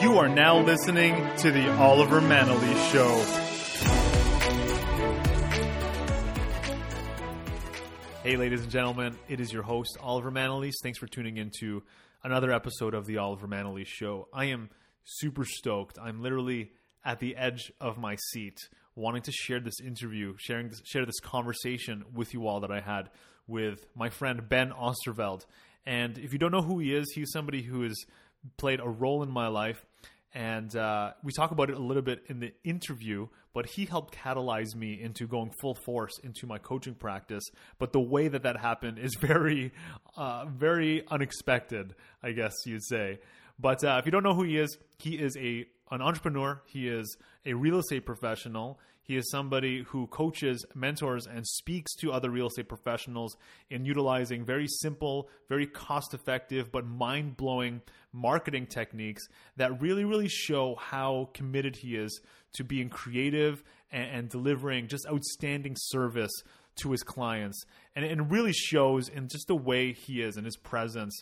You are now listening to the Oliver Manalese Show. Hey, ladies and gentlemen, it is your host, Oliver Manalese. Thanks for tuning in to another episode of the Oliver Manalese Show. I am super stoked. I'm literally at the edge of my seat wanting to share this interview, sharing this, share this conversation with you all that I had with my friend Ben Oosterveld. And if you don't know who he is, he's somebody who has played a role in my life and uh, we talk about it a little bit in the interview but he helped catalyze me into going full force into my coaching practice. But the way that that happened is very uh, very unexpected i guess you'd say. But uh, if you don't know who he is he is a an entrepreneur. He is a real estate professional he is somebody who coaches, mentors, and speaks to other real estate professionals in utilizing very simple, very cost effective, but mind blowing marketing techniques that really, really show how committed he is to being creative and, and delivering just outstanding service to his clients. And it really shows in just the way he is and his presence.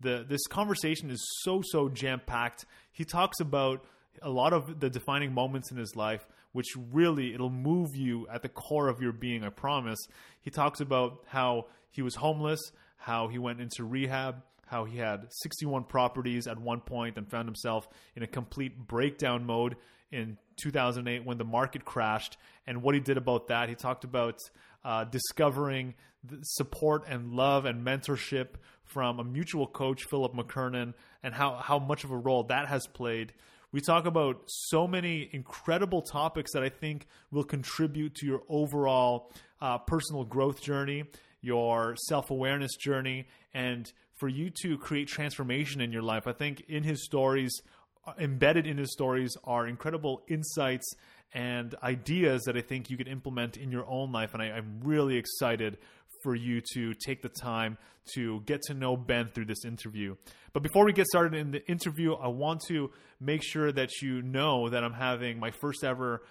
The, this conversation is so, so jam packed. He talks about a lot of the defining moments in his life which really it'll move you at the core of your being, I promise. He talks about how he was homeless, how he went into rehab, how he had 61 properties at one point and found himself in a complete breakdown mode in 2008 when the market crashed and what he did about that. He talked about uh, discovering support and love and mentorship from a mutual coach, Philip McKernan, and how, how much of a role that has played. We talk about so many incredible topics that I think will contribute to your overall uh, personal growth journey, your self awareness journey, and for you to create transformation in your life. I think in his stories, uh, embedded in his stories, are incredible insights and ideas that I think you can implement in your own life. And I, I'm really excited for you to take the time to get to know Ben through this interview. But before we get started in the interview, I want to make sure that you know that I'm having my first ever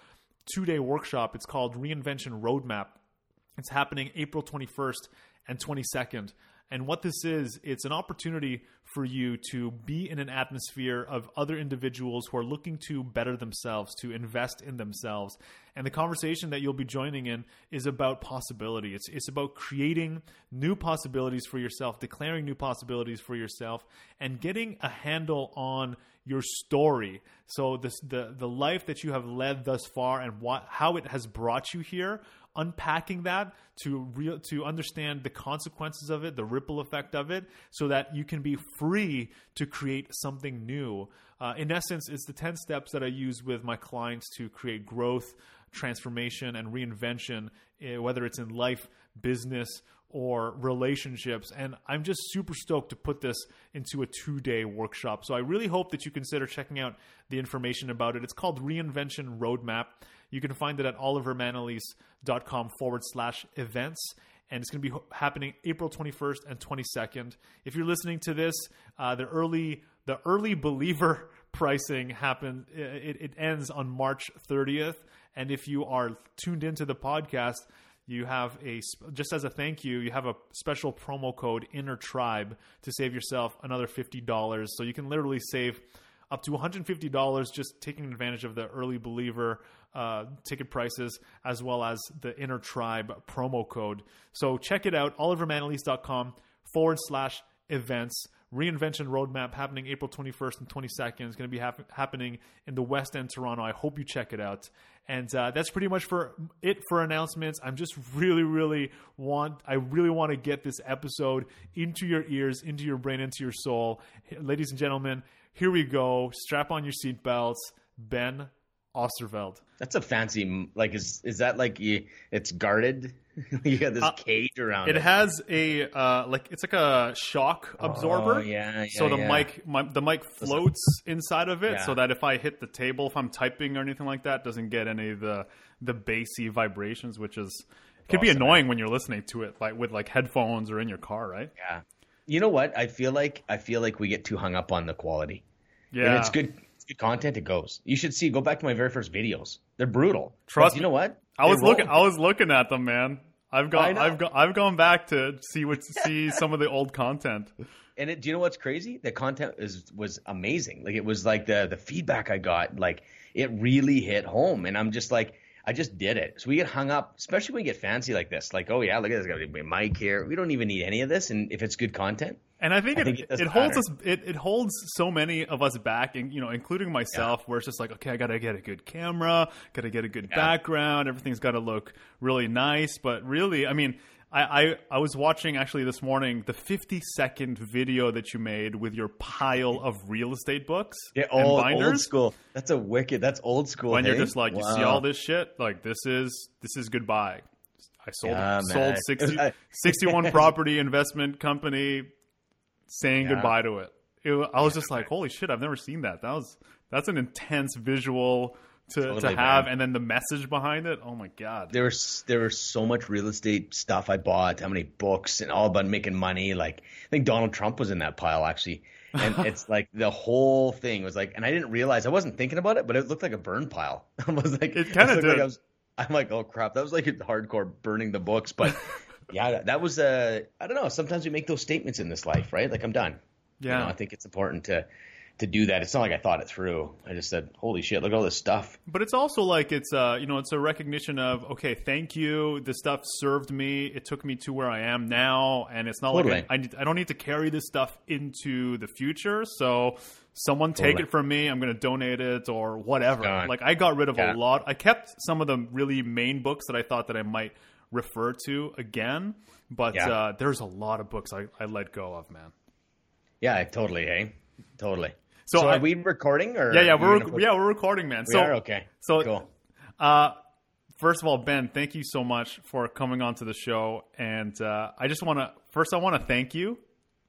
two day workshop. It's called Reinvention Roadmap. It's happening April 21st and 22nd. And what this is, it's an opportunity for you to be in an atmosphere of other individuals who are looking to better themselves, to invest in themselves. And the conversation that you'll be joining in is about possibility. It's, it's about creating new possibilities for yourself, declaring new possibilities for yourself, and getting a handle on your story. So this, the the life that you have led thus far and what how it has brought you here unpacking that to real to understand the consequences of it, the ripple effect of it, so that you can be free to create something new. Uh, in essence, it's the ten steps that I use with my clients to create growth, transformation, and reinvention, uh, whether it's in life, business, or relationships. And I'm just super stoked to put this into a two day workshop. So I really hope that you consider checking out the information about it. It's called Reinvention Roadmap. You can find it at olivermanalese.com forward slash events. And it's going to be happening April 21st and 22nd. If you're listening to this, uh, the early the early believer pricing happens. It, it ends on March 30th. And if you are tuned into the podcast, you have a just as a thank you, you have a special promo code Inner Tribe to save yourself another fifty dollars. So you can literally save up to one hundred fifty dollars just taking advantage of the early believer uh, ticket prices as well as the Inner Tribe promo code. So check it out, olivermanalese.com forward slash events. Reinvention Roadmap happening April 21st and 22nd. It's going to be hap- happening in the West End, Toronto. I hope you check it out. And uh, that's pretty much for it for announcements. I'm just really, really want I really want to get this episode into your ears, into your brain, into your soul, ladies and gentlemen. Here we go. Strap on your seatbelts. Ben Oosterveld. That's a fancy like is is that like you, it's guarded? you got this uh, cage around it. It has a uh, like it's like a shock absorber. Oh, yeah, yeah, So the yeah. mic my, the mic floats inside of it, yeah. so that if I hit the table, if I'm typing or anything like that, doesn't get any of the the bassy vibrations, which is could awesome. be annoying when you're listening to it like with like headphones or in your car, right? Yeah. You know what? I feel like I feel like we get too hung up on the quality. Yeah. And it's good good content, it goes. You should see. Go back to my very first videos. They're brutal. Trust you know what? I was looking. I was looking at them, man. I've gone. I've gone. I've gone back to see what see some of the old content. And it, do you know what's crazy? The content is was amazing. Like it was like the the feedback I got, like it really hit home. And I'm just like, I just did it. So we get hung up, especially when we get fancy like this. Like, oh yeah, look at this, got a mic here. We don't even need any of this. And if it's good content, and I think I it, think it, it holds us it, it holds so many of us back, and you know, including myself, yeah. where it's just like, okay, I gotta get a good camera, gotta get a good yeah. background, everything's gotta look really nice. But really, I mean, I, I, I was watching actually this morning the 50 second video that you made with your pile of real estate books. Yeah, old, old school. That's a wicked. That's old school. When hey? you're just like, you see all this shit, like this is this is goodbye. I sold yeah, sold 60, 61 property investment company, saying yeah. goodbye to it. it I was just like, holy shit, I've never seen that. That was that's an intense visual to, totally, to have, man. and then the message behind it. Oh my god! There was there was so much real estate stuff I bought, how many books, and all about making money. Like I think Donald Trump was in that pile actually, and it's like the whole thing was like, and I didn't realize I wasn't thinking about it, but it looked like a burn pile. I was like, it kind of did. Like was, I'm like, oh crap, that was like hardcore burning the books, but yeah, that was uh, I don't know. Sometimes we make those statements in this life, right? Like I'm done. Yeah, you know, I think it's important to to do that. It's not like I thought it through. I just said, "Holy shit, look at all this stuff." But it's also like it's uh, you know, it's a recognition of okay, thank you. This stuff served me. It took me to where I am now, and it's not totally. like I, I, I, don't need to carry this stuff into the future. So someone take totally. it from me. I'm going to donate it or whatever. Like I got rid of yeah. a lot. I kept some of the really main books that I thought that I might refer to again, but yeah. uh, there's a lot of books I, I let go of, man. Yeah, totally. Hey, totally. So, so are I, we recording or yeah, yeah, we're put... yeah we're recording, man. We so are? okay, so cool. Uh, first of all, Ben, thank you so much for coming on to the show, and uh, I just want to first I want to thank you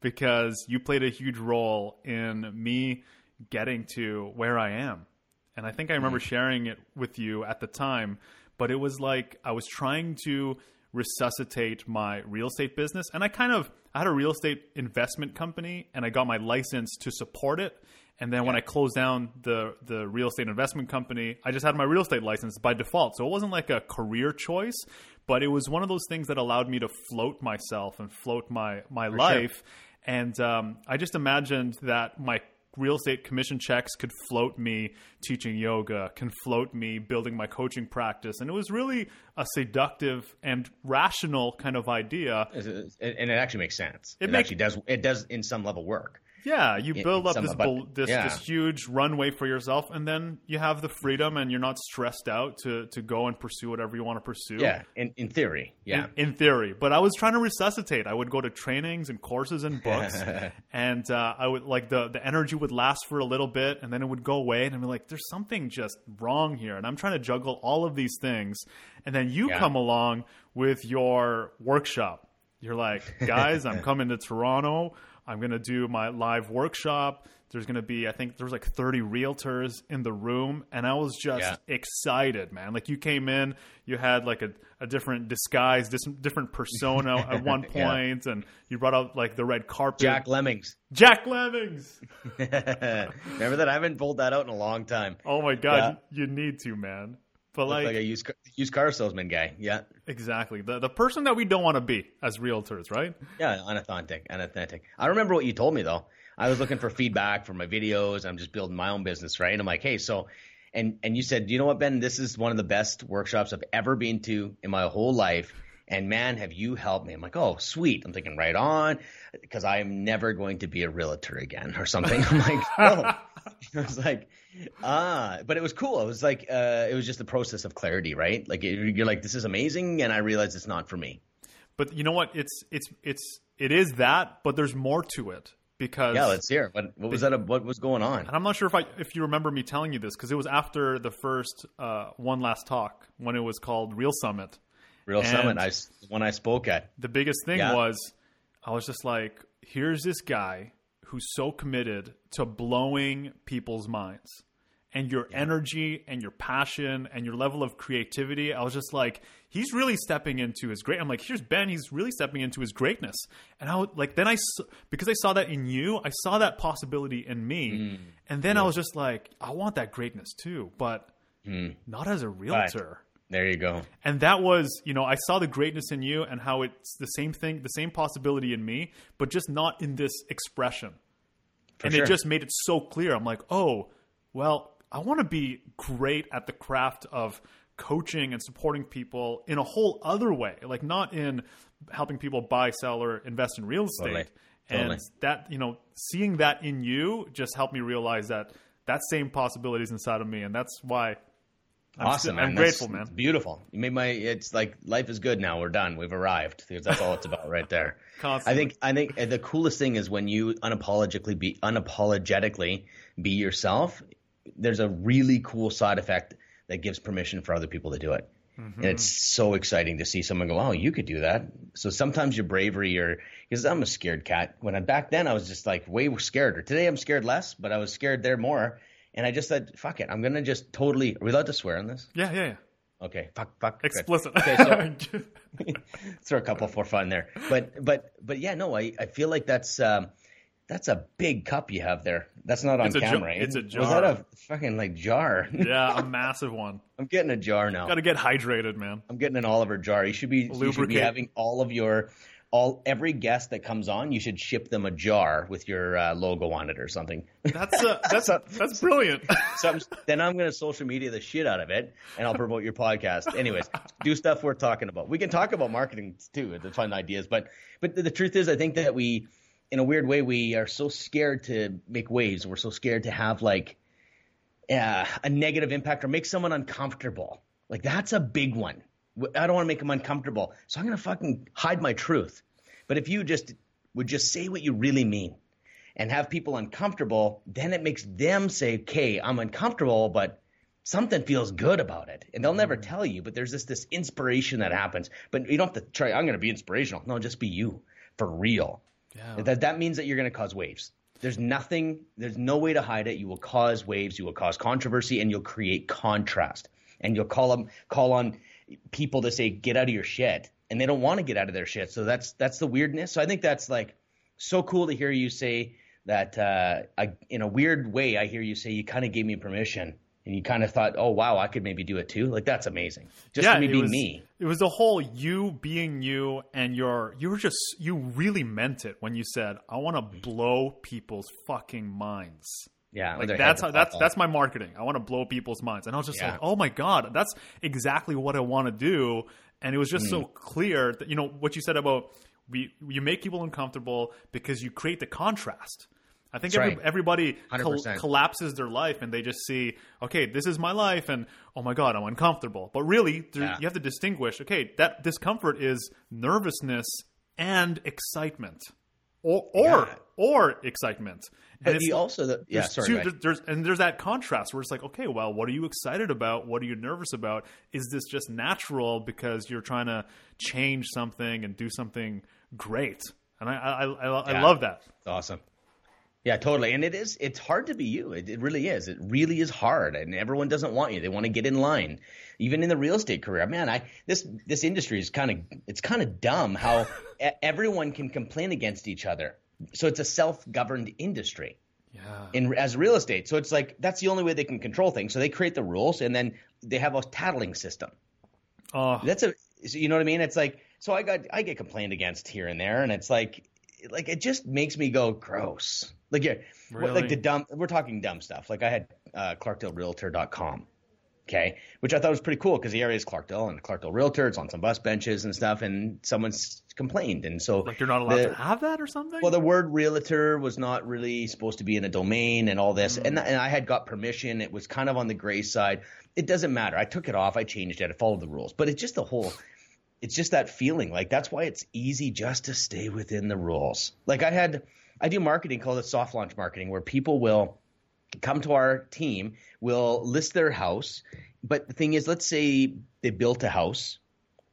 because you played a huge role in me getting to where I am, and I think I remember mm. sharing it with you at the time, but it was like I was trying to resuscitate my real estate business and I kind of I had a real estate investment company and I got my license to support it and then yeah. when I closed down the the real estate investment company, I just had my real estate license by default. So it wasn't like a career choice, but it was one of those things that allowed me to float myself and float my my For life. Sure. And um, I just imagined that my real estate commission checks could float me teaching yoga, can float me building my coaching practice. And it was really a seductive and rational kind of idea. And it actually makes sense. It, it makes, actually does. It does in some level work. Yeah, you build up this, this, yeah. this huge runway for yourself, and then you have the freedom, and you're not stressed out to to go and pursue whatever you want to pursue. Yeah, in in theory, yeah, in, in theory. But I was trying to resuscitate. I would go to trainings and courses and books, and uh, I would like the the energy would last for a little bit, and then it would go away, and I'd be like, "There's something just wrong here," and I'm trying to juggle all of these things, and then you yeah. come along with your workshop. You're like, guys, I'm coming to Toronto. I'm going to do my live workshop. There's going to be, I think there was like 30 realtors in the room. And I was just yeah. excited, man. Like you came in, you had like a, a different disguise, different persona at one point, yeah. and you brought out like the red carpet. Jack Lemmings. Jack Lemmings. Remember that? I haven't pulled that out in a long time. Oh my God. Yeah. You need to, man. But like, like, a used car, used car salesman guy, yeah, exactly. The the person that we don't want to be as realtors, right? Yeah, unauthentic, unauthentic. I remember what you told me though. I was looking for feedback for my videos. I'm just building my own business, right? And I'm like, hey, so, and and you said, you know what, Ben? This is one of the best workshops I've ever been to in my whole life. And man, have you helped me? I'm like, oh, sweet. I'm thinking right on, because I am never going to be a realtor again or something. I'm like, oh. I was like, ah, but it was cool. It was like uh, it was just the process of clarity, right? Like it, you're like, this is amazing, and I realize it's not for me. But you know what? It's it's it's it is that, but there's more to it because yeah, let's hear. What what was that? A, what was going on? And I'm not sure if I if you remember me telling you this because it was after the first uh, one last talk when it was called Real Summit. Real and Summit. I when I spoke at the biggest thing yeah. was I was just like, here's this guy who's so committed to blowing people's minds and your yeah. energy and your passion and your level of creativity. I was just like, he's really stepping into his great. I'm like, here's Ben. He's really stepping into his greatness. And I would, like then I because I saw that in you, I saw that possibility in me, mm. and then yeah. I was just like, I want that greatness too, but mm. not as a realtor. Right. There you go. And that was, you know, I saw the greatness in you and how it's the same thing, the same possibility in me, but just not in this expression. For and sure. it just made it so clear. I'm like, oh, well, I want to be great at the craft of coaching and supporting people in a whole other way, like not in helping people buy, sell, or invest in real estate. Totally. And Totally. that, you know, seeing that in you just helped me realize that that same possibility is inside of me. And that's why I'm, awesome. st- I'm grateful, man. it's beautiful. You made my. It's like life is good now. We're done. We've arrived. Because that's all it's about, right there. I think. I think uh, the coolest thing is when you unapologetically be unapologetically be yourself. There's a really cool side effect that gives permission for other people to do it. And it's mm-hmm. so exciting to see someone go, "Oh, you could do that." So sometimes your bravery, or because I'm a scared cat. When I back then, I was just like way scared. Or today, I'm scared less, but I was scared there more. And I just said, "Fuck it, I'm gonna just totally." Are we allowed to swear on this? Yeah, yeah, yeah. Okay, fuck, fuck. Explicit. Okay, so throw a couple for fun there. But but but yeah, no, I, I feel like that's um, that's a big cup you have there. That's not on It's a camera. it's a jar. Was that a fucking like jar? yeah, a massive one. I'm getting a jar now. Got to get hydrated, man. I'm getting an Oliver jar. You should be you should be having all of your all every guest that comes on. You should ship them a jar with your uh, logo on it or something. That's uh, that's that's brilliant. so I'm, then I'm going to social media the shit out of it, and I'll promote your podcast. Anyways, do stuff worth talking about. We can talk about marketing too, the fun ideas. But but the, the truth is, I think that we, in a weird way, we are so scared to make waves. We're so scared to have like uh, a negative impact or make someone uncomfortable. Like that's a big one. I don't want to make them uncomfortable, so I'm going to fucking hide my truth. But if you just would just say what you really mean and have people uncomfortable, then it makes them say, "Okay, I'm uncomfortable, but something feels good about it." And they'll never mm. tell you, but there's this this inspiration that happens. But you don't have to try. I'm going to be inspirational. No, just be you for real. Yeah. That that means that you're going to cause waves. There's nothing. There's no way to hide it. You will cause waves. You will cause controversy, and you'll create contrast. And you'll call them call on people to say, "Get out of your shit," and they don't want to get out of their shit. So that's that's the weirdness. So I think that's like so cool to hear you say that. Uh, I, in a weird way, I hear you say you kind of gave me permission, and you kind of thought, "Oh wow, I could maybe do it too." Like that's amazing. Just for me being was, me. It was the whole you being you, and your you were just you really meant it when you said, "I want to blow people's fucking minds." Yeah, Like that's how, that's that's my marketing. I want to blow people's minds, and I was just Yeah. like, "Oh my god, that's exactly what I want to do." And it was just Mm. so clear that you know what you said about we you make people uncomfortable because you create the contrast. I think every, right. everybody col- collapses their life and they just see, okay, this is my life, and oh my god, I'm uncomfortable. But really, Yeah. you have to distinguish. Okay, that discomfort is nervousness and excitement, or or Yeah. or excitement. And But you also, the, yeah, there's sorry. two- there's and there's that contrast where it's like, okay, well, what are you excited about? What are you nervous about? Is this just natural because you're trying to change something and do something great? And I I, I, I Yeah. love that. Awesome. Yeah, totally. And it is, it's hard to be you. It, it really is. It really is hard. And everyone doesn't want you. They want to get in line. Even in the real estate career. Man, I, this, this industry is kind of, it's kind of dumb how everyone can complain against each other. So it's a self-governed industry Yeah. in, as real estate. So it's like, that's the only way they can control things. So they create the rules and then they have a tattling system. Oh, That's a, you know what I mean? It's like, so I got, I get complained against here and there, and it's like, like it just makes me go gross. Like, yeah, Really? like the dumb. We're talking dumb stuff. Like I had uh, ClarkdaleRealtor.com, okay, which I thought was pretty cool because the area is Clarkdale and Clarkdale Realtor. It's on some bus benches and stuff, and someone's complained, and so like you're not allowed the- to have that or something. well, the word realtor was not really supposed to be in a domain and all this. Mm. And, and I had got permission. It was kind of on the gray side. It doesn't matter. I took it off. I changed it. I followed the rules. But it's just the whole, it's just that feeling. Like that's why it's easy just to stay within the rules. Like I had, I do marketing called it soft launch marketing where people will come to our team, we'll list their house. But the thing is, let's say they built a house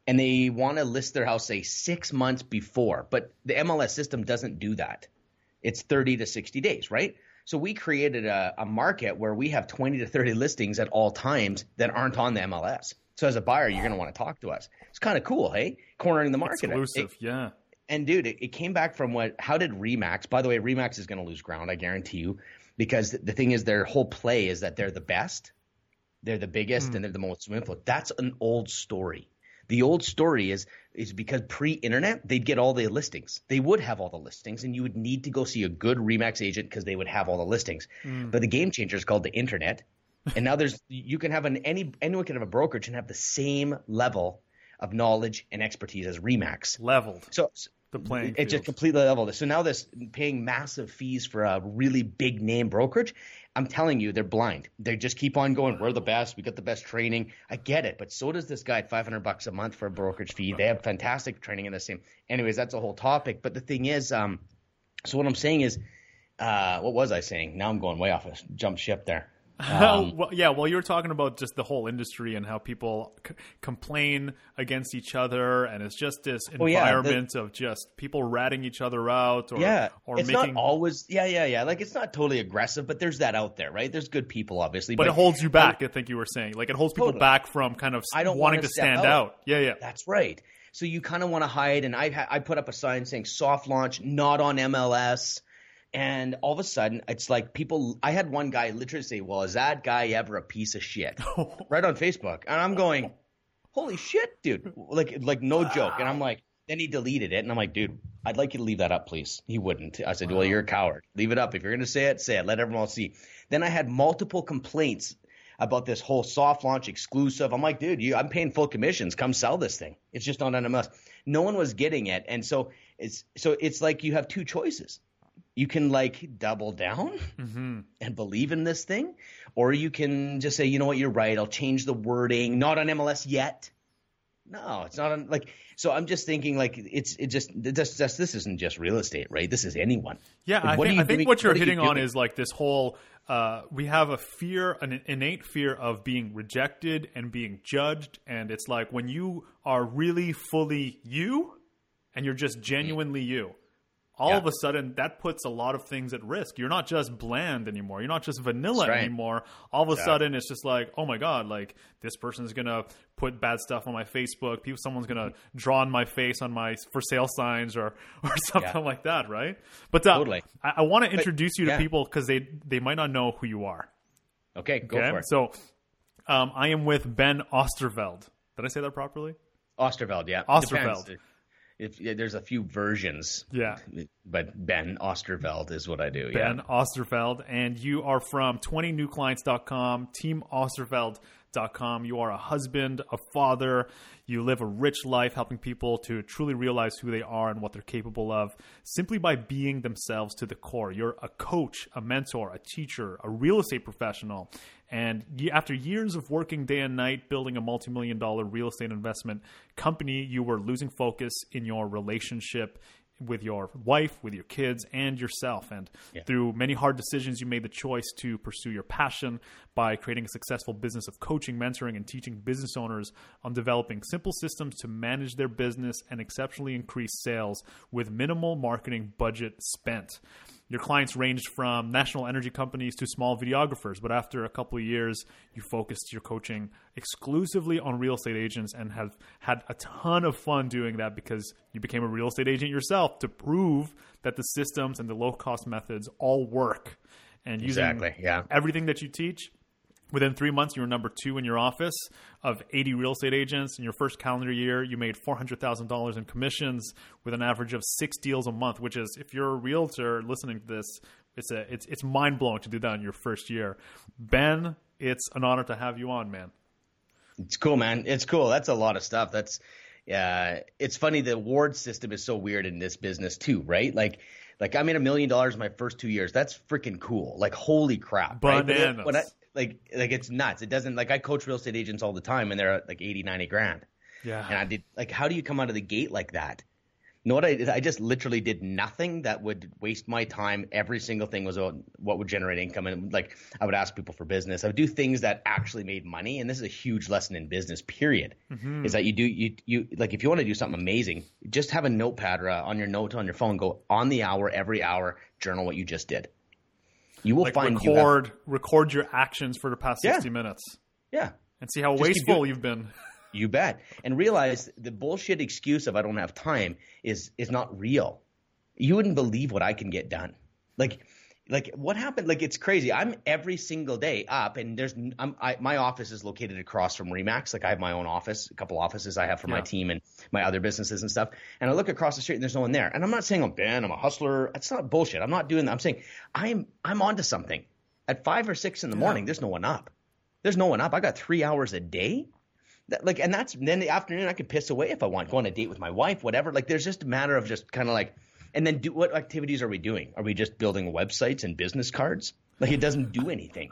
and they want to list their house say six months before, but the MLS system doesn't do that. It's 30 to 60 days, right? So we created a, a market where we have 20 to 30 listings at all times that aren't on the MLS. So as a buyer, you're going to want to talk to us. It's kind of cool, hey? Cornering the market. exclusive. It- yeah. and dude, it, it came back from what? How did Remax? By the way, Remax is going to lose ground, I guarantee you, because the thing is, their whole play is that they're the best. they're the biggest mm. and they're the most influential. That's an old story. The old story is is because pre-internet they'd get all the listings. They would have all the listings, and you would need to go see a good Remax agent because they would have all the listings. Mm. But the game changer is called the internet, and now there's you can have an any anyone can have a brokerage and have the same level of knowledge and expertise as Remax. Leveled. So the playing it just completely leveled. So now this paying massive fees for a really big name brokerage. I'm telling you, they're blind. They just keep on going. We're the best. We got the best training. I get it, but so does this guy at 500 bucks a month for a brokerage fee. They have fantastic training in the same. Anyways, that's a whole topic. But the thing is, um, so what I'm saying is, uh, what was I saying? Now I'm going way off a jump ship there. Um, well, yeah, well, you were talking about just the whole industry and how people c- complain against each other, and it's just this environment yeah, the, of just people ratting each other out. Or, yeah, or it's making, not always. Yeah, yeah, yeah. Like it's not totally aggressive, but there's that out there, right? There's good people, obviously, but, but it holds you back. I, I think you were saying, like, it holds people totally. back from kind of I don't wanting to stand out. out. Yeah, yeah, that's right. So you kind of want to hide, and I I put up a sign saying "soft launch, not on MLS." And all of a sudden, it's like people. I had one guy literally say, "Well, is that guy ever a piece of shit?" right on Facebook, and I'm going, "Holy shit, dude!" Like, like no joke. And I'm like, then he deleted it, and I'm like, "Dude, I'd like you to leave that up, please." He wouldn't. I said, "Well, you're a coward. Leave it up. If you're going to say it, say it. Let everyone see." Then I had multiple complaints about this whole soft launch exclusive. I'm like, dude, you, I'm paying full commissions. Come sell this thing. It's just on MLS. No one was getting it, and so it's so it's like you have two choices you can like double down mm-hmm. and believe in this thing, or you can just say, you know what, you're right. I'll change the wording. Not on MLS yet. No, it's not on like. So I'm just thinking like it's it just this just this isn't just real estate, right? This is anyone. Yeah, I think, I think what you're what hitting you on is like this whole. Uh, we have a fear, an innate fear of being rejected and being judged, and it's like when you are really fully you, and you're just genuinely you all yeah. of a sudden that puts a lot of things at risk. You're not just bland anymore. You're not just vanilla right. anymore. All of a yeah. sudden it's just like, oh my god, like this person's gonna put bad stuff on my Facebook. People, someone's gonna draw on my face on my for sale signs or or something yeah. like that, right? But uh, totally. I, I want to introduce you to people because they they might not know who you are. Okay, go okay? for it. So, um, I am with Ben Oosterveld. Did I say that properly? Oosterveld, yeah. Oosterveld. Depends if yeah, there's a few versions. Yeah. But Ben Oosterveld is what I do. Ben yeah. Oosterveld, and you are from 20newclients.com, teamoosterveld.com. You are a husband, a father. You live a rich life helping people to truly realize who they are and what they're capable of simply by being themselves to the core. You're a coach, a mentor, a teacher, a real estate professional. And after years of working day and night building a multi million dollar real estate investment company, you were losing focus in your relationship with your wife, with your kids, and yourself. And yeah. through many hard decisions, you made the choice to pursue your passion by creating a successful business of coaching, mentoring, and teaching business owners on developing simple systems to manage their business and exceptionally increase sales with minimal marketing budget spent. Your clients ranged from national energy companies to small videographers, but after a couple of years, you focused your coaching exclusively on real estate agents and have had a ton of fun doing that because you became a real estate agent yourself to prove that the systems and the low cost methods all work. And using exactly, yeah. everything that you teach, Within three months, you were number two in your office of 80 real estate agents. In your first calendar year, you made $400,000 in commissions with an average of six deals a month, which is, if you're a realtor listening to this, it's, a, it's, it's mind blowing to do that in your first year. Ben, it's an honor to have you on, man. It's cool, man. It's cool. That's a lot of stuff. That's, uh, it's funny. The award system is so weird in this business too, right? Like, like I made a million dollars in my first two years. That's freaking cool. Like, holy crap. Bananas. Right? When I, like like it's nuts. It doesn't like I coach real estate agents all the time and they're at like 80, 90 grand. Yeah. And I did like how do you come out of the gate like that? You know what I did? I just literally did nothing that would waste my time. Every single thing was about what would generate income. And like I would ask people for business. I would do things that actually made money. And this is a huge lesson in business, period. Mm-hmm. Is that you do you you like if you want to do something amazing, just have a notepad or a, on your note on your phone, go on the hour, every hour, journal what you just did. You will like find record you have, record your actions for the past sixty yeah. minutes. Yeah, and see how Just wasteful you've been. You bet, and realize the bullshit excuse of I don't have time is is not real. You wouldn't believe what I can get done. Like like what happened? Like it's crazy. I'm every single day up and there's I'm, I, my office is located across from remax. Like i have my own office a couple offices i have for Yeah. my team and my other businesses and stuff. And i look across the street and there's no one there. And i'm not saying i'm ben i'm a hustler. It's not bullshit. I'm not doing that. I'm saying i'm i'm onto something. At five or six in the Yeah. morning there's no one up. There's no one up. I got three hours a day. That, like and that's then the afternoon i could piss away if i want go on a date with my wife whatever. Like there's just a matter of just kind of like and then do what activities are we doing are we just building websites and business cards like it doesn't do anything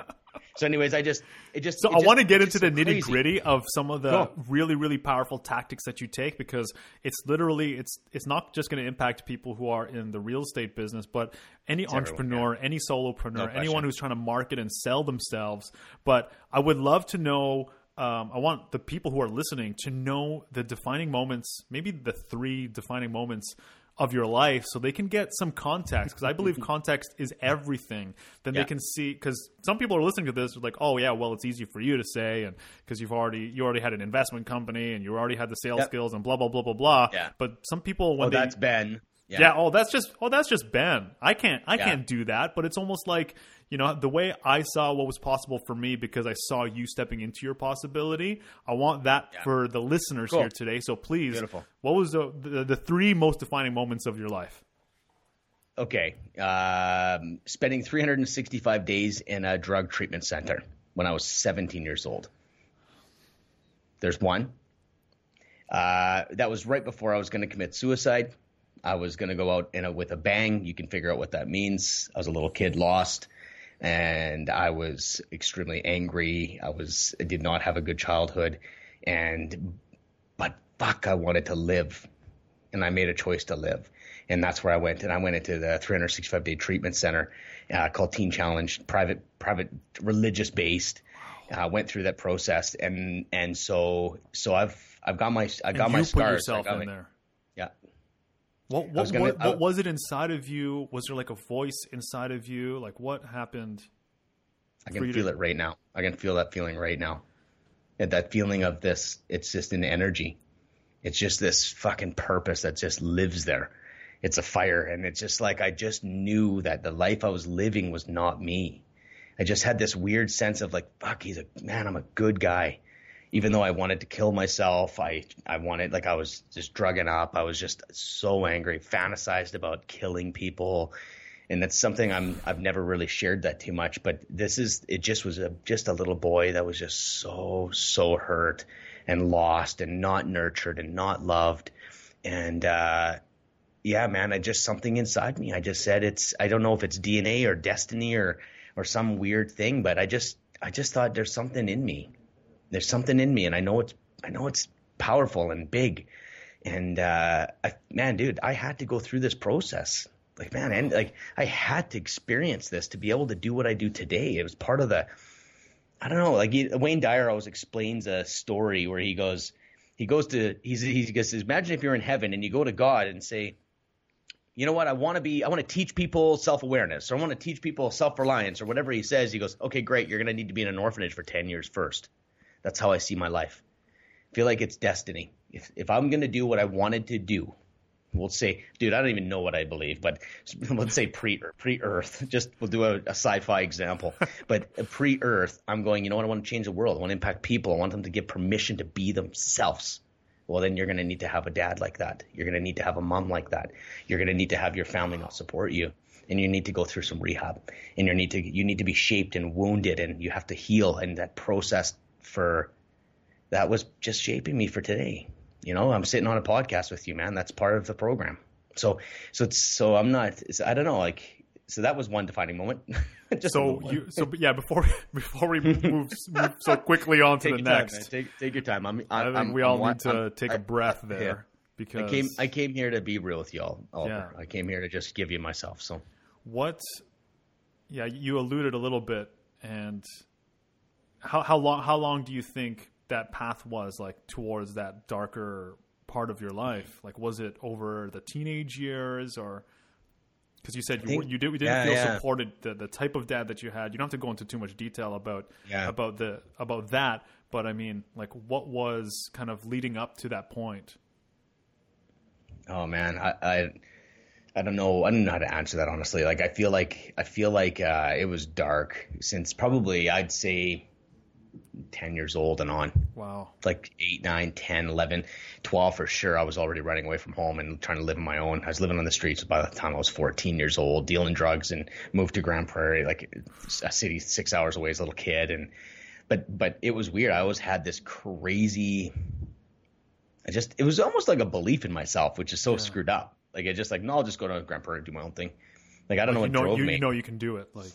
so anyways i just it just So it I just- want to get into the nitty gritty of some of the Go. really really powerful tactics that you take because it's literally it's it's not just going to impact people who are in the real estate business, but any everyone, entrepreneur, any solopreneur, No anyone who's trying to market and sell themselves. But I would love to know. Um, I want the people who are listening to know the defining moments, maybe the three defining moments of your life so they can get some context because I believe context is everything. Then they can see because some people are listening to this like, oh yeah, well it's easy for you to say and because you've already you already had an investment company and you already had the sales Yep. skills and blah blah blah blah blah. Yeah. But some people when oh they that's ben yeah. oh that's just oh that's just Ben. I can't I Yeah. can't do that. But it's almost like you know the way I saw what was possible for me because I saw you stepping into your possibility. I want that Yeah. for the listeners Cool. here today. So please, Beautiful. what was the, the the three most defining moments of your life? okay um, spending 365 days in a drug treatment center when i was 17 years old there's one uh, that was right before i was going to commit suicide i was going to go out in a, with a bang you can figure out what that means i was a little kid lost and i was extremely angry i was I did not have a good childhood and but fuck i wanted to live and I made a choice to live. And that's where I went. And I went into the 365 day treatment center uh, called Teen Challenge, private, private, religious based. Uh, went through that process, and and so so I've I've got my I got and my you scars. put I yourself in my- there. Yeah. What was what, gonna- what, I- what was it inside of you? Was there like a voice inside of you? Like what happened? I can feel to- it right now. I can feel that feeling right now. And that feeling of this, it's just an energy. It's just this fucking purpose that just lives there. It's a fire. And it's just like, I just knew that the life I was living was not me. I just had this weird sense of like, fuck, he's a man, I'm a good guy. Even though I wanted to kill myself, I, I wanted, like, I was just drugging up. I was just so angry, fantasized about killing people and that's something I'm I've never really shared that too much. But this is it just was a just a little boy that was just so so hurt and lost and not nurtured and not loved, and uh, yeah, man, I just something inside me. I just said it's I don't know if it's DNA or destiny or or some weird thing, but I just I just thought there's something in me. There's something in me, and I know it's I know it's powerful and big. And uh, I, man, dude, I had to go through this process. Like man and like i had to experience this to be able to do what i do today. It was part of the i don't know like he, wayne dyer always explains a story where he goes he goes to he's he goes imagine if you're in heaven and you go to god and say you know what? I want to be i want to teach people self-awareness. Or i want to teach people self-reliance or whatever he says. He goes okay great. You're going to need to be in an orphanage for 10 years first that's how i see my life I feel like it's destiny if if i'm going to do what i wanted to do we'll say, dude, I don't even know what I believe, but let's say pre pre Earth. Just we'll do a, a sci-fi example, but pre Earth, I'm going. You know what? I want to change the world. I want to impact people. I want them to give permission to be themselves. Well, then you're going to need to have a dad like that. You're going to need to have a mom like that. You're going to need to have your family not support you, and you need to go through some rehab. And you need to you need to be shaped and wounded, and you have to heal. And that process for that was just shaping me for today. You know i'm sitting on a podcast with you man. That's part of the program. So so it's so i'm not it's, i don't know like so that was one defining moment. Just So you so yeah before before we move, move so quickly on to take the next, time, take take your time. I'm, I I'm think I'm- we all I'm need to I'm- take a I- breath there yeah. because I came I came here to be real with y'all Oliver. Yeah. I came here to just give you myself so. What yeah you alluded a little bit and how how long how long do you think that path was like towards that darker part of your life like was it over the teenage years or because you said you, think- you, did, you didn't yeah, feel yeah. supported the, the type of dad that you had you don't have to go into too much detail about Yeah. about the about that but i mean like what was kind of leading up to that point Oh man, I, I I don't know. I don't know how to answer that honestly. Like I feel like I feel like uh, it was dark since probably I'd say 10 years old and on. Wow. Like 8, 9, 10, 11, 12 for sure. I was already running away from home and trying to live on my own. I was living on the streets by the time I was 14 years old, dealing drugs and moved to Grande Prairie, like a city six hours away as a little kid. And, but, but it was weird. I always had this crazy, I just, it was almost like a belief in myself, which is so yeah. screwed up. Like I just like, no, I'll just go to Grande Prairie and do my own thing. Like I don't like know what know, drove you, me. You know you can do it. Like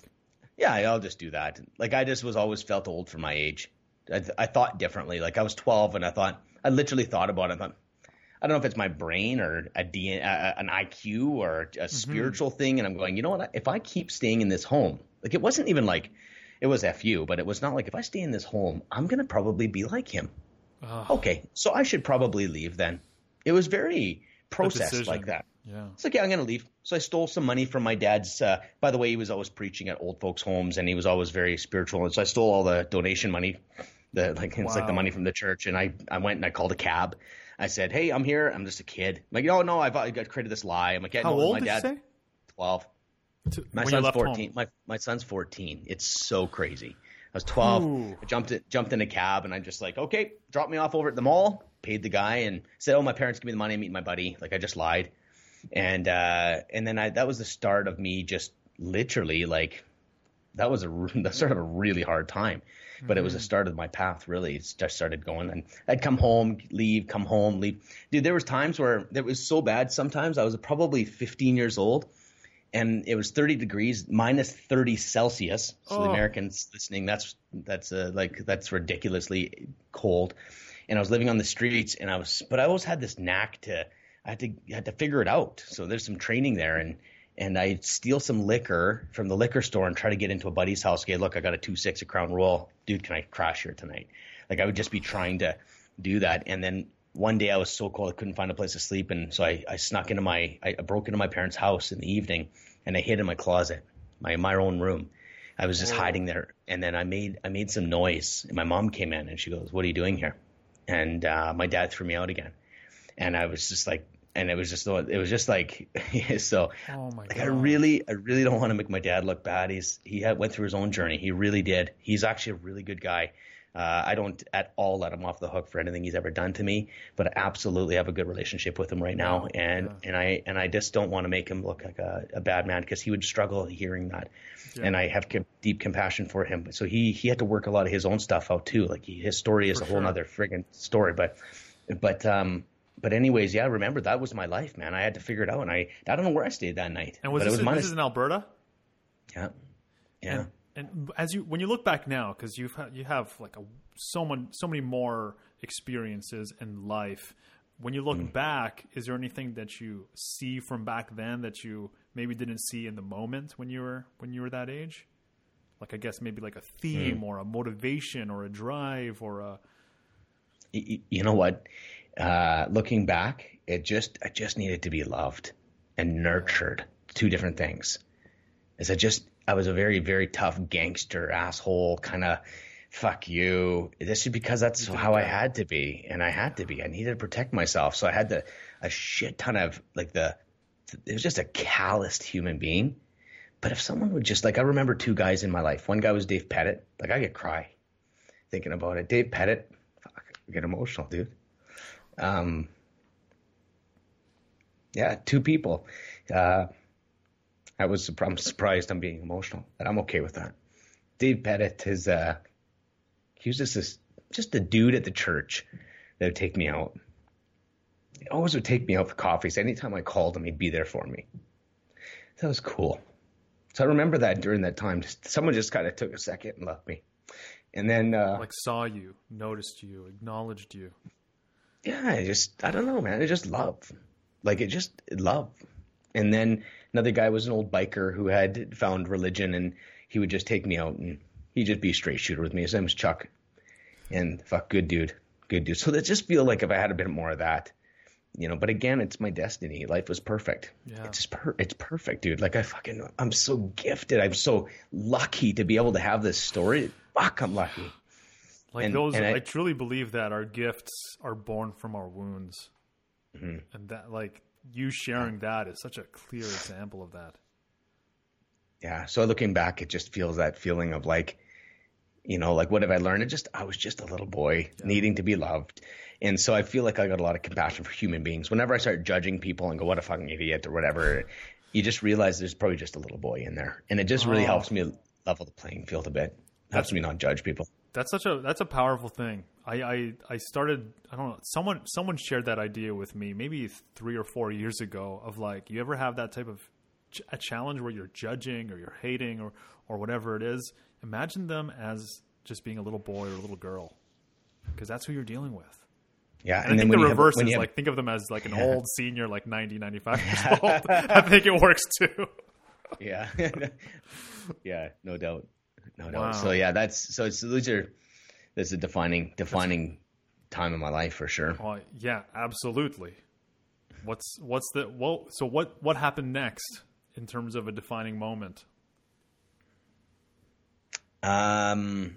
yeah, I'll just do that. Like I just was always felt old for my age. I, I thought differently. Like I was 12 and I thought I literally thought about it. I thought I don't know if it's my brain or a DNA, an IQ or a mm-hmm. spiritual thing. And I'm going, you know what? If I keep staying in this home, like it wasn't even like it was fu, but it was not like if I stay in this home, I'm gonna probably be like him. Okay, so I should probably leave then. It was very processed like that. Yeah. It's like, yeah, I'm going to leave. So I stole some money from my dad's. Uh, by the way, he was always preaching at old folks' homes, and he was always very spiritual. And so I stole all the donation money, the like it's wow. like the money from the church. And I I went and I called a cab. I said, hey, I'm here. I'm just a kid. I'm like, oh no, I've I created this lie. I'm like, yeah, how no, old my did dad, you say? Twelve. To, my son's fourteen. My my son's fourteen. It's so crazy. I was 12. Ooh. I jumped it, jumped in a cab, and I'm just like, okay, drop me off over at the mall. Paid the guy and said, oh, my parents give me the money. I'm meeting my buddy. Like I just lied and uh, and then I that was the start of me just literally like that was a that started a really hard time, but mm-hmm. it was the mm-hmm. start of my path. Really, it just started going, and I'd come home, leave, come home, leave. Dude, there was times where it was so bad. Sometimes I was probably 15 years old, and it was 30 degrees, minus 30 Celsius. So oh. the Americans listening, that's that's uh, like that's ridiculously cold. And I was living on the streets, and I was, but I always had this knack to I had to I had to figure it out. So there's some training there, and and I steal some liquor from the liquor store and try to get into a buddy's house. Okay, look, I got a two six a Crown Royal, dude. Can I crash here tonight? Like I would just be trying to do that, and then one day I was so cold I couldn't find a place to sleep, and so I, I snuck into my I broke into my parents' house in the evening, and I hid in my closet, my my own room. I was just oh. hiding there, and then I made I made some noise, and my mom came in and she goes, "What are you doing here?" And uh, my dad threw me out again and I was just like, and it was just it was just like so. Oh my like God. I really I really don't want to make my dad look bad. He's he had, went through his own journey. He really did. He's actually a really good guy. Uh, I don't at all let him off the hook for anything he's ever done to me, but I absolutely have a good relationship with him right now, and yeah. and I and I just don't want to make him look like a, a bad man because he would struggle hearing that, yeah. and I have com- deep compassion for him. So he he had to work a lot of his own stuff out too. Like he, his story is for a whole sure. other friggin' story, but but um but anyways, yeah, remember that was my life, man. I had to figure it out, and I I don't know where I stayed that night. And was but this, it was this is in Alberta? Yeah, yeah. And, and as you when you look back now, because you've you have like a so many so many more experiences in life. When you look mm. back, is there anything that you see from back then that you maybe didn't see in the moment when you were when you were that age? Like I guess maybe like a theme mm. or a motivation or a drive or a. You know what? Uh, looking back, it just I just needed to be loved and nurtured. Two different things. Is I just I was a very very tough gangster asshole kind of fuck you. This is because that's how I had to be, and I had to be. I needed to protect myself, so I had the a shit ton of like the. It was just a calloused human being. But if someone would just like, I remember two guys in my life. One guy was Dave Pettit. Like I get cry thinking about it. Dave Pettit, fuck, I get emotional, dude. Um, yeah, two people. Uh, I was I'm surprised I'm being emotional, but I'm okay with that. Dave Pettit is uh, he was just this just a dude at the church that would take me out. He always would take me out for coffees. Anytime I called him, he'd be there for me. That was cool. So I remember that during that time, just, someone just kind of took a second and loved me, and then uh, like saw you, noticed you, acknowledged you yeah, I just I don't know, man. I just love, like it just love. And then another guy was an old biker who had found religion, and he would just take me out, and he'd just be a straight shooter with me. His name was Chuck, and fuck, good dude, good dude. So that just feel like if I had a bit more of that, you know. But again, it's my destiny. Life was perfect. Yeah. It's per- it's perfect, dude. Like I fucking I'm so gifted. I'm so lucky to be able to have this story. Fuck, I'm lucky. Like and, those, and I, I, truly believe that our gifts are born from our wounds, mm-hmm. and that like you sharing that is such a clear example of that. Yeah. So looking back, it just feels that feeling of like, you know, like what have I learned? It just I was just a little boy yeah. needing to be loved. And so I feel like I got a lot of compassion for human beings. Whenever I start judging people and go, what a fucking idiot or whatever, you just realize there's probably just a little boy in there. And it just really oh. helps me level the playing field a bit. Helps that's, me not judge people. That's such a that's a powerful thing. I, I I started I don't know someone someone shared that idea with me maybe three or four years ago of like you ever have that type of ch- a challenge where you're judging or you're hating or or whatever it is. Imagine them as just being a little boy or a little girl because that's who you're dealing with. Yeah, and, and I think the reverse have, is have, like think of them as like an yeah. old senior, like 90, 95 years old. I think it works too. yeah, yeah, no doubt, no wow. doubt. So yeah, that's so it's those are that's a defining defining that's, time in my life for sure. Uh, yeah, absolutely. What's what's the well? So what what happened next in terms of a defining moment? Um.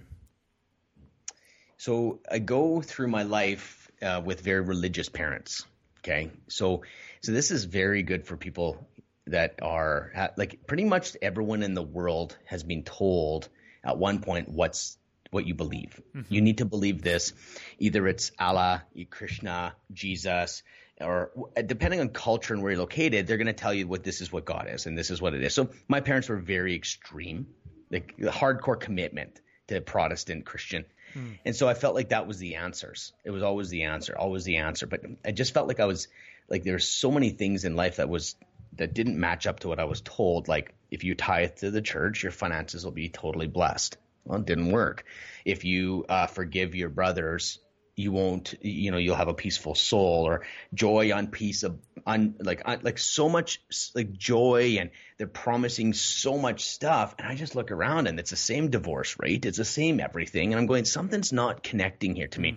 So I go through my life uh, with very religious parents. Okay, so so this is very good for people that are like pretty much everyone in the world has been told at one point what's what you believe. Mm-hmm. You need to believe this. Either it's Allah, Krishna, Jesus, or depending on culture and where you're located, they're going to tell you what this is what God is and this is what it is. So my parents were very extreme, like the hardcore commitment to Protestant Christian. Hmm. And so I felt like that was the answers. It was always the answer, always the answer. But I just felt like I was like there there's so many things in life that was that didn't match up to what I was told. Like if you tithe to the church, your finances will be totally blessed. Well, it didn't work. If you uh, forgive your brothers, you won't you know you'll have a peaceful soul or joy on peace of on like on, like so much like joy and they're promising so much stuff and i just look around and it's the same divorce rate it's the same everything and i'm going something's not connecting here to me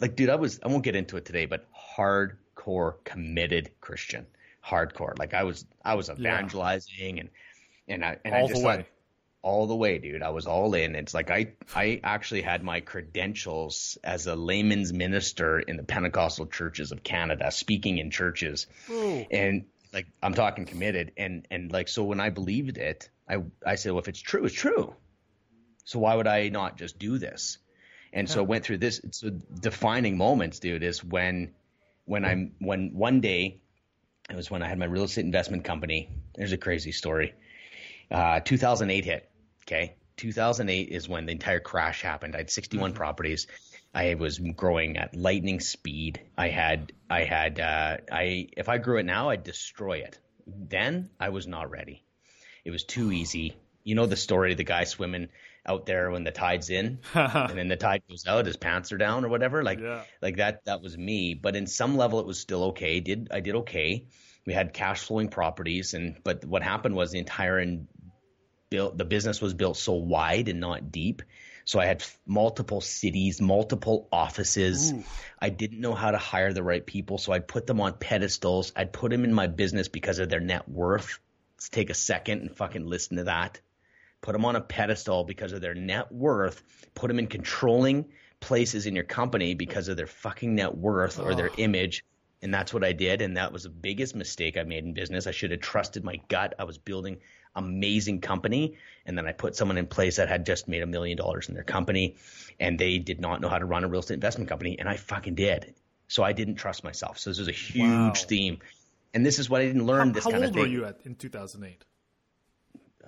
like dude i was i won't get into it today but hardcore committed christian hardcore like i was i was evangelizing yeah. and and i and all i just the way all the way, dude. I was all in. It's like I I actually had my credentials as a layman's minister in the Pentecostal churches of Canada, speaking in churches, Ooh. and like I'm talking committed, and and like so when I believed it, I I said, well, if it's true, it's true. So why would I not just do this? And so I went through this. So defining moments, dude, is when when I'm when one day it was when I had my real estate investment company. There's a crazy story. Uh, 2008 hit. Okay. 2008 is when the entire crash happened. I had 61 mm-hmm. properties. I was growing at lightning speed. I had, I had, uh, I, if I grew it now, I'd destroy it. Then I was not ready. It was too easy. You know the story of the guy swimming out there when the tide's in and then the tide goes out, his pants are down or whatever. Like, yeah. like that, that was me. But in some level, it was still okay. Did I did okay. We had cash flowing properties, and but what happened was the entire built the business was built so wide and not deep. So I had multiple cities, multiple offices. Ooh. I didn't know how to hire the right people, so I'd put them on pedestals. I'd put them in my business because of their net worth. Let's take a second and fucking listen to that. Put them on a pedestal because of their net worth. Put them in controlling places in your company because of their fucking net worth or their image. And that's what I did. And that was the biggest mistake I made in business. I should have trusted my gut. I was building amazing company. And then I put someone in place that had just made a million dollars in their company and they did not know how to run a real estate investment company. And I fucking did. So I didn't trust myself. So this was a huge wow. theme. And this is what I didn't learn. How, this how kind old of thing. were you at in 2008?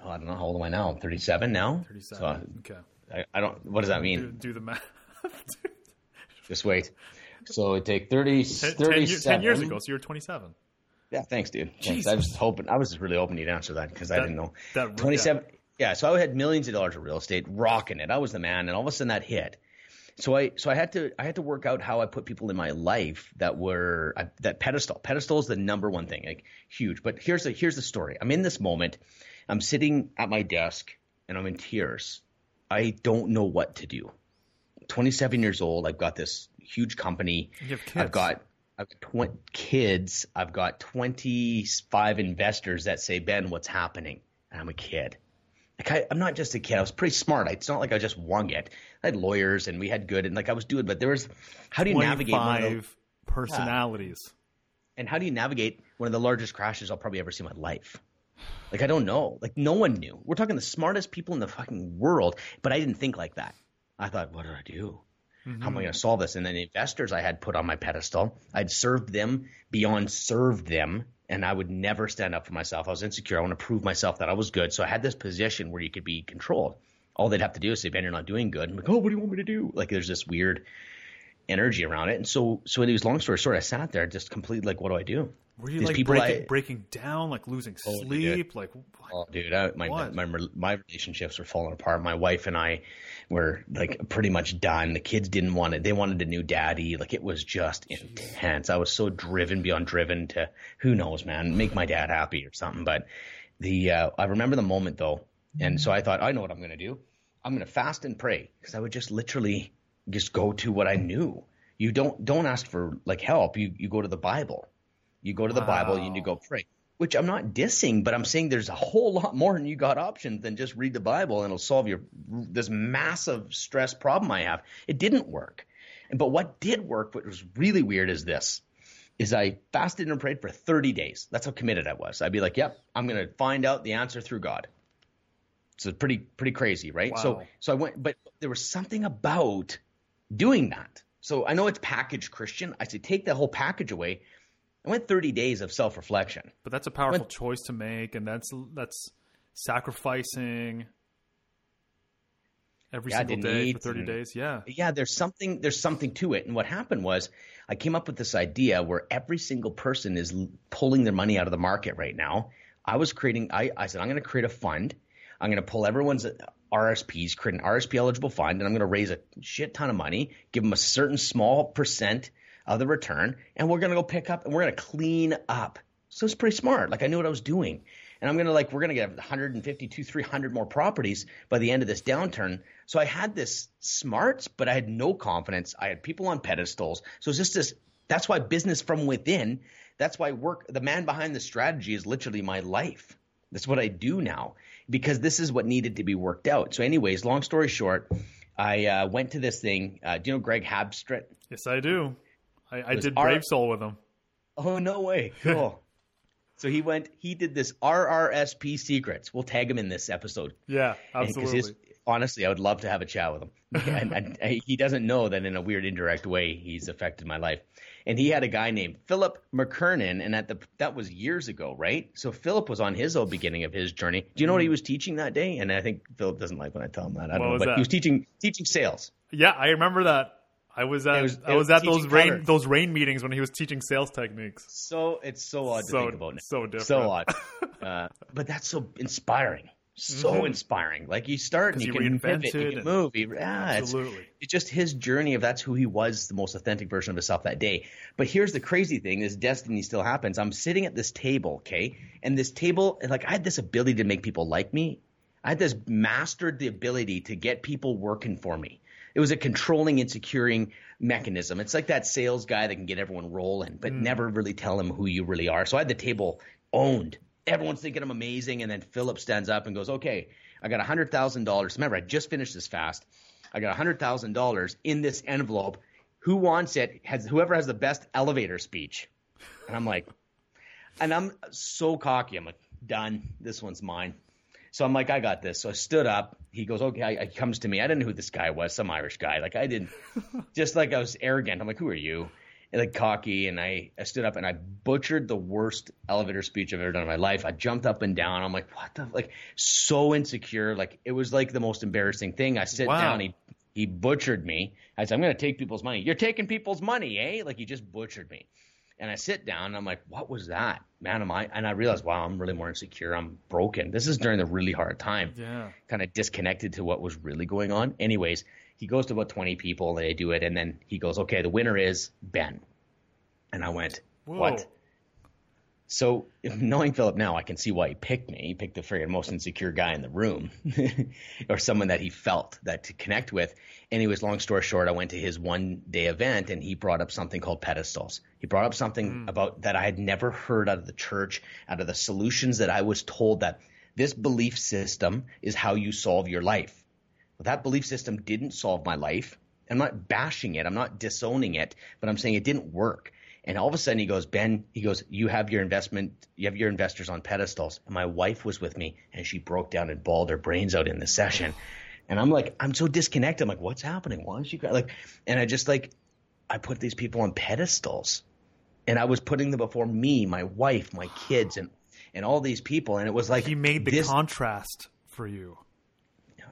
Oh, I don't know. How old am I now? I'm 37 now. 37. So okay. I, I, don't, what does that mean? Do, do the math. Just wait. So it take 30, 10, 37. 10 years ago, so you're 27. Yeah, thanks, dude. Thanks. I was just hoping. I was just really hoping you'd answer that because I didn't know. That, Twenty-seven. Yeah. yeah, so I had millions of dollars of real estate, rocking it. I was the man, and all of a sudden that hit. So I so I had to I had to work out how I put people in my life that were uh, that pedestal. Pedestal is the number one thing, like huge. But here's the here's the story. I'm in this moment. I'm sitting at my desk and I'm in tears. I don't know what to do. 27 years old. I've got this huge company. I've got I've got 20 kids. I've got 25 investors that say, Ben, what's happening? And I'm a kid. Like I, am not just a kid. I was pretty smart. It's not like I just wung it. I had lawyers and we had good and like I was doing, but there was, how do you navigate five personalities? And how do you navigate one of the largest crashes I'll probably ever see in my life? Like I don't know. Like no one knew. We're talking the smartest people in the fucking world, but I didn't think like that. I thought, what do I do? Mm-hmm. How am I going to solve this? And then the investors I had put on my pedestal, I'd served them beyond served them, and I would never stand up for myself. I was insecure. I want to prove myself that I was good. So I had this position where you could be controlled. All they'd have to do is say, Ben, you're not doing good. I'm like, oh, what do you want me to do? Like there's this weird energy around it. And so, so it was long story short, I sat there just completely like, what do I do? Were you These like breaking, I, breaking down, like losing oh, sleep? Dude. Like, oh, dude, I, my, my, my my relationships were falling apart. My wife and I were like pretty much done. The kids didn't want it; they wanted a new daddy. Like it was just intense. I was so driven beyond driven to who knows, man, make my dad happy or something. But the uh, I remember the moment though, and so I thought, I know what I'm gonna do. I'm gonna fast and pray because I would just literally just go to what I knew. You don't don't ask for like help. You you go to the Bible you go to the wow. Bible and you go pray. Which I'm not dissing, but I'm saying there's a whole lot more and you got options than just read the Bible and it'll solve your this massive stress problem I have. It didn't work. But what did work, what was really weird is this is I fasted and prayed for 30 days. That's how committed I was. I'd be like, "Yep, I'm going to find out the answer through God." So pretty pretty crazy, right? Wow. So so I went, but there was something about doing that. So I know it's packaged Christian. I said take the whole package away. I went 30 days of self reflection. But that's a powerful went, choice to make, and that's that's sacrificing every yeah, single day for 30 and, days. Yeah. Yeah, there's something there's something to it. And what happened was I came up with this idea where every single person is pulling their money out of the market right now. I was creating I, I said I'm going to create a fund. I'm going to pull everyone's uh, RSPs, create an RSP eligible fund, and I'm going to raise a shit ton of money, give them a certain small percent of the return, and we're gonna go pick up and we're gonna clean up. So it's pretty smart. Like I knew what I was doing, and I'm gonna like we're gonna get 150 to 300 more properties by the end of this downturn. So I had this smarts, but I had no confidence. I had people on pedestals. So it's just this. That's why business from within. That's why work. The man behind the strategy is literally my life. That's what I do now because this is what needed to be worked out. So, anyways, long story short, I uh, went to this thing. Uh, do you know Greg Habstritt? Yes, I do. I, I did Brave Soul with him. Oh no way! Cool. so he went. He did this RRSP secrets. We'll tag him in this episode. Yeah, absolutely. His, honestly, I would love to have a chat with him. and, and, and, he doesn't know that in a weird, indirect way, he's affected my life. And he had a guy named Philip McKernan, and at the that was years ago, right? So Philip was on his old beginning of his journey. Do you know what he mm. was teaching that day? And I think Philip doesn't like when I tell him that. I don't what know, but that? he was teaching teaching sales. Yeah, I remember that. I was at was, I was, was at those REIN those REIN meetings when he was teaching sales techniques. So it's so odd to think about. Now. So different. So odd. uh, but that's so inspiring. So mm-hmm. inspiring. Like you start and you can pivot, you can move. yeah, absolutely. It's, it's, just his journey of that's who he was, the most authentic version of himself that day. But here's the crazy thing: this destiny still happens. I'm sitting at this table, okay, and this table, like I had this ability to make people like me. I had this mastered the ability to get people working for me. It was a controlling and securing mechanism. It's like that sales guy that can get everyone rolling, but mm. never really tell them who you really are. So I had the table owned. Everyone's thinking I'm amazing, and then Philip stands up and goes, "Okay, I got a hundred thousand dollars. Remember, I just finished this fast. I got a hundred thousand dollars in this envelope. Who wants it? Has whoever has the best elevator speech?" And I'm like, and I'm so cocky. I'm like, done. This one's mine. So I'm like, I got this. So I stood up. He goes, okay. He comes to me. I didn't know who this guy was, some Irish guy. Like I didn't, just like I was arrogant. I'm like, who are you? And like cocky. And I, I stood up and I butchered the worst elevator speech I've ever done in my life. I jumped up and down. I'm like, what the, like so insecure. Like it was like the most embarrassing thing. I sit wow. down. He, he butchered me. I said, I'm going to take people's money. You're taking people's money, eh? Like he just butchered me. And I sit down and I'm like, what was that? Man, am I? And I realized, wow, I'm really more insecure. I'm broken. This is during the really hard time. Yeah. Kind of disconnected to what was really going on. Anyways, he goes to about 20 people and they do it. And then he goes, okay, the winner is Ben. And I went, Whoa. what? So knowing Philip now, I can see why he picked me. He picked the friggin' most insecure guy in the room, or someone that he felt that to connect with. Anyways, long story short, I went to his one day event and he brought up something called pedestals. He brought up something mm. about that I had never heard out of the church, out of the solutions that I was told that this belief system is how you solve your life. Well, that belief system didn't solve my life. I'm not bashing it. I'm not disowning it, but I'm saying it didn't work. And all of a sudden he goes, Ben, he goes, you have your investment, you have your investors on pedestals. And my wife was with me and she broke down and bawled her brains out in the session. And I'm like, I'm so disconnected. I'm like, what's happening? Why is she like, and I just like, I put these people on pedestals and I was putting them before me, my wife, my kids, and, and all these people. And it was like, he made the this, contrast for you.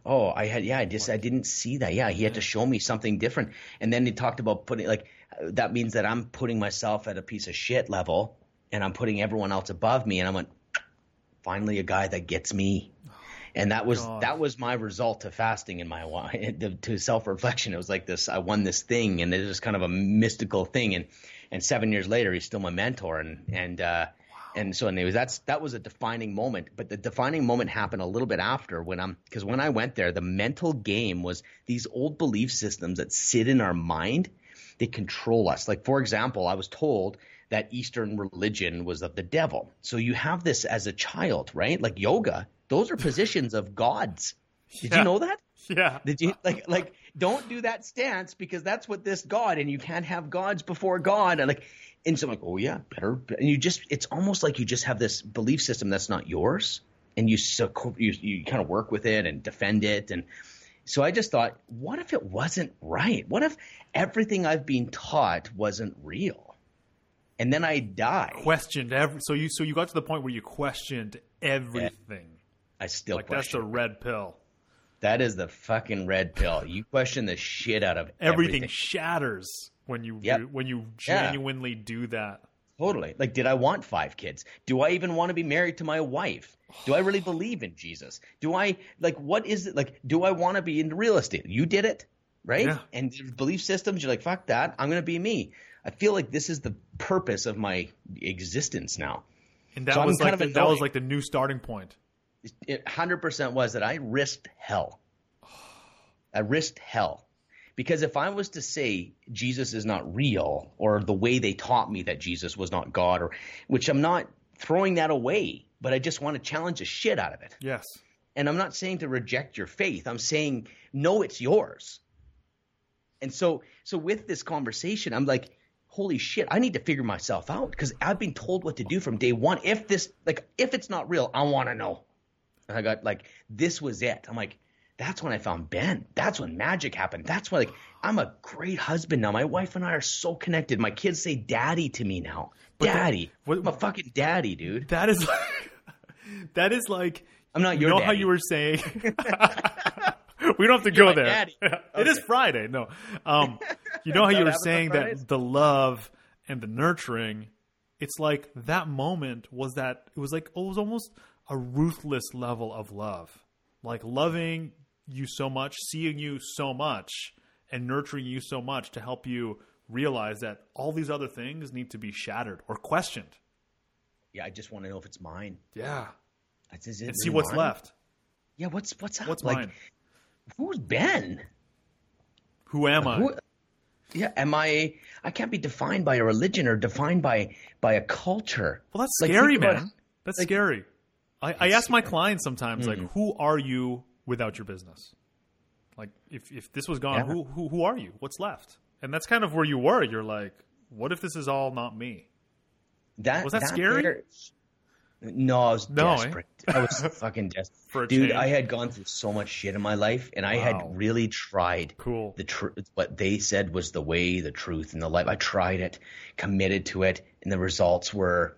Oh, I had, yeah, I just, I didn't see that. Yeah. He had to show me something different. And then he talked about putting like, that means that I'm putting myself at a piece of shit level and I'm putting everyone else above me. And I went, finally a guy that gets me. And that was God. that was my result to fasting in my to self reflection. It was like this: I won this thing, and it was kind of a mystical thing. And and seven years later, he's still my mentor. And and uh, and so anyways, that's that was a defining moment. But the defining moment happened a little bit after when I'm because when I went there, the mental game was these old belief systems that sit in our mind they control us. Like, for example, I was told that Eastern religion was of the devil. So you have this as a child, right? Like yoga, those are positions of gods. Did Yeah. you know that? Yeah. Did you like like don't do that stance because that's what this God and you can't have gods before God and like and so I'm like, oh yeah, better and you just it's almost like you just have this belief system that's not yours and you so you you kind of work with it and defend it and so I just thought, what if it wasn't right? What if everything I've been taught wasn't real? And then I die. Questioned every. So you so you got to the point where you questioned everything. I still Like that's the red pill. that is the fucking red pill. You question the shit out of Everything, everything. shatters when you Yep. when you Yeah. genuinely do that. Totally. Like, did I want five kids? Do I even want to be married to my wife? Do I really believe in Jesus? Do I like what is it like? Do I want to be in real estate? You did it, right? Yeah. And belief systems, you're like, fuck that. I'm gonna be me. I feel like this is the purpose of my existence now. And that So was kind like of the, that was like the new starting point. It 100% was that I risked hell. I risked hell. Because if I was to say Jesus is not real, or the way they taught me that Jesus was not God, or which I'm not throwing that away, but I just want to challenge the shit out of it. Yes. And I'm not saying to reject your faith. I'm saying no, it's yours. And so, so with this conversation, I'm like, holy shit, I need to figure myself out because I've been told what to do from day one. If this, like, if it's not real, I want to know. And I got like, this was it. I'm like, that's when I found Ben. That's when magic happened. That's when like I'm a great husband now. My wife and I are so connected. My kids say daddy to me now. But that- daddy. what- I'm a fucking daddy, dude. That is like, that is like I'm not your you know how you were saying we don't have to go there daddy. it is friday no um you know how you were saying that the love and the nurturing it's like that moment was that it was like it was almost a ruthless level of love like loving you so much seeing you so much and nurturing you so much to help you realize that all these other things need to be shattered or questioned Yeah, I just want to know if it's mine. yeah It's, is it and see what's mine? left Yeah, what's what's up? what's like, mine Who's Ben? who am i Who, yeah, am I? I can't be defined by a religion or defined by by a culture. Well, that's Like, scary, think about- man. That's like- scary. I, I ask my clients sometimes, Mm-hmm. like, who are you without your business? Like, if, if this was gone, Yeah. who, who who are you? What's left? And that's kind of where you were. You're like, what if this is all not me? That Was that scary? there- no, I was No, eh? desperate. I was fucking desperate. Dude, change? I had gone through so much shit in my life, and I had really tried Cool. the truth. What they said was the way, the truth, and the life. I tried it, committed to it, and the results were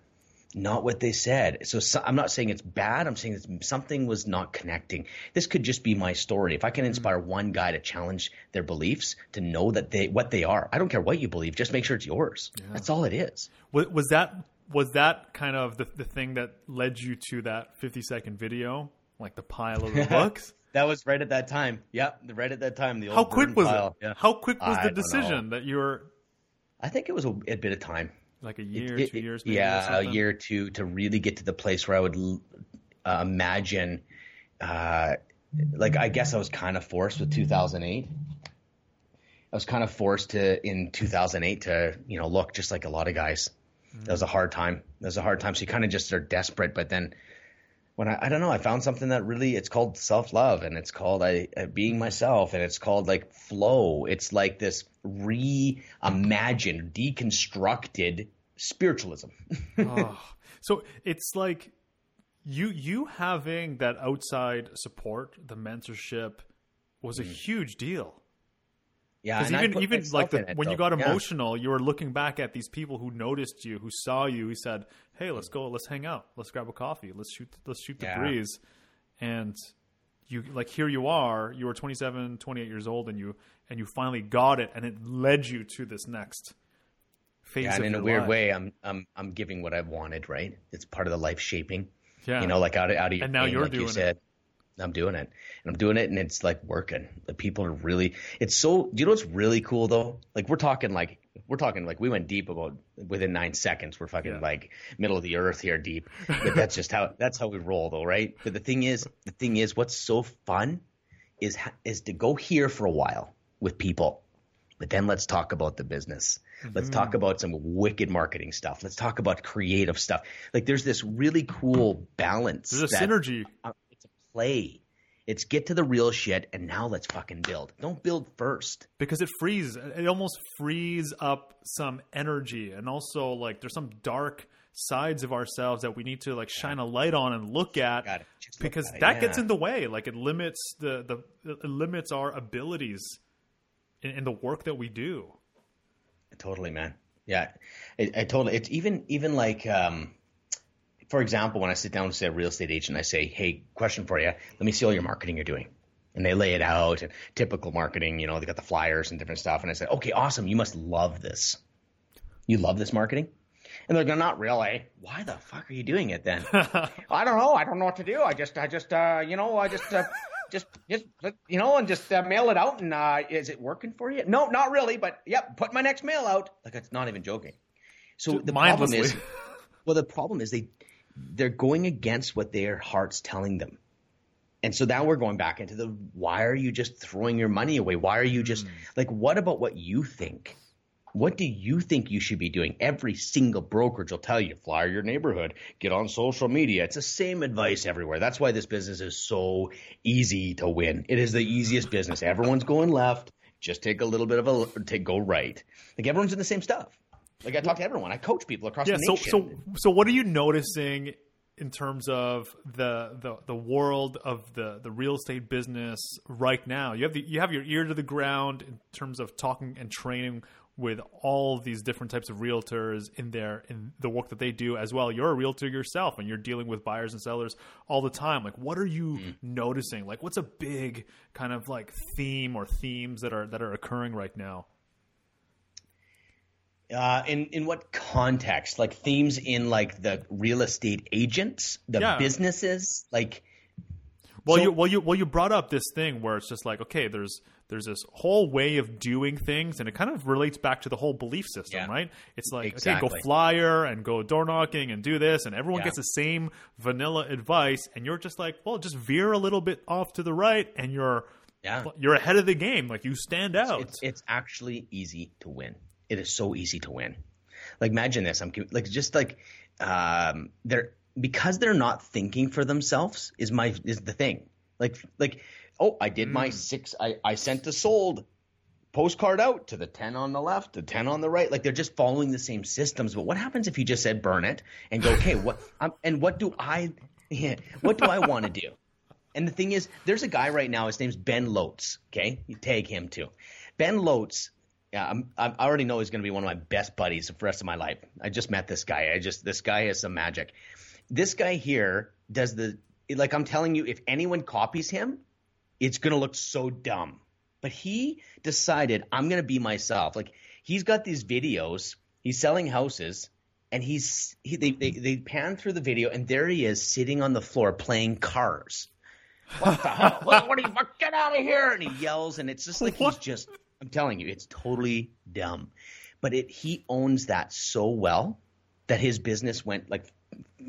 not what they said. So, so I'm not saying it's bad. I'm saying it's, something was not connecting. This could just be my story. If I can mm-hmm. inspire one guy to challenge their beliefs, to know that they what they are. I don't care what you believe. Just make sure it's yours. That's all it is. Was, was that was that kind of the, the thing that led you to that 50 second video, like the pile of the books? That was right at that time. Yep, right at that time. The old How quick was pile. it? Yeah. How quick was I the decision that you were I think it was a, a bit of time. Like a year, It- two it- years, maybe, or yeah, a year or two to really get to the place where I would uh, imagine. Uh, like I guess I was kind of forced with 2008. I was kind of forced to in 2008 to you know look just like a lot of guys. That was a hard time. That was a hard time. So you kind of just are desperate, but then when I, I don't know, I found something that really it's called self love and it's called I uh, being myself and it's called like flow. It's like this reimagined, deconstructed spiritualism. oh. So it's like you you having that outside support, the mentorship, was a mm. huge deal. Yeah, because even even like the, when you got emotional, yeah. you were looking back at these people who noticed you, who saw you, who said, "Hey, let's go, let's hang out, let's grab a coffee, let's shoot, let's shoot the yeah. breeze," and you like here you are, you were 27, 28 years old, and you and you finally got it, and it led you to this next phase. Yeah, and in a weird life. way, I'm I'm I'm giving what I've wanted, right? It's part of the life shaping. Yeah, you know, like out of out of your and now pain, you're like doing you said. it. I'm doing it, and I'm doing it, and it's like working. The people are really. It's so. Do you know what's really cool though? Like we're talking like we're talking like we went deep about within nine seconds. We're fucking yeah. like middle of the earth here, deep. But that's just how that's how we roll though, right? But the thing is, the thing is, what's so fun is is to go here for a while with people, but then let's talk about the business. Let's talk about some wicked marketing stuff. Let's talk about creative stuff. Like there's this really cool balance. There's a that, synergy. Uh, play. It's get to the real shit and now let's fucking build. Don't build first. Because it frees it almost frees up some energy and also like there's some dark sides of ourselves that we need to like shine a light on and look at because look at that yeah. gets in the way like it limits the the it limits our abilities in, in the work that we do totally man yeah I, I totally it's even even like um for example, when I sit down with say a real estate agent, I say, "Hey, question for you. Let me see all your marketing you're doing." And they lay it out and typical marketing, you know, they got the flyers and different stuff. And I said, "Okay, awesome. You must love this. You love this marketing." And they're going, "Not really. Why the fuck are you doing it then?" I don't know. I don't know what to do. I just, I just, uh, you know, I just. Uh, just just you know and just uh, mail it out and uh, is it working for you no not really but yep put my next mail out like it's not even joking so the problem is well the problem is they they're going against what their heart's telling them. And so now we're going back into the why are you just throwing your money away? Why are you just mm. like what about what you think? What do you think you should be doing? Every single brokerage will tell you flyer your neighborhood, get on social media. It's the same advice everywhere. That's why this business is so easy to win. It is the easiest business. Everyone's going left. Just take a little bit of a take go right. Like everyone's in the same stuff. Like I talk to everyone. I coach people across yeah, the nation. So, so, so what are you noticing in terms of the, the the world of the the real estate business right now? You have the you have your ear to the ground in terms of talking and training with all these different types of realtors in their in the work that they do as well. You're a realtor yourself and you're dealing with buyers and sellers all the time. Like what are you mm. noticing? Like what's a big kind of like theme or themes that are that are occurring right now? Uh, in in what context? Like themes in like the real estate agents, the yeah. businesses, like. Well, so, you well you well you brought up this thing where it's just like okay, there's there's this whole way of doing things, and it kind of relates back to the whole belief system, yeah. right? It's like exactly. okay, go flyer and go door knocking and do this, and everyone yeah. gets the same vanilla advice, and you're just like, well, just veer a little bit off to the right, and you're yeah. you're ahead of the game, like you stand out. It's, it's actually easy to win it is so easy to win. Like imagine this. I'm like just like um, they're because they're not thinking for themselves is my is the thing. Like like oh I did mm. my six I I sent the sold postcard out to the 10 on the left, the 10 on the right. Like they're just following the same systems. But what happens if you just said burn it and go, okay, what, um, and what do I, yeah, what do I want to do? And the thing is, there's a guy right now, his name's Ben Lotes. Okay. You tag him too. Ben Lotes yeah, I'm, i already know he's going to be one of my best buddies for the rest of my life. I just met this guy. I just this guy has some magic. This guy here does the like I'm telling you, if anyone copies him, it's going to look so dumb. But he decided I'm going to be myself. Like he's got these videos. He's selling houses, and he's he, they, they they pan through the video, and there he is sitting on the floor playing cars. What the hell? What, what are you? Get out of here! And he yells, and it's just like what? he's just I'm telling you, it's totally dumb. But it he owns that so well that his business went like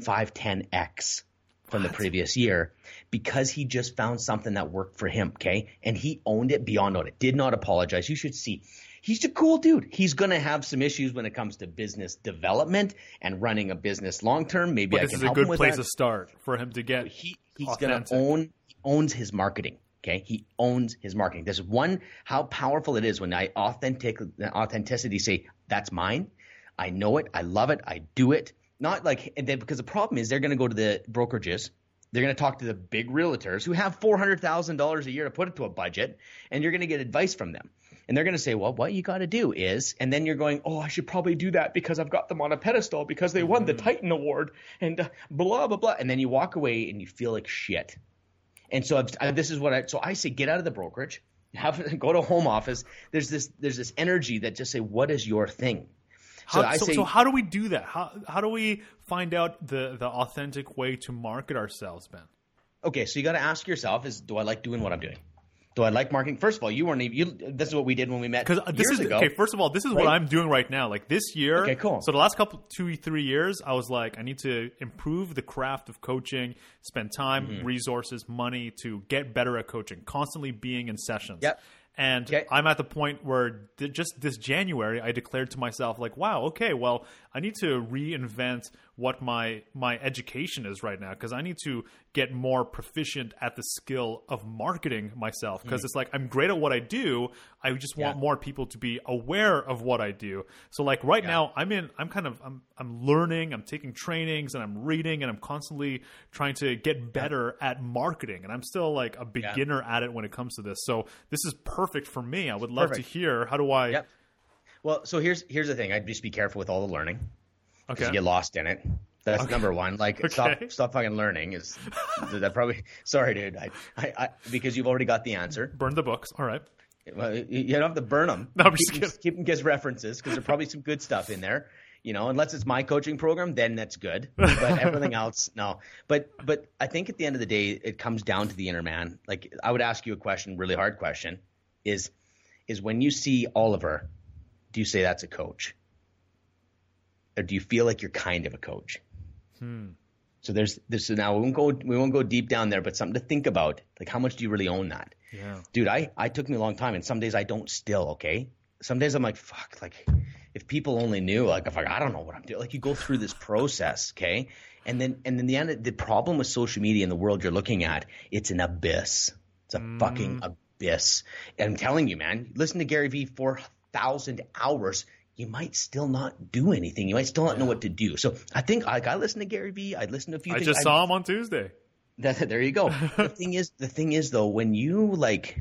five, ten x from what? the previous year because he just found something that worked for him. Okay, and he owned it beyond own it. Did not apologize. You should see. he's a cool dude. He's going to have some issues when it comes to business development and running a business long term. Maybe but I this can is a help good him with place that. to start for him to get. He he's going to own he owns his marketing. Okay, he owns his marketing. There's one how powerful it is when I authentic authenticity say that's mine. I know it. I love it. I do it. Not like and then because the problem is they're going to go to the brokerages. They're going to talk to the big realtors who have four hundred thousand dollars a year to put into a budget, and you're going to get advice from them. And they're going to say, well, what you got to do is, and then you're going, oh, I should probably do that because I've got them on a pedestal because they won the Titan Award and uh, blah blah blah. And then you walk away and you feel like shit. And so I've, I, this is what I so I say get out of the brokerage, have go to home office. There's this there's this energy that just say what is your thing. So How, I so, say so how do we do that? How how do we find out the the authentic way to market ourselves, Ben? okay, so you got to ask yourself is do I like doing what I'm doing? Do I like marketing? First of all, you weren't even. You, this is what we did when we met Because this years is ago. okay. First of all, this is what? I'm doing right now. Like this year. Okay, cool. So the last couple two three years, I was like, I need to improve the craft of coaching, spend time, Mm-hmm. resources, money to get better at coaching. Constantly being in sessions. Yep. And Okay. I'm at the point where th- just this January, I declared to myself, like, wow, okay, well, I need to reinvent what my my education is right now because I need to get more proficient at the skill of marketing myself because it's like I'm great at what I do. I just want Mm. Yeah. more people to be aware of what I do. So like right now, I'm in. I'm kind of. I'm. I'm learning. I'm taking trainings and I'm reading and I'm constantly trying to get better at marketing. And I'm still like a beginner at it when it comes to this. So this is perfect for me. I would love Perfect. to hear how do I. Yep. Well, so here's here's the thing. I'd just be careful with all the learning. Because Okay. you get lost in it. That's number one. Like stop Okay. stop fucking learning is that probably sorry dude. I, I, I because you've already got the answer. Burn the books. All right. Well, you don't have to burn them. No, I'm just keep, keep them as references because there's probably some good stuff in there. You know, unless it's my coaching program, then that's good. But everything else, no. But but I think at the end of the day, it comes down to the inner man. Like I would ask you a question, really hard question, is is when you see Oliver, do you say that's a coach, or do you feel like you're kind of a coach? Hmm. So there's this. So now we won't go we won't go deep down there, but something to think about. Like how much do you really own that? Yeah. dude, I, I took me a long time and some days I don't still, okay? Some days I'm like, fuck, like if people only knew, like if I, I don't know what I'm doing. Like you go through this process, okay? And then and then the end the problem with social media in the world you're looking at, it's an abyss. It's a hmm. fucking abyss. And I'm telling you, man, listen to Gary Vee four thousand hours. You might still not do anything. You might still not know what to do. So I think like I listen to Gary Vee. I listen to a few I things. just I- saw him on Tuesday. that, there you go. the thing is, the thing is though, when you like,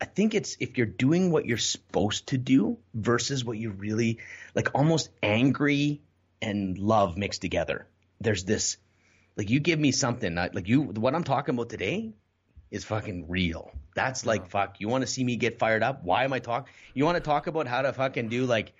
I think it's if you're doing what you're supposed to do versus what you really like, almost angry and love mixed together. There's this, like, you give me something like you. What I'm talking about today is fucking real. That's like fuck. You want to see me get fired up? Why am I talking? You want to talk about how to fucking do like,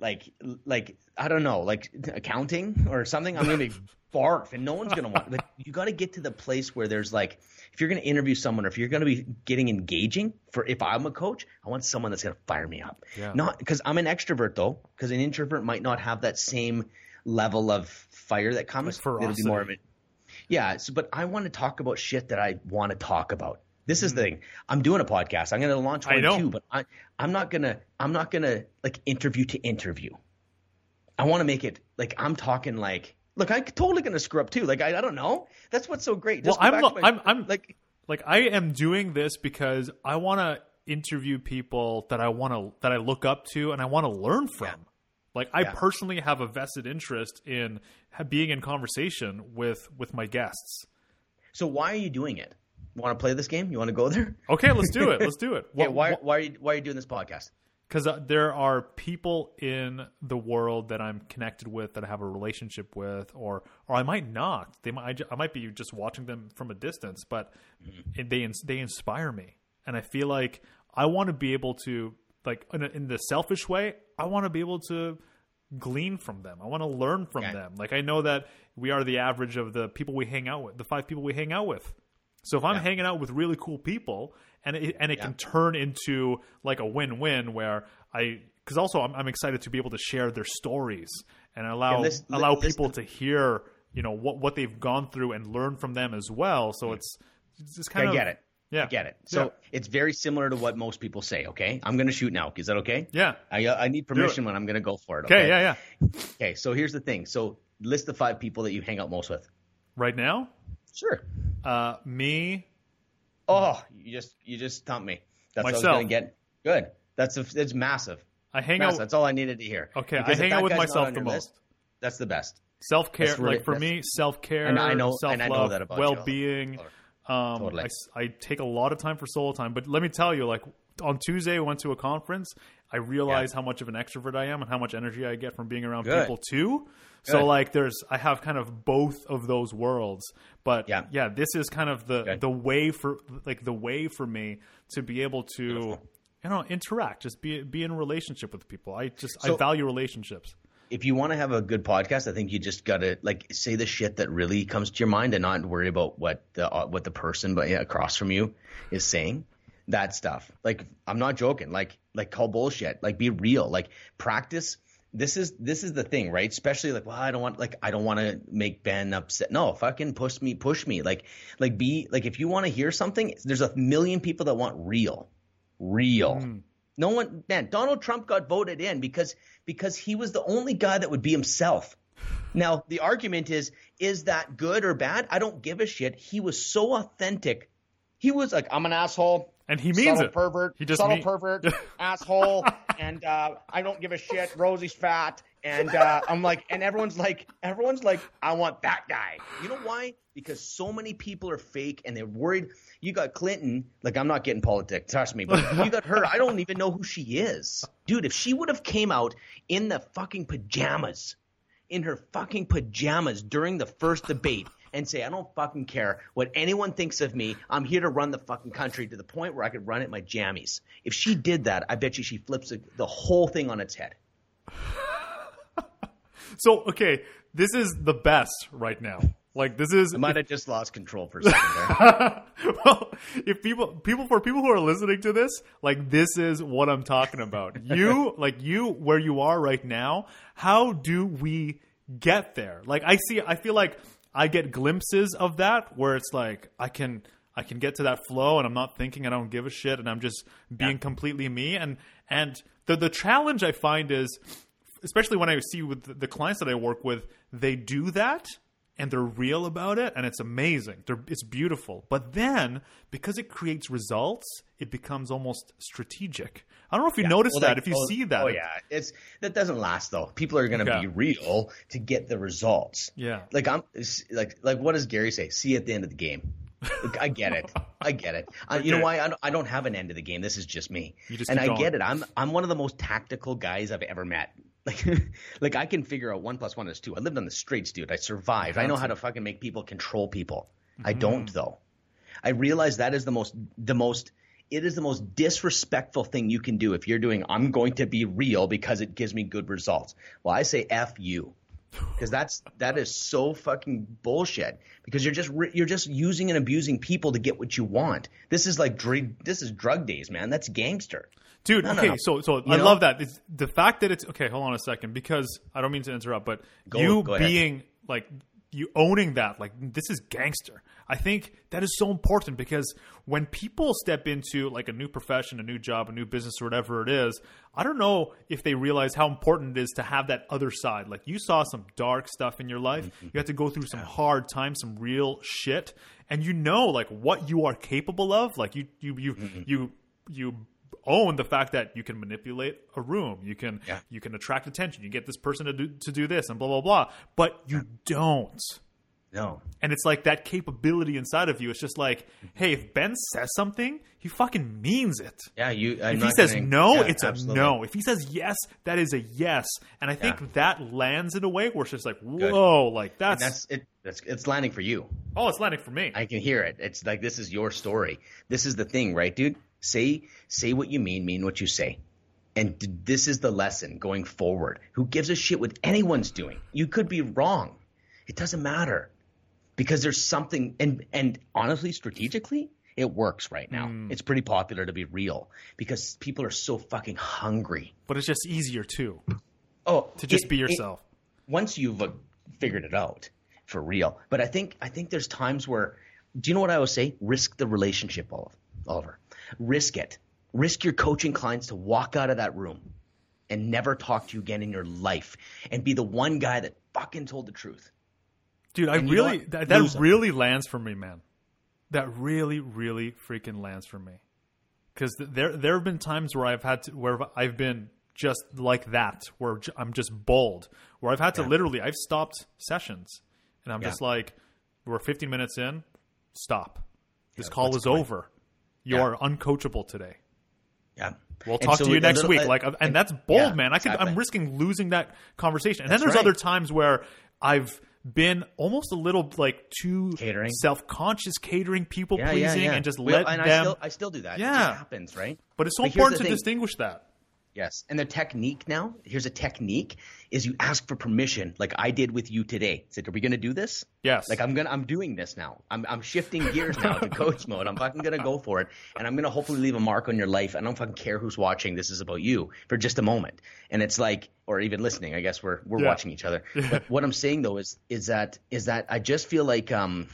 like, like I don't know, like accounting or something? I'm gonna be barf, and no one's gonna want. But you got to get to the place where there's like, if you're gonna interview someone, or if you're gonna be getting engaging, for if I'm a coach, I want someone that's gonna fire me up. Yeah. Not because I'm an extrovert though, because an introvert might not have that same level of fire that comes. Like It'll be more of ferocity. it. Yeah, so, but I want to talk about shit that I want to talk about. This is the mm-hmm. thing. I'm doing a podcast. I'm going to launch one too, but I, I'm not gonna. I'm not gonna like interview to interview. I want to make it like I'm talking like. Look, I'm totally gonna screw up too. Like I, I don't know. That's what's so great. Just Well, I'm to my- I'm I'm like like I am doing this because I want to interview people that I want to that I look up to and I want to learn from. Like I Yeah. personally have a vested interest in being in conversation with with my guests. so. Why are you doing it? You want to play this game? You want to go there? Okay, let's do it. Let's do it. What- why? what- Why are you? Why are you doing this podcast? because uh, there are people in the world that I'm connected with that I have a relationship with, or or I might not. They might I, might be just watching them from a distance, but it- they they inspire me, and I feel like I want to be able to like in, a, in the selfish way. I want to be able to glean from them. I want to learn from Okay. them. Like I know that we are the average of the people we hang out with, the five people we hang out with. So if I'm Yeah. hanging out with really cool people, and it, and it can turn into like a win-win where I because also I'm, I'm excited to be able to share their stories and allow Yeah, allow people to hear you know what what they've gone through and learn from them as well. So it's it's just kind I of get it. Yeah. I get it. So Yeah. it's very similar to what most people say. Okay, I'm going to shoot now. Is that okay? Yeah. I uh, I need permission when I'm going to go for it. Okay. Yeah. Yeah. Okay. So here's the thing. So list the five people that you hang out most with. Right now, Sure. uh, me, Oh, you just you just stumped me. That's what I was going to get. Good. That's a, it's massive. I hang Massive. out. That's all I needed to hear. Okay, I Because if hang out with myself the most. list, That's the best. Self care, like for me, self care, And I know- self I love, that about you. well being. Um, Totally. I, I take a lot of time for solo time, but let me tell you, like on Tuesday, I went to a conference. I realized how much of an extrovert I am and how much energy I get from being around Good. people too. So Good. like, there's I have kind of both of those worlds, but Yeah. yeah, this is kind of the Good. the way for like the way for me to be able to you know interact, just be be in relationship with people. I just I value relationships. If you want to have a good podcast, I think you just got to like say the shit that really comes to your mind and not worry about what the uh, what the person but yeah, across from you is saying. That stuff. Like I'm not joking. Like like call bullshit. Like be real. Like practice. This is this is the thing, right? Especially like, well, I don't want like I don't want to make Ben upset. No, fucking push me, push me. Like like be like if you want to hear something, there's a million people that want real, real. No one, man. Donald Trump got voted in because because he was the only guy that would be himself. Now the argument is, is that good or bad? I don't give a shit. He was so authentic. He was like, I'm an asshole. And he means subtle it. pervert. He just subtle mean- pervert, asshole, and uh, I don't give a shit. Rosie's fat, and uh, I'm like, and everyone's like, everyone's like, I want that guy. You know why? Because so many people are fake, and they're worried. You got Clinton. Like, I'm not getting politics, trust me, but you got her. I don't even know who she is, dude. If she would have came out in the fucking pajamas, in her fucking pajamas during the first debate and say, I don't fucking care what anyone thinks of me. I'm here to run the fucking country to the point where I could run it in my jammies. If she did that, I bet you she flips the, the whole thing on its head. So okay, this is the best right now. Like this is I might have just lost control for a second there. well, if people people for people who are listening to this, like this is what I'm talking about. You like you where you are right now, how do we get there? Like I see I feel like I get glimpses of that where it's like I can I can get to that flow and I'm not thinking I don't give a shit and I'm just being completely me and and the the challenge I find is especially when I see with the- clients that I work with, they do that and they're real about it and it's amazing. They're, it's beautiful. But then because it creates results, it becomes almost strategic. I don't know if you notice Well, that, like, if you oh, see that. Oh yeah, it's that doesn't last though. People are going to Yeah. be real to get the results. Yeah. Like I'm like like what does Gary say? See you at the end of the game. Look, I get it. I get it. Uh, You know why? I don't, I don't have an end of the game. This is just me. You just and I get it. I'm I'm one of the most tactical guys I've ever met. Like like I can figure out one plus one is two. I lived on the streets, dude. I survived. I know how to fucking make people control people. I Mm-hmm. don't though. I realize that is the most the most it is the most disrespectful thing you can do if you're doing I'm going to be real because it gives me good results. Well, I say F you. Because that's that is so fucking bullshit. Because you're just re- you're just using and abusing people to get what you want. This is like dr- this is drug days, man. That's gangster. Dude, No, no, okay, no. so so I know? love that. It's the fact that it's okay. Hold on a second, because I don't mean to interrupt, but Go- you go ahead. being like you owning that, like this is gangster. I think that is so important because when people step into like a new profession, a new job, a new business, or whatever it is, I don't know if they realize how important it is to have that other side. Like you saw some dark stuff in your life, Mm-hmm. you had to go through some hard times, some real shit, and you know like what you are capable of. Like you you you you you own the fact that you can manipulate a room, you can Yeah. you can attract attention, you get this person to do to do this, and blah blah blah. But you don't. No. And it's like that capability inside of you. It's just like, hey, if Ben says something, he fucking means it. Yeah, you. I'm If he says gonna- no, yeah, it's absolutely. a no. If he says yes, that is a yes. And I think Yeah. that lands in a way where it's just like, whoa, like that's, That's it. That's it's landing for you. oh, it's landing for me. I can hear it. It's like this is your story. This is the thing, right, dude? Say say what you mean, mean what you say. And this is the lesson going forward. Who gives a shit what anyone's doing? You could be wrong. It doesn't matter. Because there's something and and honestly strategically it works right now. Hmm. It's pretty popular to be real because people are so fucking hungry. but it's just easier too Oh, to just it- be it- yourself. once you've uh, figured it out for real. But I think I think there's times where do you know what I always say? Risk the relationship, Olive. Oliver. Risk it. Risk your coaching clients to walk out of that room and never talk to you again in your life and be the one guy that fucking told the truth. Dude, I And know really that, that really lands for me, man. That really, really freaking lands for me. Because there, there have been times where I've had to, where I've been just like that, where I'm just bold, where I've had to Yeah. literally, I've stopped sessions, and I'm Yeah. just like, we're 15 minutes in, stop. This Yeah, call is over. You Yeah. are uncoachable today. Yeah. We'll talk so to you next little- week. Like, and, and- that's bold, yeah, man. I could, I'm risking losing that conversation. And That's then there's right. other times where I've been almost a little like too Catering. self-conscious, catering, people pleasing, yeah, yeah. and just Well, let and them. I still, I still do that. It Yeah. just happens, right? but it's so But important to thing. distinguish that. Yes. And the technique now, here's a technique is you ask for permission, like I did with you today. Said, are we going to do this? Yes. Like I'm gonna, I'm doing this now. I'm, I'm shifting gears now to coach mode. I'm fucking gonna go for it, and I'm gonna hopefully leave a mark on your life. I don't fucking care who's watching. This is about you for just a moment, and it's like, or even listening. I guess we're we're Yeah. watching each other. But what I'm saying though is is that is that I just feel like um,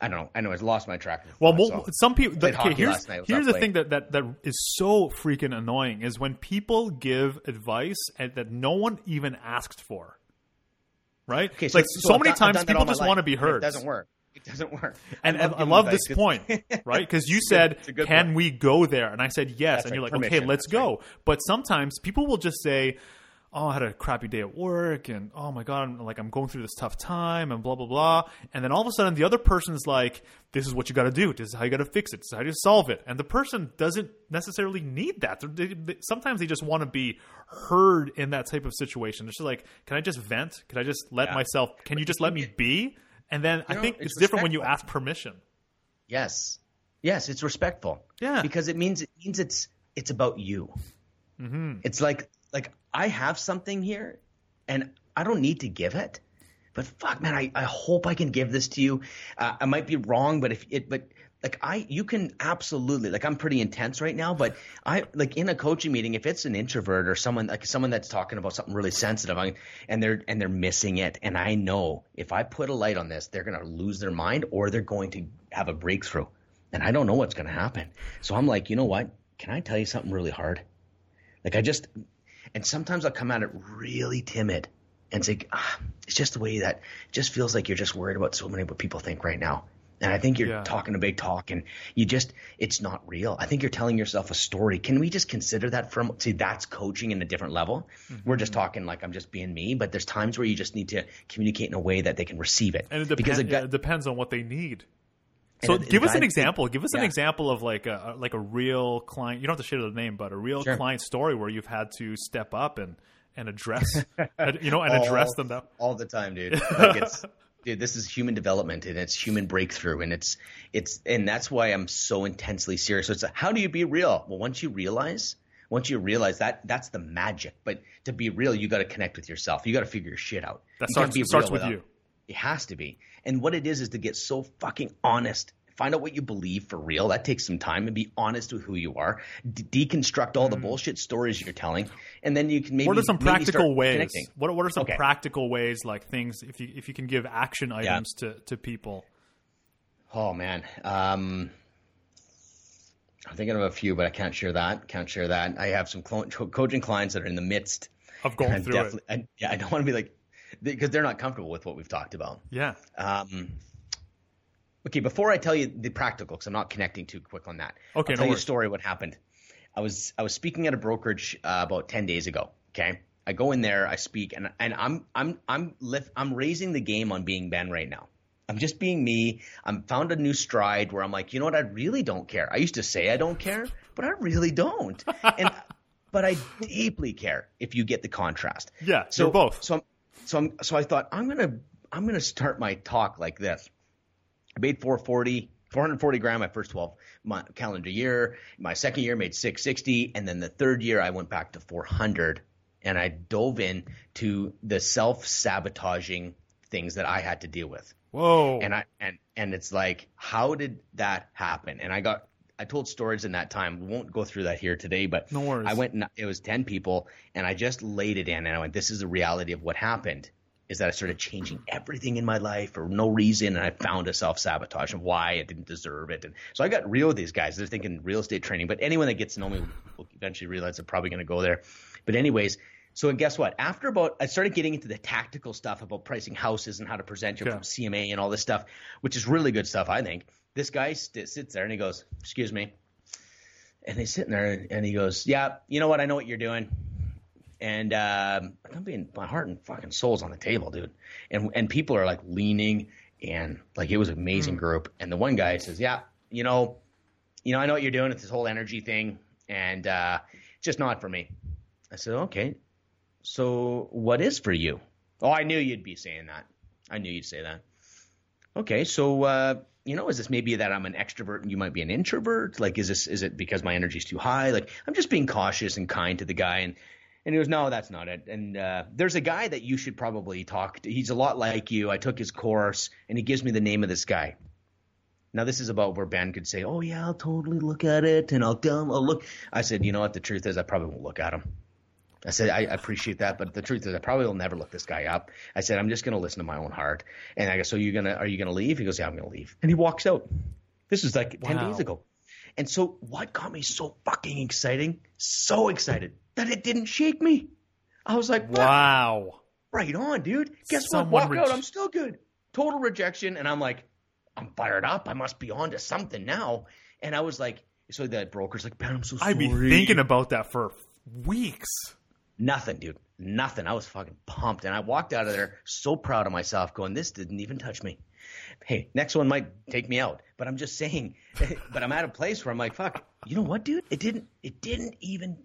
I don't know. I know I've lost my track. Of Well, so. some people. Played Okay, here's last night. It was here's the thing that, that that is so freaking annoying is when people give advice and that no one even asked for. Right? Okay, like so, I've many done- times people just life, want to be heard. It doesn't work. It doesn't work. And I, I love this point, right? Because you said, it's a good "Can point. we go there?" And I said, "Yes." and right, you're like, "Okay, let's that's right. go." But sometimes people will just say, "Oh, I had a crappy day at work, and oh my god, I'm, like I'm going through this tough time, and blah blah blah." And then all of a sudden, the other person's like, "This is what you got to do. This is how you got to fix it. This is how you solve it." And the person doesn't necessarily need that. They- they- sometimes they just want to be heard in that type of situation. It's just like, "Can I just vent? Can I just let Yeah. myself? Can you just let me be?" And then I know, think it's it's different when you ask permission. Yes. Yes, it's respectful. Yeah. Because it means it means it's it's about you. Mm-hmm. It's like like I have something here and I don't need to give it. But fuck man, I, I hope I can give this to you. Uh, I might be wrong, but if it but like I you can absolutely like I'm pretty intense right now, but I like in a coaching meeting, if it's an introvert or someone like someone that's talking about something really sensitive I, and they're and they're missing it, and I know if I put a light on this, they're gonna lose their mind or they're going to have a breakthrough. And I don't know what's gonna happen. So I'm like, you know what? Can I tell you something really hard? Like I just and sometimes I'll come at it really timid and say, ah, it's just the way that it just feels like you're just worried about so many what people think right now. And I think you're Yeah. talking a big talk and you just, it's not real. I think you're telling yourself a story. Can we just consider that from, see, that's coaching in a different level. We're just talking like I'm just being me, but there's times where you just need to communicate in a way that they can receive it. And it, because depends. a guy- it depends on what they need. And So a- give a us an example. Give us an example of like a like a real client. You don't have to share the name, but a real Sure. client story where you've had to step up and and address, you know, and address them. That all the time, dude. Like it's, dude, this is human development and it's human breakthrough, and it's it's and that's why I'm so intensely serious. So it's how do you be real? Well, once you realize, once you realize that that's the magic. But to be real, you got to connect with yourself. You got to figure your shit out. that You starts be starts with without- you. It has to be. And what it is is to get so fucking honest. Find out what you believe for real. That takes some time and be honest with who you are. D- deconstruct all the bullshit stories you're telling, and then you can maybe. What are some practical ways? connecting. What what are some Okay. practical ways like things if you if you can give action items to to people? Oh man, um, I'm thinking of a few, but I can't share that. Can't share that. I have some coaching clients that are in the midst. Of going through it. I, yeah, I don't want to be like because they're not comfortable with what we've talked about. Yeah. Um, okay, before I tell you the practical, because I'm not connecting too quick on that. Okay, I'll no tell you a story. What happened? I was I was speaking at a brokerage uh, about ten days ago. Okay, I go in there, I speak, and and I'm I'm I'm lift, I'm raising the game on being Ben right now. I'm just being me. I'm found a new stride where I'm like, you know what? I really don't care. I used to say I don't care, but I really don't. And but I deeply care if you get the contrast. Yeah, So both. So I'm, so I'm so I thought I'm gonna I'm gonna start my talk like this. I made 440, 440 grand my first 12 month calendar year. My second year made 660, and then the third year I went back to 400, and I dove in to the self sabotaging things that I had to deal with. Whoa. And I and and it's like, how did that happen? And I got I told stories in that time. We won't go through that here today, but No worries. I went and it was ten people, and I just laid it in, and I went, "This is the reality of what happened." is that I started changing everything in my life for no reason, and I found a self sabotage and why I didn't deserve it. And so I got real with these guys. They're thinking real estate training, but anyone that gets to know me will eventually realize they're probably going to go there. But anyways, so guess what? After about, I started getting into the tactical stuff about pricing houses and how to present your yeah. CMA and all this stuff, which is really good stuff, I think. This guy st- sits there and he goes, "Excuse me," and he's sitting there and he goes, "Yeah, you know what? I know what you're doing." and um, I'm being my heart and fucking soul's on the table, dude. And and people are like leaning and like it was an amazing mm. group. And the one guy says, "Yeah, you know, you know, I know what you're doing. It's this whole energy thing, and uh, just not for me." I said, "Okay, so what is for you?" Oh, I knew you'd be saying that. I knew you'd say that. Okay, so uh, you know, is this maybe that I'm an extrovert and you might be an introvert? Like, is this is it because my energy's too high? Like, I'm just being cautious and kind to the guy, and and he goes, no, that's not it. And uh, there's a guy that you should probably talk to. He's a lot like you. I took his course, and he gives me the name of this guy. Now this is about where Ben could say, "Oh yeah, I'll totally look at it, and I'll tell I'll look." I said, "You know what? The truth is, I probably won't look at him." I said, I appreciate that, but the truth is, I probably will never look this guy up. I said, I'm just going to listen to my own heart. And I go, so you're gonna, are you gonna leave? He goes, yeah, I'm gonna leave. And he walks out. This was like wow. ten days ago. And so, what got me so fucking exciting, so excited that it didn't shake me. I was like, what? wow, right on, dude. Guess Someone what? Walk re- out. I'm still good. Total rejection, and I'm like, I'm fired up. I must be on to something now. And I was like, so the broker's like, Ben, I'm so sorry. I'd be thinking about that for weeks. Nothing, dude. Nothing. I was fucking pumped, and I walked out of there so proud of myself, going, "This didn't even touch me." Hey, next one might take me out, but I'm just saying. but I'm at a place where I'm like, "Fuck." You know what, dude? It didn't. It didn't even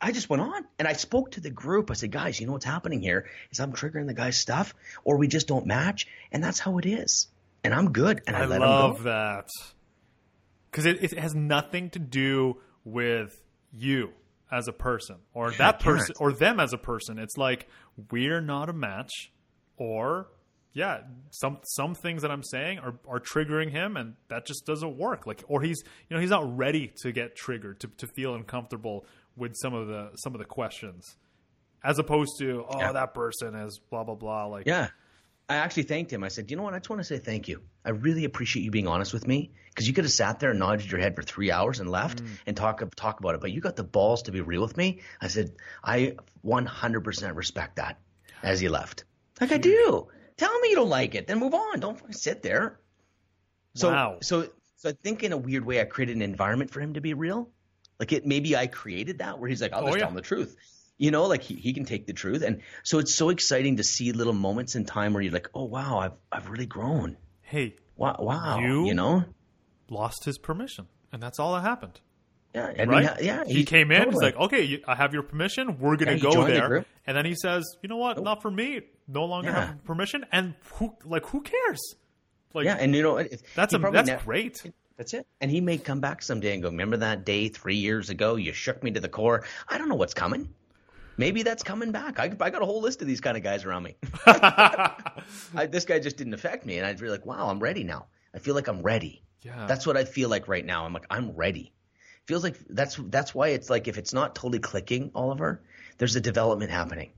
I just went on and I spoke to the group. I said, guys, you know what's happening here is I'm triggering the guy's stuff or we just don't match. And that's how it is. And I'm good. And I, I love that. Because it, it has nothing to do with you as a person or that person or them as a person. It's like we're not a match or yeah, some some things that I'm saying are, are triggering him, and that just doesn't work. Like, or he's you know he's not ready to get triggered to to feel uncomfortable with some of the some of the questions, as opposed to oh yeah. that person is blah blah blah. Like yeah, I actually thanked him. I said, you know what? I just want to say thank you. I really appreciate you being honest with me because you could have sat there and nodded your head for three hours and left mm. and talk talk about it, but you got the balls to be real with me. I said, I 100% respect that. As he left, like I do. Tell me you don't like it, then move on. Don't sit there. So wow. so so I think in a weird way I created an environment for him to be real. Like it, maybe I created that where he's like, I'll oh, just yeah. tell him the truth. You know, like he, he can take the truth. And so it's so exciting to see little moments in time where you're like, oh, wow, I've, I've really grown. Hey, wow, wow. You, you know, lost his permission. And that's all that happened. Yeah, I right. yeah, he, he came in. Totally. He's like, "Okay, I have your permission. We're gonna yeah, go there." The and then he says, "You know what? Oh. Not for me. No longer yeah. have permission." And who, like, who cares? Like, yeah, and you know, that's a, that's great. That's it. And he may come back someday and go, Remember that day three years ago? You shook me to the core. I don't know what's coming. Maybe that's coming back. I, I got a whole list of these kind of guys around me. I, this guy just didn't affect me. And I'd be like, Wow, I'm ready now. I feel like I'm ready. Yeah. That's what I feel like right now. I'm like, I'm ready. Feels like that's that's why it's like if it's not totally clicking, Oliver, there's a development happening.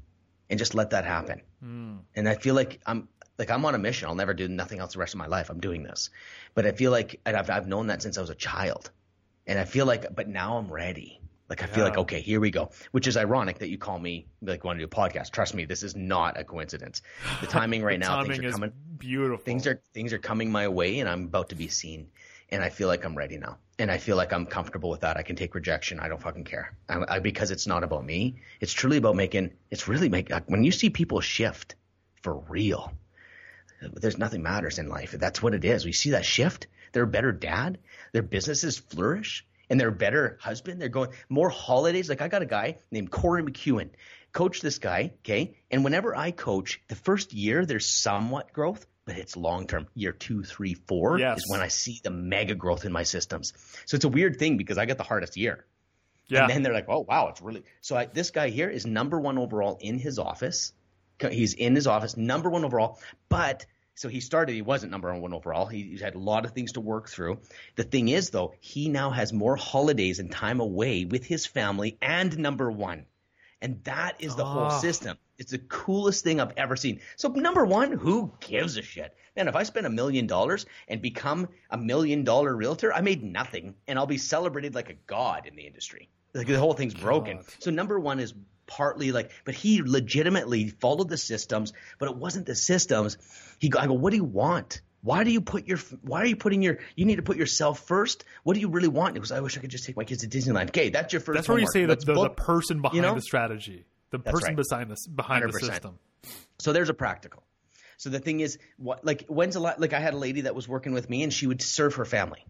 And just let that happen. Mm. And I feel like I'm like I'm on a mission. I'll never do nothing else the rest of my life. I'm doing this, but I feel like I've I've known that since I was a child, and I feel like, but now I'm ready. Like I yeah. feel like okay, here we go. Which is ironic that you call me like want to do a podcast. Trust me, this is not a coincidence. The timing right the now, timing things are coming. Beautiful. Things are things are coming my way, and I'm about to be seen. And I feel like I'm ready now, and I feel like I'm comfortable with that. I can take rejection. I don't fucking care, I, I, because it's not about me. It's truly about making. It's really make like, when you see people shift for real there's nothing matters in life. That's what it is. We see that shift. They're a better dad. Their businesses flourish and they're a better husband. They're going more holidays. Like I got a guy named Corey McEwen. Coach this guy, okay? And whenever I coach, the first year there's somewhat growth, but it's long term. Year two, three, four yes. is when I see the mega growth in my systems. So it's a weird thing because I got the hardest year. Yeah. And then they're like, oh wow, it's really so. I, this guy here is number one overall in his office. He's in his office, number one overall. But so he started, he wasn't number one overall. He, he had a lot of things to work through. The thing is, though, he now has more holidays and time away with his family and number one. And that is the oh. whole ah. system. It's the coolest thing I've ever seen. So number one, who gives a shit? Man, if I spend a million dollars and become a million dollar realtor, I made nothing, and I'll be celebrated like a god in the industry. Like the whole thing's broken. God. So number one is partly like, but he legitimately followed the systems, but it wasn't the systems. He, go, I go, what do you want? Why do you put your? Why are you putting your? You need to put yourself first. What do you really want? Was. I wish I could just take my kids to Disneyland. Okay, that's your first. That's where you say that the, the person behind know? the strategy, the That's person right. beside this behind the 100%. system. So there's a practical. So the thing is, what like when's a lot? Like I had a lady that was working with me, and she would serve her family,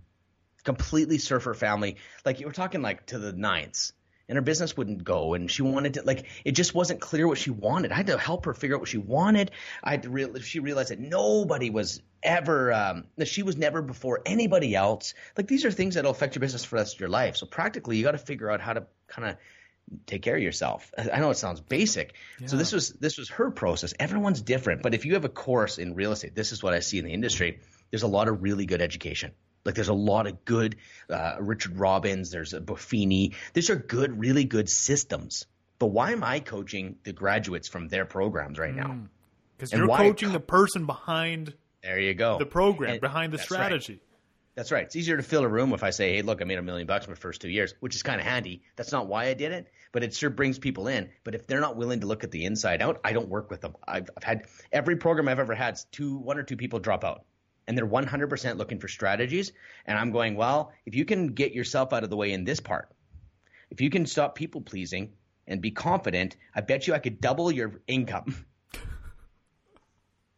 completely serve her family. Like you were talking like to the nines, and her business wouldn't go, and she wanted to like it just wasn't clear what she wanted. I had to help her figure out what she wanted. I had to real she realized that nobody was ever um, that she was never before anybody else. Like these are things that'll affect your business for the rest of your life. So practically, you got to figure out how to kind of take care of yourself. I know it sounds basic. So this was this was her process. Everyone's different, but if you have a course in real estate, this is what I see in the industry. There's a lot of really good education. Like there's a lot of good uh, Richard Robbins. There's a Buffini. These are good, really good systems. But why am I coaching the graduates from their programs right now? Because And you're coaching the person behind There you go. the program, And behind the that's right. strategy. That's right. It's easier to fill a room if I say, "Hey, look, I made a million bucks in my first two years," which is kind of handy. That's not why I did it, but it sure brings people in. But if they're not willing to look at the inside out, I don't work with them. I've, I've had every program I've ever had, two, one or two people drop out, and they're 100% looking for strategies. And I'm going, well, if you can get yourself out of the way in this part, if you can stop people pleasing and be confident, I bet you I could double your income.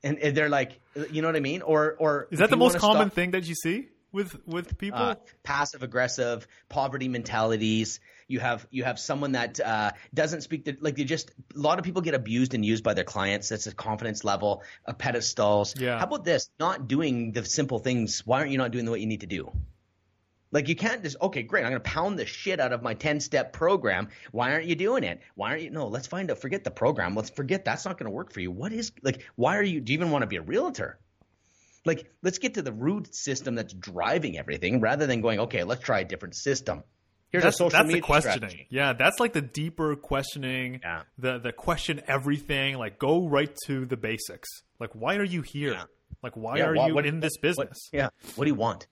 And, and they're like, you know what I mean? Or, or Is that the most common stop- thing that you see with with people? uh, passive aggressive poverty mentalities you have you have someone that uh, doesn't speak the, like they just a lot of people get abused and used by their clients. That's a confidence level a pedestals. Yeah. how about this? Not doing the simple things. Why aren't you not doing what you need to do? Like you can't just okay great i'm going to pound the shit out of my 10 step program. Why aren't you doing it? Why aren't you no let's find out forget the program. Let's forget that's not going to work for you. What is like why are you do you even want to be a realtor? Like let's get to the root system that's driving everything rather than going okay let's try a different system here's that's a social that's media the questioning. strategy. Yeah, that's like the deeper questioning. Yeah. The the question everything. Like go right to the basics. Like why are you here? Yeah. Like why Yeah, are what- you what- in this what- business? yeah what do you want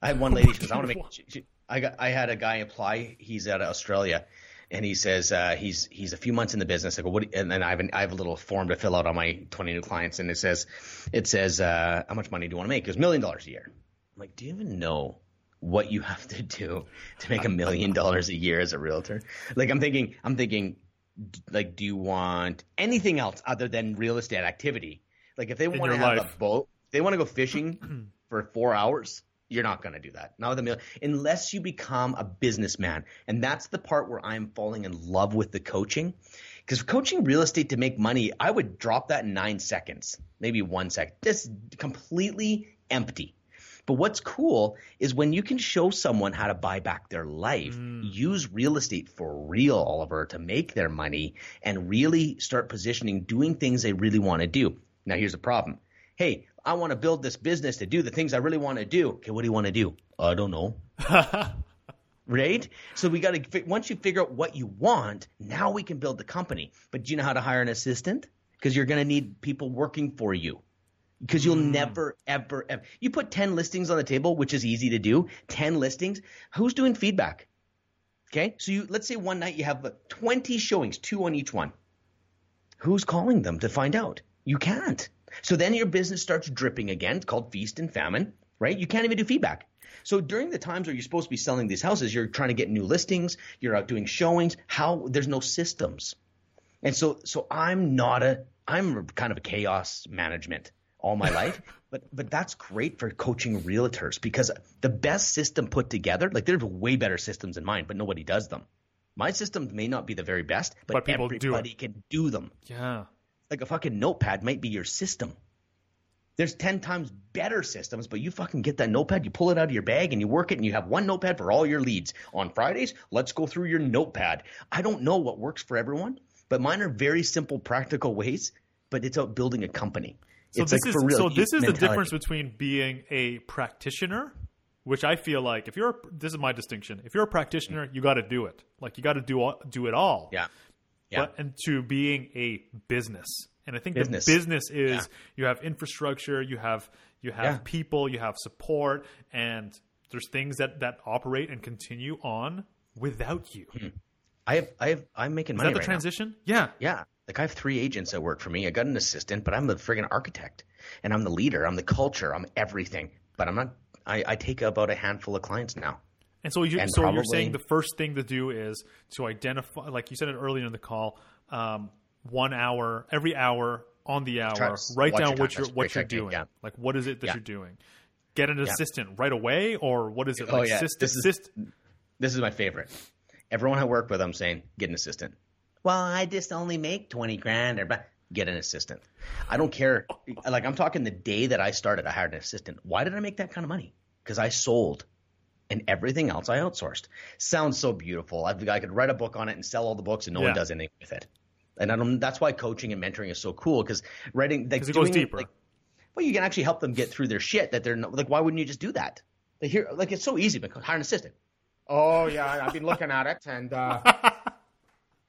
i had one lady she goes i want to make she, she, i got i had a guy apply he's out of australia and he says uh, he's he's a few months in the business. I go, what? do- And then I have an, I have a little form to fill out on my 20 new clients, and it says, it says, uh, how much money do you want to make? It goes million dollars a year. I'm like, do you even know what you have to do to make a million dollars a year as a realtor? Like, I'm thinking, I'm thinking, like, do you want anything else other than real estate activity? Like, if they want to have life. a boat, they want to go fishing for four hours, you're not going to do that. Not with a million, unless you become a businessman. And that's the part where I'm falling in love with the coaching. Because coaching real estate to make money, I would drop that in nine seconds, maybe one second. Just completely empty. But what's cool is when you can show someone how to buy back their life, mm. use real estate for real, Oliver, to make their money and really start positioning, doing things they really want to do. Now, here's the problem. Hey, I want to build this business to do the things I really want to do. Okay, what do you want to do? I don't know. right? So we got to once you figure out what you want, now we can build the company. But do you know how to hire an assistant? Because you're going to need people working for you. Because you'll never, ever, ever. You put 10 listings on the table, which is easy to do. 10 listings. Who's doing feedback? Okay. So you, let's say one night you have uh, 20 showings, two on each one. Who's calling them to find out? You can't. So then your business starts dripping again. It's called feast and famine, right? You can't even do feedback. So during the times where you're supposed to be selling these houses, you're trying to get new listings, you're out doing showings. How there's no systems. And so so I'm not a I'm kind of a chaos management all my life. But but that's great for coaching realtors because the best system put together, like there's way better systems than mine, but nobody does them. My systems may not be the very best, but, But people do everybody can do them yeah. like a fucking notepad might be your system. There's 10 times better systems, but you fucking get that notepad, you pull it out of your bag and you work it and you have one notepad for all your leads. On Fridays, let's go through your notepad. I don't know what works for everyone, but mine are very simple, practical ways, but it's about building a company. So it's this like is real. so this is the difference between being a practitioner, which I feel like if you're this is my distinction. If you're a practitioner, you got to do it. Like you got to do all, do it all. Yeah. Yeah. but and to being a business. And I think Business. the business is Yeah. you have infrastructure, you have you have Yeah. people, you have support, and there's things that that operate and continue on without you. Is I have, I have, I'm making money that the right now. transition? Yeah. Yeah. Like I have three agents that work for me. I got an assistant, but I'm the friggin' architect. And I'm the leader. I'm the culture. I'm everything. But I'm not I, I take about a handful of clients now. And so you And so you're saying the first thing to do is to identify, like you said it earlier in the call, um, one hour every hour on the hour, write down your what you're what you're doing. yeah. Like what is it that Yeah. you're doing? Get an assistant right away, or what is it? Oh, Like yeah. assist- This is- This is my favorite. Everyone I work with, I'm saying, get an assistant. Well, I just only make 20 grand or but get an assistant. I don't care. Like I'm talking the day that I started, I hired an assistant. Why did I make that kind of money? Because I sold and everything else I outsourced. Sounds so beautiful. I've, I could write a book on it and sell all the books and no Yeah. one does anything with it. And I don't, that's why coaching and mentoring is so cool because writing, like, 'Cause it goes deeper. Like, well, you can actually help them get through their shit that they're not, like, why wouldn't you just do that? Like, here, like, it's so easy, but hire an assistant. Oh yeah, I've been looking at it, and uh,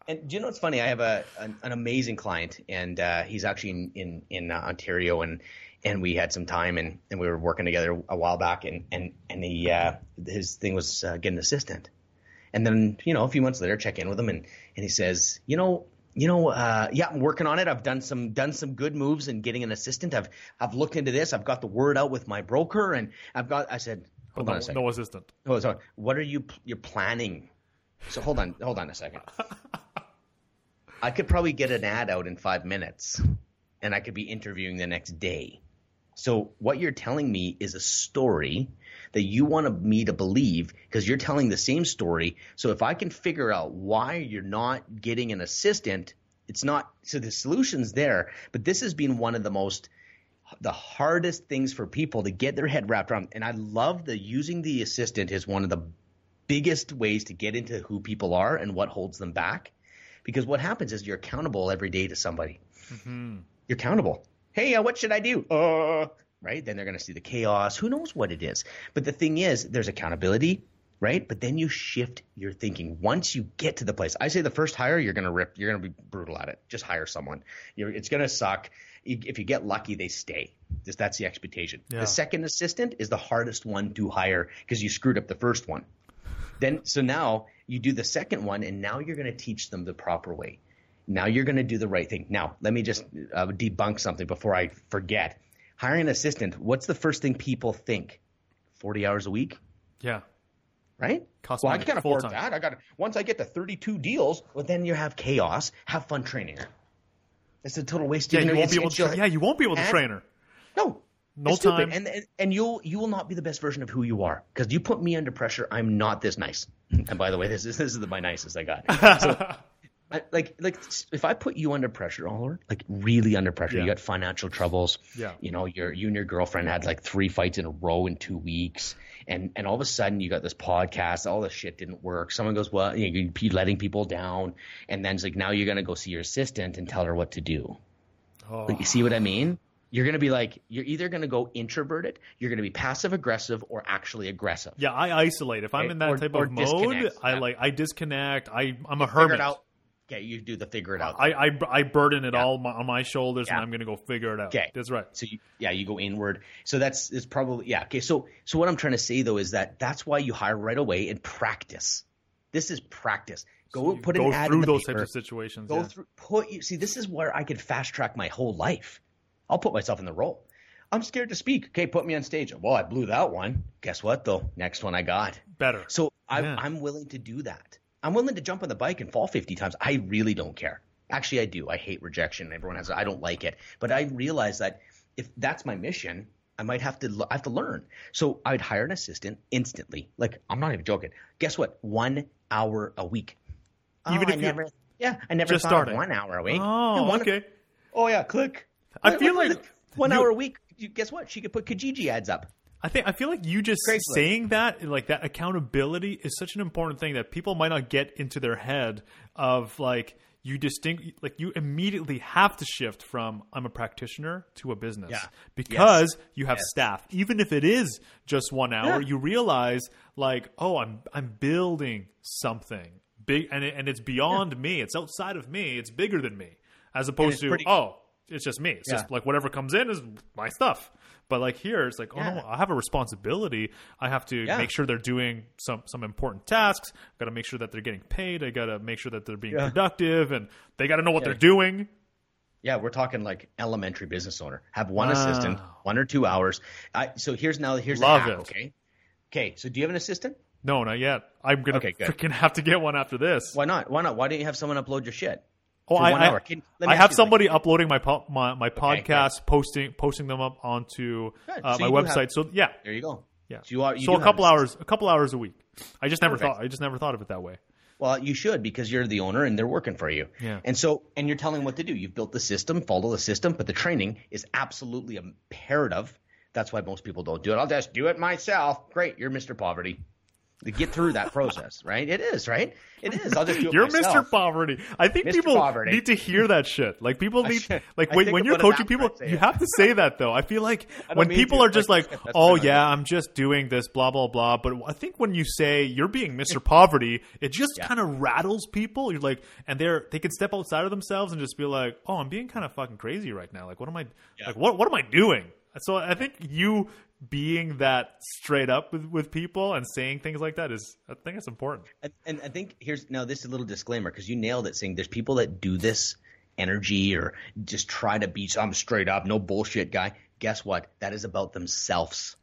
And do you know what's funny? I have a an, an amazing client, and uh, he's actually in in, in uh, Ontario, and and we had some time, and, and we were working together a while back, and and and he uh, his thing was uh, get an assistant, and then you know a few months later, check in with him, and and he says, you know. You know, uh, yeah, I'm working on it. I've done some done some good moves in getting an assistant. I've I've looked into this. I've got the word out with my broker, and I've got. I said, hold on no, a second. no assistant. Oh, sorry. What are you you're planning? So hold on, hold on a second. I could probably get an ad out in five minutes, and I could be interviewing the next day. So what you're telling me is a story that you want me to believe because you're telling the same story. So if I can figure out why you're not getting an assistant, it's not. So the solution's there, but this has been one of the most the hardest things for people to get their head wrapped around. And I love the using the assistant is one of the biggest ways to get into who people are and what holds them back. Because what happens is you're accountable every day to somebody. You're accountable. Hey, uh, what should I do? Uh, right? Then they're going to see the chaos. Who knows what it is? But the thing is, there's accountability, right? But then you shift your thinking. Once you get to the place, I say the first hire, you're going to rip, you're going to be brutal at it. Just hire someone. You're, it's going to suck. If you get lucky, they stay. Just that's the expectation. Yeah. The second assistant is the hardest one to hire because you screwed up the first one. Then so now you do the second one, and now you're going to teach them the proper way. Now you're going to do the right thing. Now let me just uh, debunk something before I forget. Hiring an assistant. What's the first thing people think? Forty hours a week, Yeah. right? Cost well, I can't afford full-time. that. I got once I get to 32 deals. Well, then you have chaos. Have fun training her. It's a total waste. Yeah, of you won't be able to. yeah, you won't be able to train her. No. No time. And, and and you'll you will not be the best version of who you are because you put me under pressure. I'm not this nice. And by the way, this is this is the, my nicest I got. So, I, like like if I put you under pressure, Oliver, like really under pressure, Yeah. you got financial troubles. Yeah. You know, your you and your girlfriend had like three fights in a row in two weeks, and and all of a sudden you got this podcast. All this shit didn't work. Someone goes, well, you know, you letting people down, and then it's like now you're gonna go see your assistant and tell her what to do. Oh. Like, you see what I mean? You're going to be like, you're either going to go introverted, you're going to be passive aggressive, or actually aggressive. Yeah, I isolate. If I'm Okay, in that or- type or of mode. I like I disconnect. I I'm a Figure hermit. it out. Okay, you do the figure it out. I, I I burden it Yeah. all my, on my shoulders, Yeah. and I'm going to go figure it out. Okay. That's right. so you, yeah, you go inward. So that's it's probably yeah. Okay, so so what I'm trying to say though is that that's why you hire right away and practice. This is practice. Go You put go an ad through in the those paper. types of situations. Go yeah. through put you see this is where I could fast track my whole life. I'll put myself in the role. I'm scared to speak. Okay, put me on stage. Well, I blew that one. Guess what though? Next one I got. Better. So I, Yeah. I'm willing to do that. I'm willing to jump on the bike and fall 50 times. I really don't care. Actually, I do. I hate rejection. Everyone has. I don't like it. But I realize that if that's my mission, I might have to. l- I have to learn. So I'd hire an assistant instantly. Like I'm not even joking. Guess what? One hour a week. Even oh, if I you- never. Yeah, I never Just thought starting. of one hour a week. Oh, Yeah, one- okay. Oh yeah, click. I feel like one you- hour a week. Guess what? She could put Kijiji ads up. I think I feel like you just Craigslist. saying that, like that accountability, is such an important thing that people might not get into their head. Of like you distinct, like you immediately have to shift from I'm a practitioner to a business Yeah. because you have Yes. staff. Even if it is just one hour, Yeah. you realize like, oh, I'm I'm building something big and it, and it's beyond me. It's outside of me. It's bigger than me. As opposed to pretty- oh, it's just me. It's just like whatever comes in is my stuff. But like here, it's like, oh Yeah. no, I have a responsibility. I have to Yeah. make sure they're doing some some important tasks. i Got to make sure that they're getting paid. I got to make sure that they're being Yeah. productive, and they got to know what Yeah. they're doing. Yeah, we're talking like elementary business owner. Have one Wow. assistant, one or two hours. I, so here's now here's the Love hack, it. Okay. Okay. So do you have an assistant? No, not yet. I'm gonna Okay, freaking have to get one after this. Why not? Why not? Why don't you have someone upload your shit? Oh, I, I. Can- I have somebody something. uploading my po- my, my podcast, posting posting them up onto uh, So my website. have- so yeah, There you go. yeah. So, you are, you so a couple hours, a couple hours a week. I just never Perfect. thought. I just never thought of it that way. Well, you should because you're the owner and they're working for you. Yeah. And so, and you're telling them what to do. You've built the system, follow the system, but the training is absolutely imperative. That's why most people don't do it. I'll just do it myself. Great, you're Mr. Poverty. To get through that process, right? It is, right? It is. I'll just do it You're myself. Mr. Poverty. I think Mr. people Poverty. need to hear that shit. Like people need, like when, when you're coaching people, you it. have to say that though. I feel like don't when people to, are just like, "Oh I yeah, I'm just doing this," blah blah blah. But I think when you say you're being Mr. Poverty, it just Yeah. kind of rattles people. You're like, and they're they can step outside of themselves and just be like, "Oh, I'm being kind of fucking crazy right now. Like, what am I? Yeah. Like, what what am I doing?" So I think you being that straight up with, with people and saying things like that is, I think it's important. And, and I think here's now this is a little disclaimer because you nailed it saying there's people that do this energy or just try to be some straight up, no bullshit guy. Guess what? That is about themselves.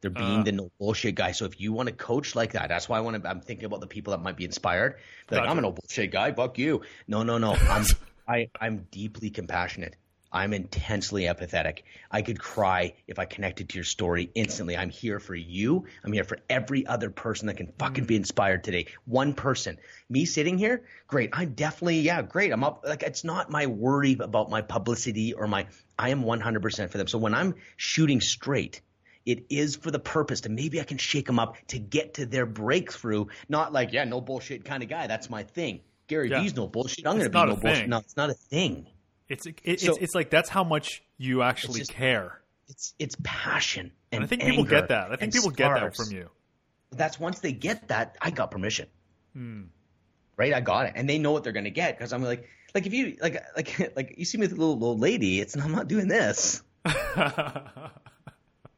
They're being Uh. the no bullshit guy. So if you want to coach like that, that's why I want to. I'm thinking about the people that might be inspired. They're like, I'm a no bullshit guy. Fuck you. No, no, no. I'm I I'm deeply compassionate. I'm intensely empathetic. I could cry if I connected to your story instantly. I'm here for you. I'm here for every other person that can fucking be inspired today. One person. Me sitting here, great. I'm definitely, yeah, great. I'm up. Like, it's not my worry about my publicity or my, I am 100% for them. So when I'm shooting straight, it is for the purpose to maybe I can shake them up to get to their breakthrough. Not like, yeah, no bullshit kind of guy. That's my thing. Gary Yeah. V's no bullshit. I'm going to be no bullshit. thing. No, it's not a thing. It's it, it's So- it's like that's how much you actually just- care. It's it's passion and And I think people get that. I think people get that from you. That's once they get that, I got permission. Hmm. Right, I got it, and they know what they're going to get because I'm like, like if you like like like you see me with a little old lady, it's I'm not doing this,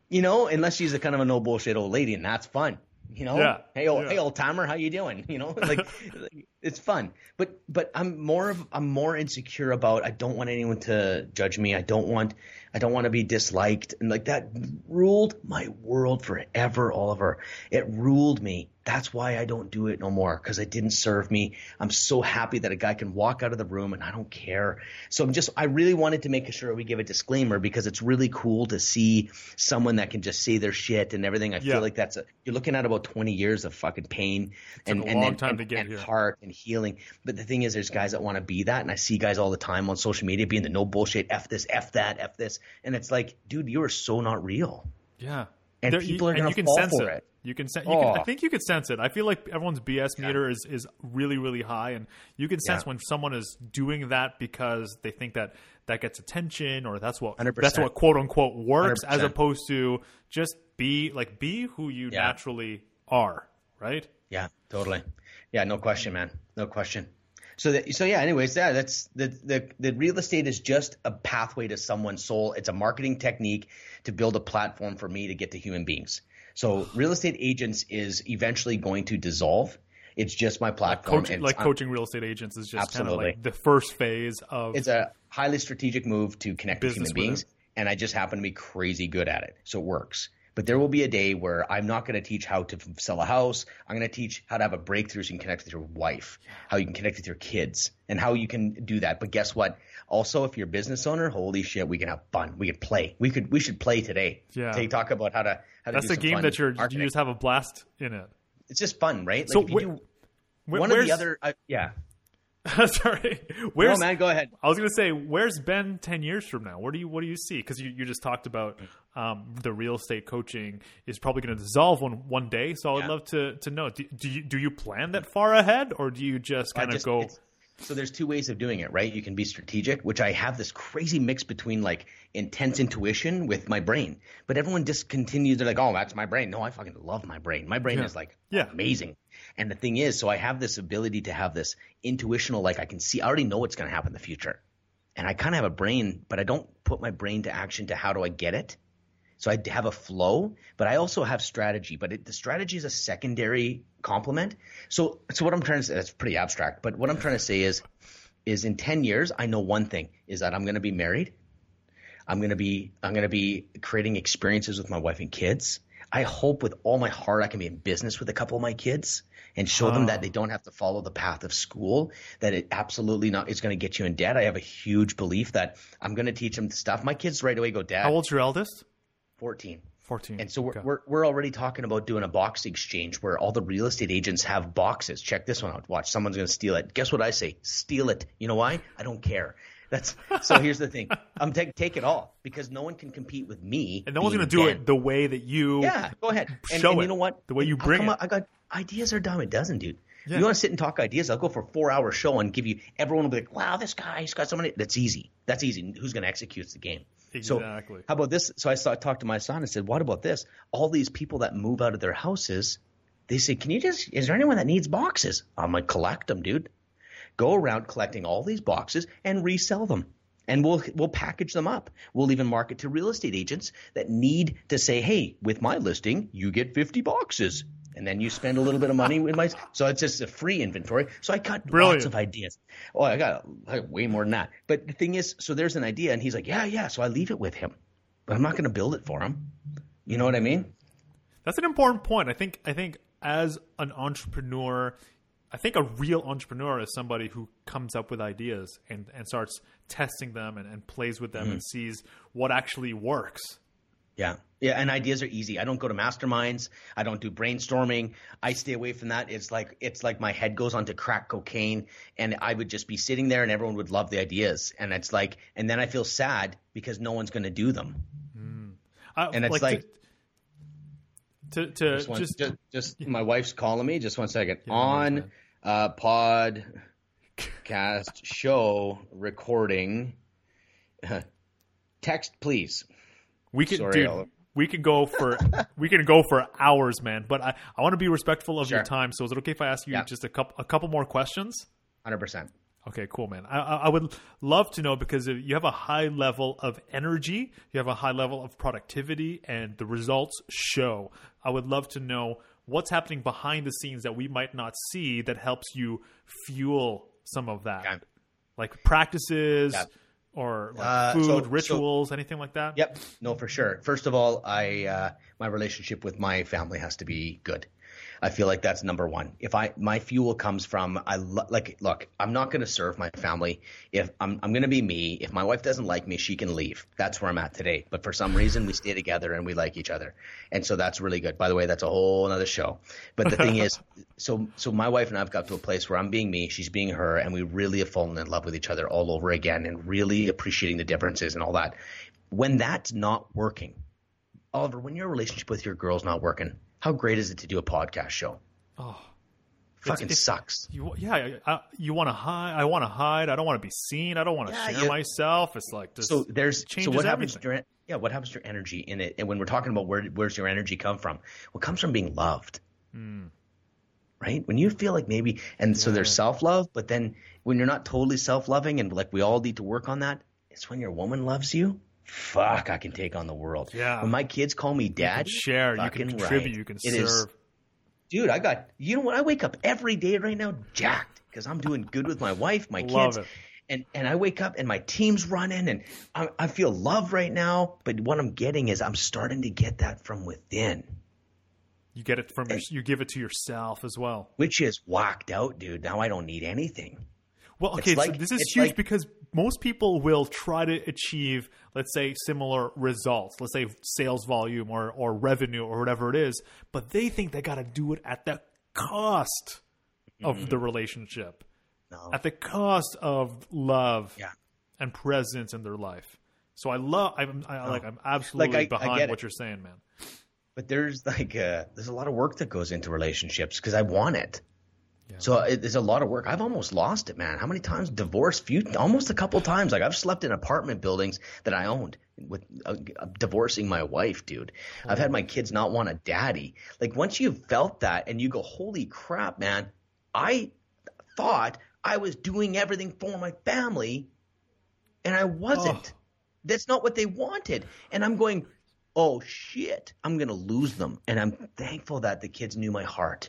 you know, unless she's a kind of a no bullshit old lady, and that's fun. You know, Yeah, hey old yeah. hey old timer, how you doing? You know, like, it's fun. But but I'm more of I'm more insecure about I don't want anyone to judge me. I don't want I don't want to be disliked and like that ruled my world forever, Oliver. It ruled me. That's why I don't do it no more because it didn't serve me. I'm so happy that a guy can walk out of the room and I don't care. So I'm just I really wanted to make sure we give a disclaimer because it's really cool to see someone that can just say their shit and everything. I Yeah. feel like that's a, you're looking at about 20 years of fucking pain and a and long then- time and- to get and here. heart and healing. But the thing is, there's guys that want to be that, and I see guys all the time on social media being the no bullshit, f this, f that, f this, and it's like, dude, you are so not real. Yeah. And people are gonna you can fall sense for it. it. You can sense. You can, I Oh. think you could sense it. I feel like everyone's BS meter is is really really high, and you can sense Yeah. when someone is doing that because they think that that gets attention or that's what 100%. that's what quote unquote works, as 100%. opposed to just be like be who you Yeah. naturally are. Right. Yeah, totally. Yeah, no question, man, no question. So that, so yeah. Anyways, yeah, that's the the the real estate is just a pathway to someone's soul. It's a marketing technique to build a platform for me to get to human beings. So real estate agents is eventually going to dissolve. It's just my platform. Coaching and like coaching real estate agents is just kind of like the first phase of it's a highly strategic move to connect with human beings, and I just happen to be crazy good at it, so it works. But there will be a day where I'm not going to teach how to sell a house. I'm going to teach how to have a breakthrough so you can connect with your wife, how you can connect with your kids, and how you can do that. But guess what? Also, if you're a business owner, holy shit, we can have fun. We could play. We could. We should play today. Yeah. To talk about how to how to that's do a game that you're marketing. you just have a blast in it. It's just fun, right? Like So wh- do Wh- one of the other, uh, yeah. Sorry, No, man, go ahead. I was gonna say, where's Ben ten years from now? Where do you what do you see? Because you, you just talked about um, the real estate coaching is probably going to dissolve one one day. So I would Yeah. love to to know. Do, do you do you plan that far ahead, or do you just kind of go? So there's two ways of doing it, right? You can be strategic, which I have this crazy mix between like intense intuition with my brain. But everyone just continues. They're like, "Oh, that's my brain." No, I fucking love my brain. My brain Yeah. is like Yeah. amazing. And the thing is, so I have this ability to have this intuitional, like I can see, I already know what's going to happen in the future. And I kind of have a brain, but I don't put my brain to action to how do I get it. So I have a flow, but I also have strategy. But it, the strategy is a secondary complement. So, so what I'm trying to say, that's pretty abstract. But what I'm trying to say is, is in 10 years, I know one thing is that I'm going to be married. I'm going to be, I'm going to be creating experiences with my wife and kids. I hope with all my heart I can be in business with a couple of my kids and show them Oh. that they don't have to follow the path of school, that it absolutely not is going to get you in debt. I have a huge belief that I'm going to teach them stuff. My kids right away go, Dad, How old's your eldest? 14. 14. And so we're, Okay. we're, we're already talking about doing a box exchange where all the real estate agents have boxes. Check this one out. Watch, someone's going to steal it. Guess what I say? Steal it. You know why? I don't care. That's so. Here's the thing. I'm take take it all because no one can compete with me. and no one's going to do Ben. it the way that you. Yeah, go ahead. And, Show and it you know what? the way you bring come it. I got ideas are dime a dozen, dude. Yeah. You want to sit and talk ideas? I'll go for a four hour show and give you. Everyone will be like, "Wow, this guy, he's got so many." That's easy. That's easy. Who's going to execute the game? So Exactly. how about this? So I saw, talked to my son and said, "What about this? All these people that move out of their houses, they say, can you just? Is there anyone that needs boxes? I'm like, collect them, dude. Go around collecting all these boxes and resell them." And we'll we'll package them up. We'll even market to real estate agents that need to say, "Hey, with my listing, you get 50 boxes." And then you spend a little bit of money with my so it's just a free inventory. So I got Brilliant. lots of ideas. Oh, I got I got way more than that. But the thing is, so there's an idea, and he's like, "Yeah, yeah." So I leave it with him, but I'm not going to build it for him. You know what I mean? That's an important point. I think I think as an entrepreneur, I think a real entrepreneur is somebody who comes up with ideas and, and starts testing them and, and plays with them and mm-hmm. sees what actually works. Yeah. Yeah, and ideas are easy. I don't go to masterminds. I don't do brainstorming. I stay away from that. It's like it's like my head goes onto crack cocaine and I would just be sitting there and everyone would love the ideas. And it's like and then I feel sad because no one's going to do them. Hmm. I, And it's like- to, to, to Just, one, just, just, just my wife's calling me. Just one second. Yeah, On uh, podcast show recording. Text, please. we could sorry, dude, I'll- we could go for we can go for hours, man. But I, I want to be respectful of your time. So is it okay if I ask you Yeah. just a couple a couple more questions? Hundred percent. Okay, cool, man. I, I would love to know because you have a high level of energy, you have a high level of productivity, and the results show. I would love to know what's happening behind the scenes that we might not see that helps you fuel some of that, Yeah. like practices Yeah. or like Uh, food so- so- rituals, anything like that. Yep, no, for sure. First of all, I uh, my relationship with my family has to be good. I feel like that's number one. If I my fuel comes from I lo- like look, I'm not going to serve my family if I'm I'm going to be me. If my wife doesn't like me, she can leave. That's where I'm at today. But for some reason, we stay together and we like each other, and so that's really good. By the way, that's a whole other show. But the thing is, so so my wife and I've got to a place where I'm being me, she's being her, and we really have fallen in love with each other all over again, and really appreciating the differences and all that. When that's not working, Oliver, when your relationship with your girl's not working, how great is it to do a podcast show? Oh. Fucking it's- sucks. You, yeah, I, you want to hide. I want to hide. I don't want to be seen. I don't want to Yeah, share myself. It's like this. So there's so what happens to your yeah what happens to your energy in it? And when we're talking about where where's your energy come from? Well, it comes from being loved, hmm. right? When you feel like maybe and so there's self love, but then when you're not totally self loving and like we all need to work on that, it's when your woman loves you. Fuck, I can take on the world. Yeah. When my kids call me you dad, share. You can contribute. right. You can It is- serve. dude, I got you know what? I wake up every day right now jacked because I'm doing good with my wife, my Love kids, it. and and I wake up and my team's running and I, I feel love right now. But what I'm getting is I'm starting to get that from within, You get it from your, you give it to yourself as well. which is whacked out, dude. Now I don't need anything. Well, okay, so this is huge like- because most people will try to achieve, let's say, similar results, let's say sales volume or, or revenue or whatever it is, but they think they got to do it at the cost of the relationship, No. at the cost of love Yeah. and presence in their life. So I love, I'm, I, like, I'm absolutely I- I behind get what you're saying, man. But there's like uh there's a lot of work that goes into relationships because I want it. So it, it's a lot of work. I've almost lost it, man. How many times divorced? Few, almost a couple times. Like I've slept in apartment buildings that I owned with uh, divorcing my wife, dude. I've had my kids not want a daddy. Like once you've felt that and you go, holy crap, man, I thought I was doing everything for my family and I wasn't. Oh. That's not what they wanted. And I'm going, oh shit, I'm going to lose them. And I'm thankful that the kids knew my heart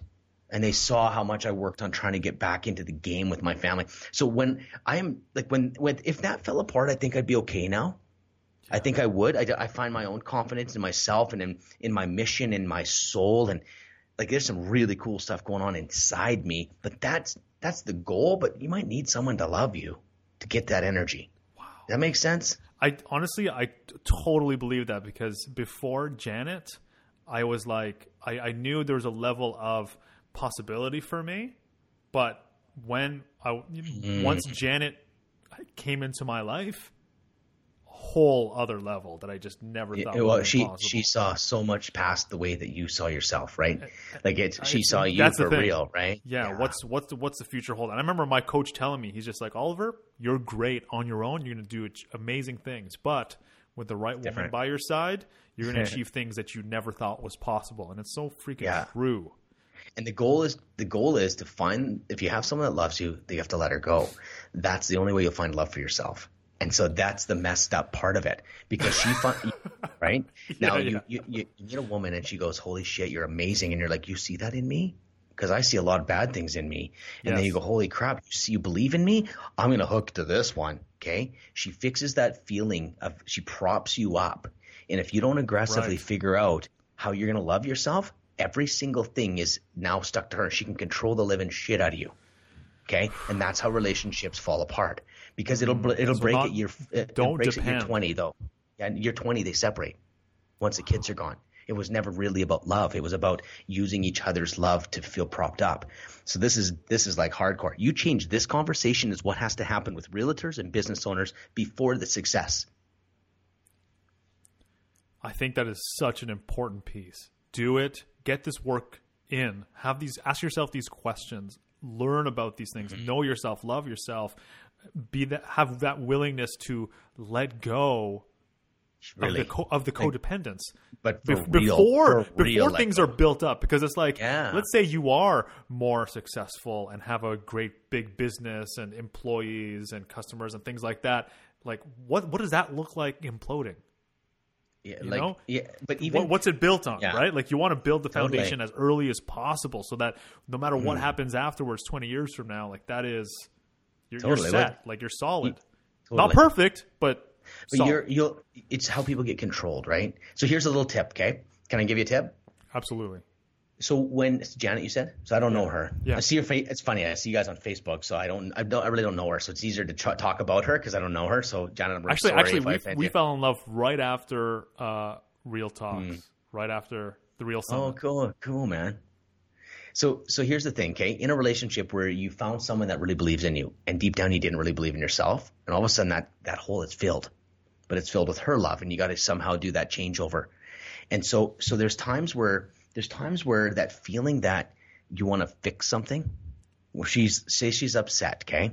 and they saw how much I worked on trying to get back into the game with my family. So when I am like, when, when, if that fell apart, I think I'd be okay now. I think I would. I, I find my own confidence in myself and in, in my mission and my soul. And like, there's some really cool stuff going on inside me, but that's, that's the goal. But you might need someone to love you to get that energy. Wow. That makes sense. I honestly, I totally believe that because before Janet, I was like, I, I knew there was a level of possibility for me, but when I hmm. once Janet came into my life, whole other level that I just never thought. well, was she possible. she saw so much past the way that you saw yourself, right? Like it, she it's- saw you for real, right? Yeah, what's what's the, what's the future hold? And I remember my coach telling me, he's just like, Oliver, you're great on your own. You're going to do amazing things, but with the right woman by your side, you're going to achieve things that you never thought was possible. And it's so freaking Yeah. true. And the goal is the goal is to find if you have someone that loves you, you have to let her go. That's the only way you'll find love for yourself. And so that's the messed up part of it because she find right now Yeah, you, yeah. you you you meet a woman and she goes, "Holy shit, you're amazing," and you're like, "You see that in me?" Because I see a lot of bad things in me, and then you go, "Holy crap, you see, you believe in me? I'm gonna hook to this one." Okay, she fixes that feeling of she props you up, and if you don't aggressively Right. figure out how you're gonna love yourself, every single thing is now stuck to her. She can control the living shit out of you. Okay, and that's how relationships fall apart because it'll it'll So break not- at year uh, it don't at year depend. twenty though. Yeah, year twenty they separate once the kids are gone. It was never really about love. It was about using each other's love to feel propped up. So this is this is like hardcore. You change this conversation is what has to happen with realtors and business owners before the success. I think that is such an important piece. Do it. Get this work in. Have these. Ask yourself these questions. Learn about these things. Mm-hmm. Know yourself. Love yourself. Be that. Have that willingness to let go Really. of the co- of the codependence. But Bef- real, before real, before like- things are built up because it's like Yeah. let's say you are more successful and have a great big business and employees and customers and things like that like what what does that look like imploding yeah, you like, know? yeah, but even what, what's it built on Yeah. right like you want to build the Totally. foundation as early as possible so that no matter what Mm. happens afterwards 20 years from now like that is you're, Totally. you're set Like- like you're solid Totally. not perfect but, But solid. you're you'll it's how people get controlled, right? So here's a little tip, okay? Can I give you a tip? absolutely So when it's Janet, you said, so I don't know her. Yeah. I see your face. It's funny. I see you guys on Facebook, so I don't. I don't. I really don't know her. So it's easier to ch- talk about her because I don't know her. So Janet, I'm really actually sorry actually we, we fell in love right after uh real talks right after the real Oh, cool, cool, man. So, so here's the thing, okay? In a relationship where you found someone that really believes in you, and deep down you didn't really believe in yourself, and all of a sudden that that hole is filled, but it's filled with her love, and you got to somehow do that changeover. And so, so there's times where there's times where that feeling that you want to fix something, where she's say she's upset, okay,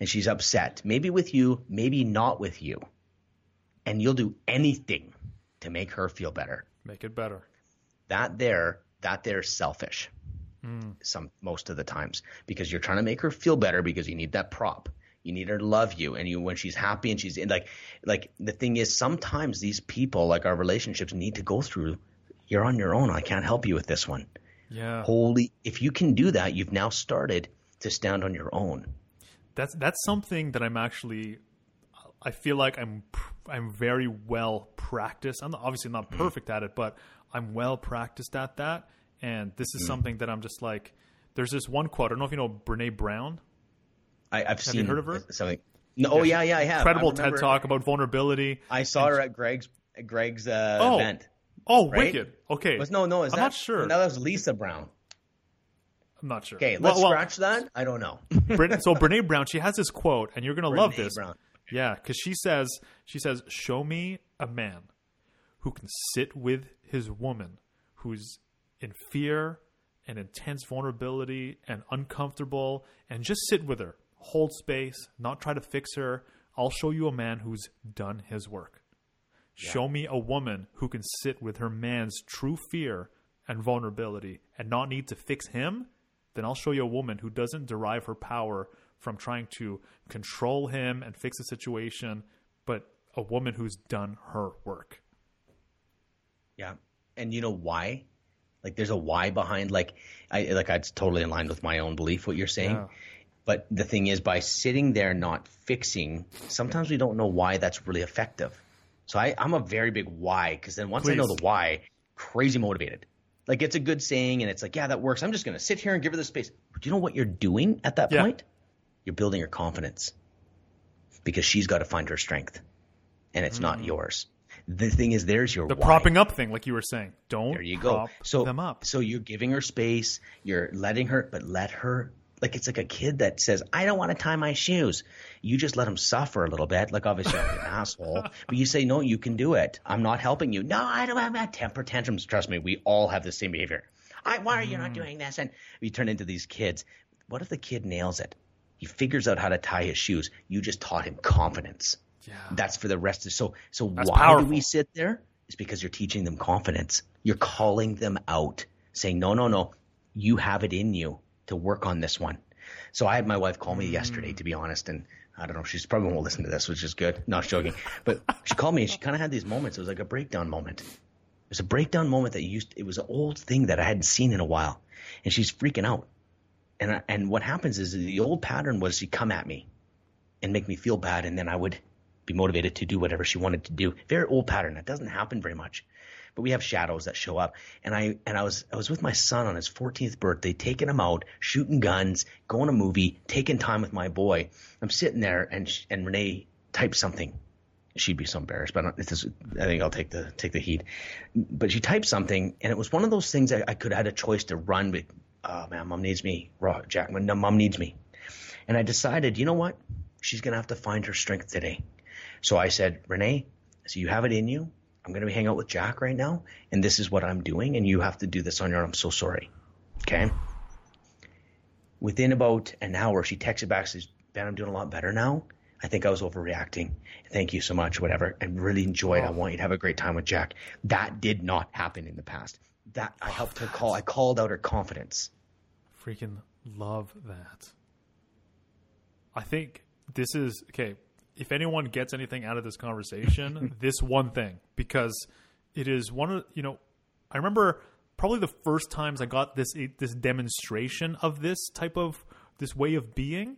and she's upset, maybe with you, maybe not with you, and you'll do anything to make her feel better. Make it better. That there that there's selfish hmm. some most of the times because you're trying to make her feel better because you need that prop. You need her to love you and you when she's happy and she's in like like the thing is sometimes these people like our relationships need to go through you're on your own i can't help you with this one yeah holy if you can do that you've now started to stand on your own that's that's something that I'm actually I feel like I'm I'm very well practiced. I'm obviously not Mm. perfect at it, but I'm well practiced at that. And this Mm. is something that I'm just like. There's this one quote. I don't know if you know Brene Brown. I, i've seen heard of her? something no oh yeah yeah i have Incredible I TED talk about vulnerability. i saw her at greg's greg's uh, Oh. event Oh, Right? wicked. Okay, was no no is I'm that not sure. no that was lisa brown I'm not sure. Okay, let's well, scratch that. I don't know. Brene, so Brene Brown, she has this quote, and you're gonna love this. Brown. Yeah, because she says, she says, "Show me a man who can sit with his woman, who's in fear and intense vulnerability and uncomfortable and just sit with her. Hold space, not try to fix her. I'll show you a man who's done his work. Show me a woman who can sit with her man's true fear and vulnerability and not need to fix him. Then I'll show you a woman who doesn't derive her power from trying to control him and fix the situation, but a woman who's done her work. Yeah. And you know why? Like there's a why behind like I like that's totally in line with my own belief what you're saying. Yeah. But the thing is by sitting there not fixing, sometimes we don't know why that's really effective. So I, I'm a very big why because then once I know the why, crazy motivated. Like it's a good saying and it's like, yeah, that works. I'm just gonna sit here and give her the space. But do you know what you're doing at that Yeah. point? You're building her confidence. Because she's got to find her strength. And it's not yours. The thing is there's your Mm. The why. propping up thing, like you were saying. Don't There you go. So them up. So you're giving her space. You're letting her, but let her. Like it's like a kid that says, "I don't want to tie my shoes." You just let him suffer a little bit. Like obviously I'm an asshole, but you say, "No, you can do it. I'm not helping you." No, I don't have that temper tantrums. Trust me, we all have the same behavior. I, why are you Mm. not doing this? And we turn into these kids. What if the kid nails it? He figures out how to tie his shoes. You just taught him confidence. Yeah. That's for the rest of so so That's why powerful. do we sit there? It's because you're teaching them confidence. You're calling them out, saying, No, no, no, you have it in you to work on this one. So I had my wife call me yesterday, to be honest, and I don't know, she's probably won't listen to this, which is good. Not joking. But she called me and she kind of had these moments. It was like a breakdown moment. It was a breakdown moment that used it was an old thing that I hadn't seen in a while. And she's freaking out. And I, and what happens is the old pattern was she'd come at me and make me feel bad and then I would be motivated to do whatever she wanted to do. Very old pattern. That doesn't happen very much. But we have shadows that show up. And I and I was I was with my son on his 14th birthday, taking him out, shooting guns, going to a movie, taking time with my boy. I'm sitting there and and Renee types something. She'd be so embarrassed, but I, this, I think I'll take the take the heat. But she typed something, and it was one of those things I, I could have had a choice to run. But oh man, mom needs me. Raw Jack, no, mom needs me. And I decided, you know what? She's gonna have to find her strength today. So I said, Renee, so you have it in you. I'm going to be hanging out with Jack right now, and this is what I'm doing, and you have to do this on your own. I'm so sorry. Okay. Within about an hour, she texted back, says, Ben, I'm doing a lot better now. I think I was overreacting. Thank you so much, whatever. I really enjoyed. I want you to have a great time with Jack. That did not happen in the past. That I helped her call. I called out her confidence. Freaking love that. I think this is okay. If anyone gets anything out of this conversation, this one thing, because it is one of you know, I remember probably the first times I got this this demonstration of this type of this way of being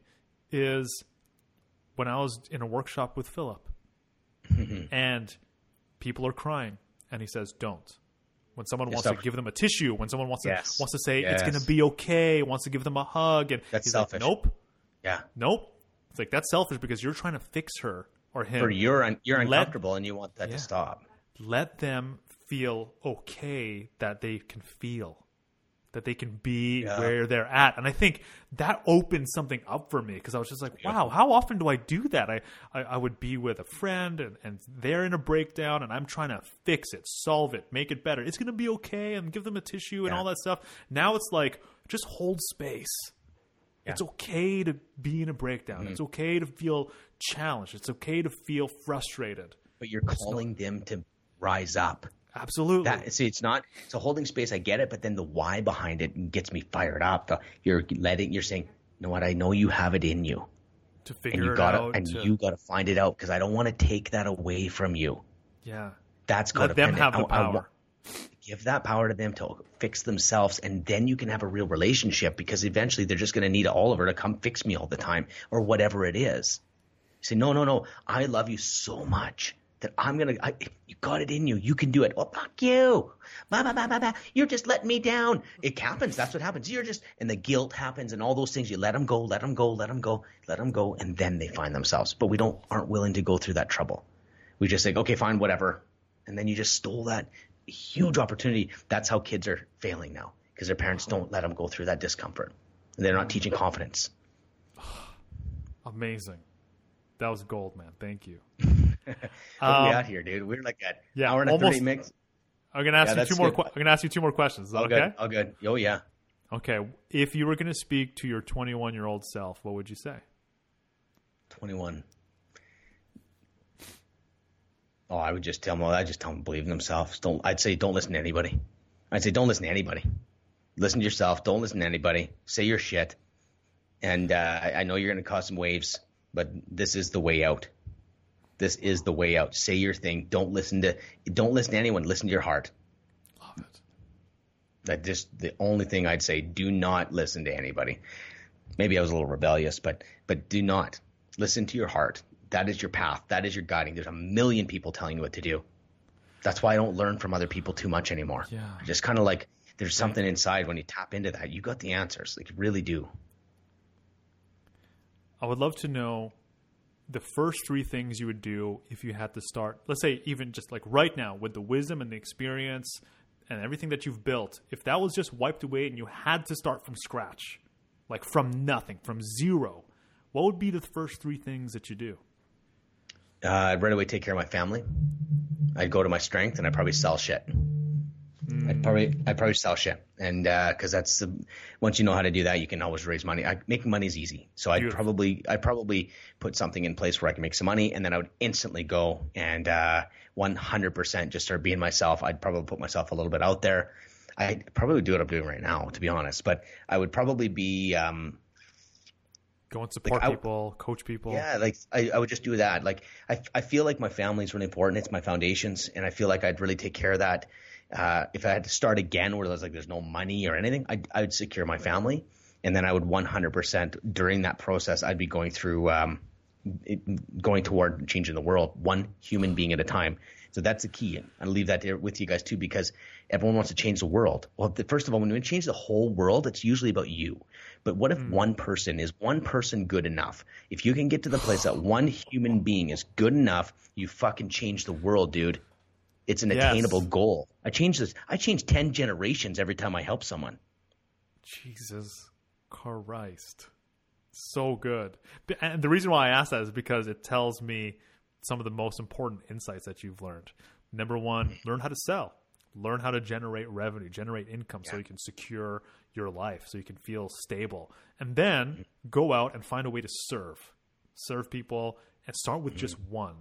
is when I was in a workshop with Philip, and people are crying, and he says, "Don't." When someone wants to give them a tissue, when someone wants to Yes. wants to say it's going to be okay, wants to give them a hug, and That's he's selfish. like, "Nope, Yeah. nope." It's like that's selfish because you're trying to fix her or him. Or you're un- you're Let- uncomfortable and you want that Yeah. to stop. Let them feel okay that they can feel, that they can be Yeah. where they're at, and I think that opened something up for me because I was just like, "Wow, how often do I do that?" I I, I would be with a friend and, and they're in a breakdown, and I'm trying to fix it, solve it, make it better. It's gonna be okay, and give them a tissue and Yeah. all that stuff. Now it's like just hold space. It's okay to be in a breakdown. Mm-hmm. It's okay to feel challenged. It's okay to feel frustrated. But you're calling them to rise up. Absolutely. That see, it's not. it's a holding space, I get it, but then the why behind it gets me fired up. The, you're letting, you're saying, you know what? I know you have it in you, to and figure you it gotta, out. and to- you gotta find it out because I don't want to take that away from you. yeah. That's Let them have the I- power. Give that power to them to fix themselves, and then you can have a real relationship because eventually they're just going to need Oliver to come fix me all the time or whatever it is. you Say, no, no, no. I love you so much that I'm gonna. I, you got it in you. You can do it. Well, fuck you. Blah, blah, blah, blah, blah. You're just letting me down. It happens. That's what happens. You're just, and the guilt happens, and all those things. You let them go, let them go, let them go, let them go, and then they find themselves. But we don't aren't willing to go through that trouble. We just think, okay, fine, whatever, and then you just stole that huge opportunity. That's how kids are failing now because their parents don't let them go through that discomfort. And they're not teaching confidence. Amazing. That was gold, man. Thank you. Are we Um, at here, dude? We're like at yeah, hour and a almost- 30 minutes. I'm gonna ask Yeah, you two more. good. I'm gonna ask you two more questions. Is that All okay? good. All good. Oh yeah. Okay, if you were going to speak to your 21 year old self, what would you say? 21. Oh, I would just tell them. I just tell them believe in themselves. Don't. I'd say don't listen to anybody. I'd say don't listen to anybody. Listen to yourself. Don't listen to anybody. Say your shit. And uh, I, I know you're going to cause some waves, but this is the way out. This is the way out. Say your thing. Don't listen to. Don't listen to anyone. Listen to your heart. Love it. That just the only thing I'd say. Do not listen to anybody. Maybe I was a little rebellious, but but do not listen to your heart. That is your path. That is your guiding. There's a million people telling you what to do. That's why I don't learn from other people too much anymore. Yeah. Just kind of like there's something inside when you tap into that. You got the answers. Like you really do. I would love to know the first three things you would do if you had to start, let's say, even just like right now with the wisdom and the experience and everything that you've built, if that was just wiped away and you had to start from scratch, like from nothing, from zero, what would be the first three things that you do? Uh, I'd right away take care of my family. I'd go to my strength and I'd probably sell shit. I'd probably I'd probably sell shit, and because that's the, once you know how to do that, you can always raise money. I, making money is easy, so I'd Beautiful. probably I'd probably put something in place where I can make some money, and then I would instantly go and uh, 100% just start being myself. I'd probably put myself a little bit out there. I'd probably do what I'm doing right now, to be honest, but I would probably be. Um, Go and support I- people, coach people. yeah, like I, I would just do that. Like I, I feel like my family is really important. It's my foundations, and I feel like I'd really take care of that. Uh, if I had to start again, where there's like there's no money or anything, I'd, I would secure my family, and then I would 100% during that process, I'd be going through, um, it, going toward changing the world, one human being at a time. So that's the key. And I'll leave that there with you guys too, because everyone wants to change the world. Well, the, first of all, when you change the whole world, it's usually about you. But what if hmm. one person is one person good enough? If you can get to the place that one human being is good enough, you fucking change the world, dude. It's an Yes. attainable goal. I change this. I change ten generations every time I help someone. Jesus Christ. So good. And the reason why I ask that is because it tells me some of the most important insights that you've learned. Number one, learn how to sell, learn how to generate revenue, generate income so you can secure your life, so you can feel stable. And then go out and find a way to serve, serve people, and start with just mm-hmm. one.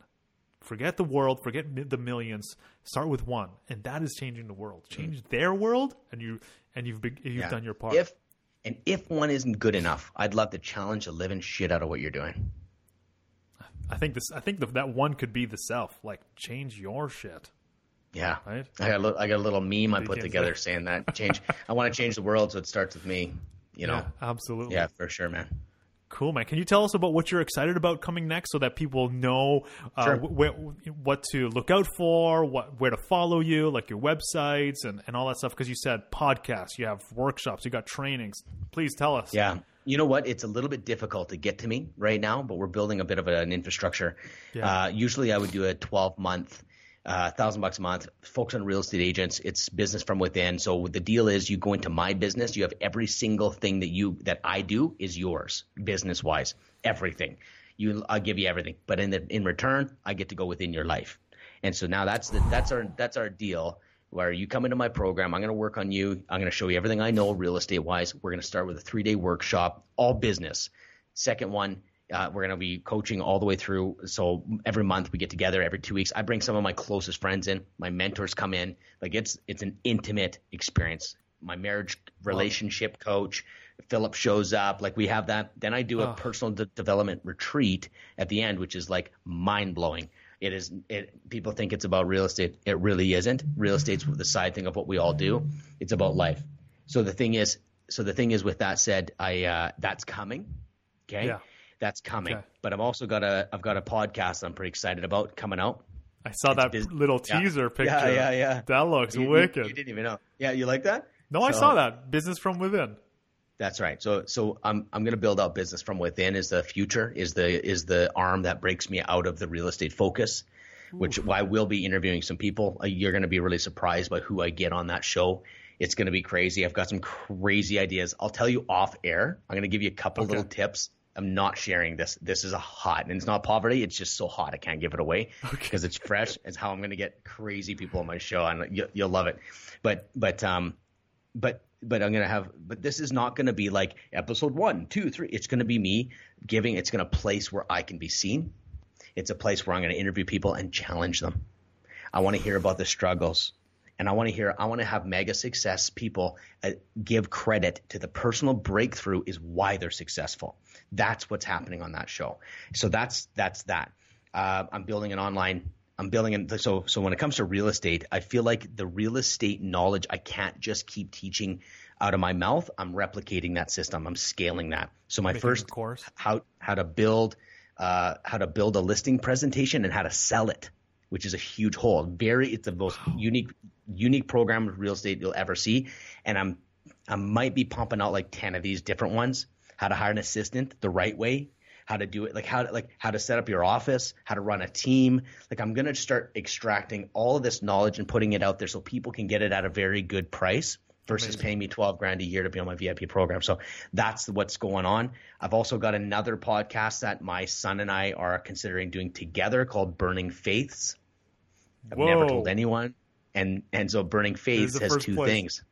Forget the world, forget the millions. Start with one, and that is changing the world. Mm-hmm. Change their world, and you and you've beg- you've Yeah. done your part. If and if one isn't good enough, I'd love to challenge the living shit out of what you're doing. I think this. I think that that one could be the self. Like change your shit, Yeah. right? I got a little, I got a little meme I put together say. saying that change. I want to change the world, so it starts with me. You know. Yeah, absolutely. Yeah, for sure, man. Cool, man. Can you tell us about what you're excited about coming next, so that people know uh, Sure. wh- wh- what to look out for, what where to follow you, like your websites and and all that stuff? Because you said podcasts, you have workshops, you got trainings. Please tell us. Yeah. You know what? It's a little bit difficult to get to me right now, but we're building a bit of an infrastructure. Yeah. Uh, usually I would do a 12 month, uh, thousand bucks a month, focus on real estate agents. It's business from within. So the deal is you go into my business, you have every single thing that you, that I do is yours business wise, everything. You, I'll give you everything, but in the, in return, I get to go within your life. And so now that's the, that's our, that's our deal where you come into my program. I'm going to work on you. I'm going to show you everything I know real estate wise. We're going to start with a three day workshop, all business. Second one, uh, we're going to be coaching all the way through. So every month we get together every two weeks. I bring some of my closest friends in. My mentors come in. Like it's, it's an intimate experience. My marriage relationship coach, Philip shows up. Like we have that. Then I do a Oh. personal de- development retreat at the end, which is like mind blowing. It is. It, people think it's about real estate. It really isn't. Real estate's the side thing of what we all do. It's about life. So the thing is. So the thing is. With that said, I uh, that's coming. Okay. Yeah. That's coming. Okay. But I've also got a. I've got a podcast I'm pretty excited about coming out. I saw that bus- little yeah. teaser picture. Yeah, yeah, yeah. That looks You- you- wicked. You, didn't even know. Yeah, you like that? no, I saw that. Business from within. That's right. So so I'm I'm going to build out business from within is the future is the is the arm that breaks me out of the real estate focus, which I will be interviewing some people. Uh, You're going to be really surprised by who I get on that show. It's going to be crazy. I've got some crazy ideas. I'll tell you off air. I'm going to give you a couple Okay. little tips. I'm not sharing this. This is a hot, and it's not poverty. It's just so hot I can't give it away because it's fresh. It's how I'm going to get crazy people on my show, and you, you'll love it. But but um, but but I'm gonna have, but this is not gonna be like episode one, two, three. It's gonna be me giving. It's gonna place where I can be seen. It's a place where I'm gonna interview people and challenge them. I want to hear about the struggles, and I want to hear. I want to have mega success people uh, give credit to the personal breakthrough is why they're successful. That's what's happening on that show. So that's that's that. Uh, I'm building an online I'm building in so so when it comes to real estate, I feel like the real estate knowledge I can't just keep teaching out of my mouth. I'm replicating that system. I'm scaling that. So my Making first course. how how to build uh, how to build a listing presentation and how to sell it, which is a huge hole. Very it's the most unique unique program of real estate you'll ever see. And I'm I might be pumping out like ten of these different ones. How to hire an assistant the right way, how to do it, like how to, like how to set up your office, how to run a team. Like I'm gonna start extracting all of this knowledge and putting it out there so people can get it at a very good price versus Amazing. paying me 12 grand a year to be on my VIP program. So that's what's going on. I've also got another podcast that my son and I are considering doing together called Burning Faiths. I've never told anyone. And and so Burning Faiths has two place. things.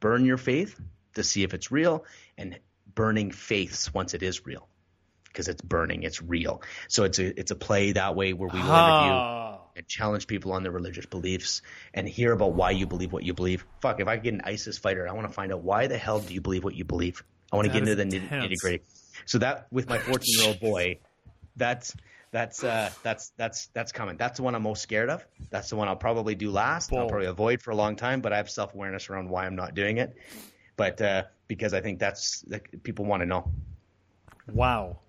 Burn your faith to see if it's real and burning faiths once it is real. Because it's burning, it's real. So it's a it's a play that way where we will interview Ah. and challenge people on their religious beliefs and hear about why you believe what you believe. Fuck, if I get an ISIS fighter, I want to find out why the hell do you believe what you believe. I want to get into the intense. nitty gritty. So that with my 14 year old boy, that's that's uh, that's that's that's coming. That's the one I'm most scared of. That's the one I'll probably do last. I'll probably avoid for a long time, but I have self awareness around why I'm not doing it. But uh, because I think that's like, people want to know. Wow.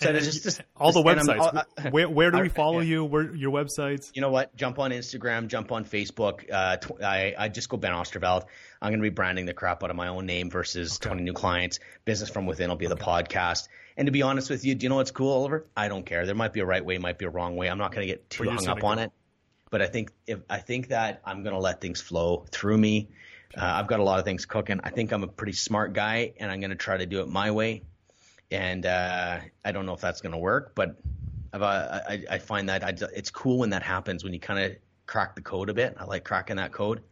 So And it's then just- just- all the just- and I'm- websites. uh, where where do I- we follow yeah. you? Where your websites? you know what? Jump on Instagram, jump on Facebook. Uh, tw- I, I just go Ben Oosterveld. I'm going to be branding the crap out of my own name versus 20 new clients. Business from Within will be the podcast. And to be honest with you, do you know what's cool, Oliver? I don't care. There might be a right way, might be a wrong way. I'm not going to get too hung up on go. it. But I think if I think that I'm going to let things flow through me. Uh, I've got a lot of things cooking. I think I'm a pretty smart guy, and I'm going to try to do it my way. And uh, I don't know if that's going to work, but I've, uh, I, I find that I, it's cool when that happens when you kind of crack the code a bit. I like cracking that code.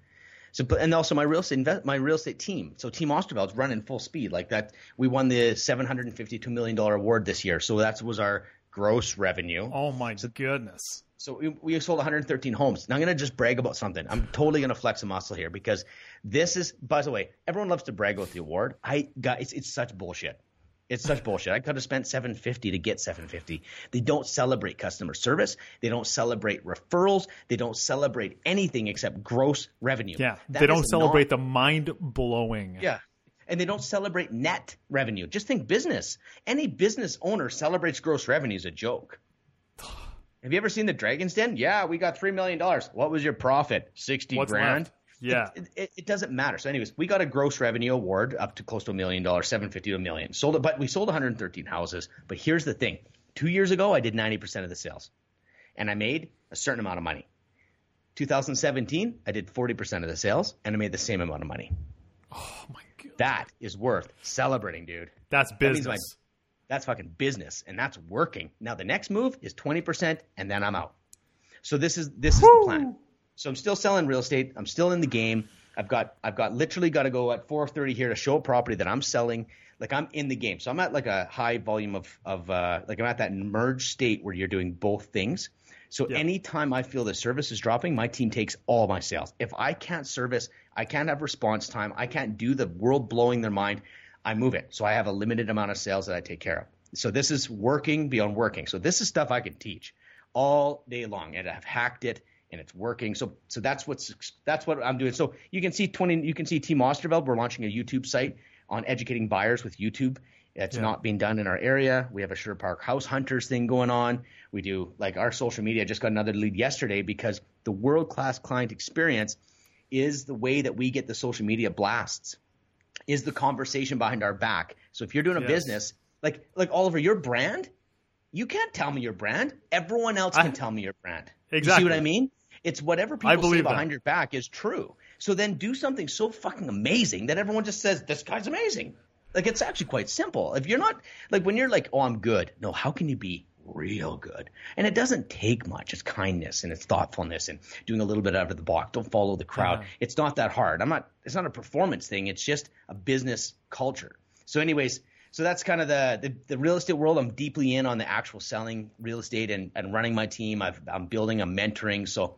So, but- and also my real estate invest, my real estate team. So Team Oosterveld's running full speed like that. We won the seven hundred and fifty-two million dollar award this year. So that was our gross revenue. Oh my goodness. So we, we sold 113 homes. Now I'm going to just brag about something. I'm totally going to flex a muscle here because this is, by the way, everyone loves to brag about the award. I got, it's, it's such bullshit. It's such bullshit. I could have spent 750 to get 750. They don't celebrate customer service. They don't celebrate referrals. They don't celebrate anything except gross revenue. Yeah. That they don't celebrate the mind blowing. yeah. And they don't celebrate net revenue. Just think business. Any business owner celebrates gross revenue is a joke. Have you ever seen the Dragon's Den? Yeah, we got $3 million. What was your profit? 60 What's grand? left? Yeah. It, it, it doesn't matter. So, anyways, we got a gross revenue award up to close to a million dollars, 750 to a million. Sold it, but we sold 113 houses. But here's the thing two years ago, I did 90% of the sales and I made a certain amount of money. 2017, I did 40% of the sales and I made the same amount of money. Oh my god. That is worth celebrating, dude. That's business. my- That's fucking business, and that's working. Now the next move is 20%, and then I'm out. So this is this is the plan. So I'm still selling real estate. I'm still in the game. I've got I've got literally got to go at 4:30 here to show a property that I'm selling. Like I'm in the game. So I'm at like a high volume of of uh, like I'm at that merge state where you're doing both things. So Yeah. anytime I feel the service is dropping, my team takes all my sales. If I can't service, I can't have response time, I can't do the world blowing their mind, I move it. So I have a limited amount of sales that I take care of. So this is working beyond working. So this is stuff I can teach all day long, and I've hacked it, and it's working. So so that's what's that's what I'm doing. So you can see twenty. You can see Team Oosterveld. We're launching a YouTube site on educating buyers with YouTube. It's Yeah. not being done in our area. We have a Sure Park House Hunters thing going on. We do like our social media. Just got another lead yesterday because the world class client experience is the way that we get the social media blasts is the conversation behind our back. So if you're doing a Yes. business, like like Oliver, your brand, you can't tell me your brand. Everyone else can I- tell me your brand. You Exactly. see what I mean? It's whatever people say believe that. behind your back is true. So then do something so fucking amazing that everyone just says, This guy's amazing. Like it's actually quite simple. If you're not like when you're like, Oh, I'm good. No, how can you be real good. And it doesn't take much. It's kindness and it's thoughtfulness and doing a little bit out of the box. Don't follow the crowd. Uh-huh. It's not that hard. I'm not. It's not a performance thing. It's just a business culture. So, anyways, so that's kind of the, the, the real estate world. I'm deeply in on the actual selling real estate and, and running my team. I've, I'm building, I'm mentoring. So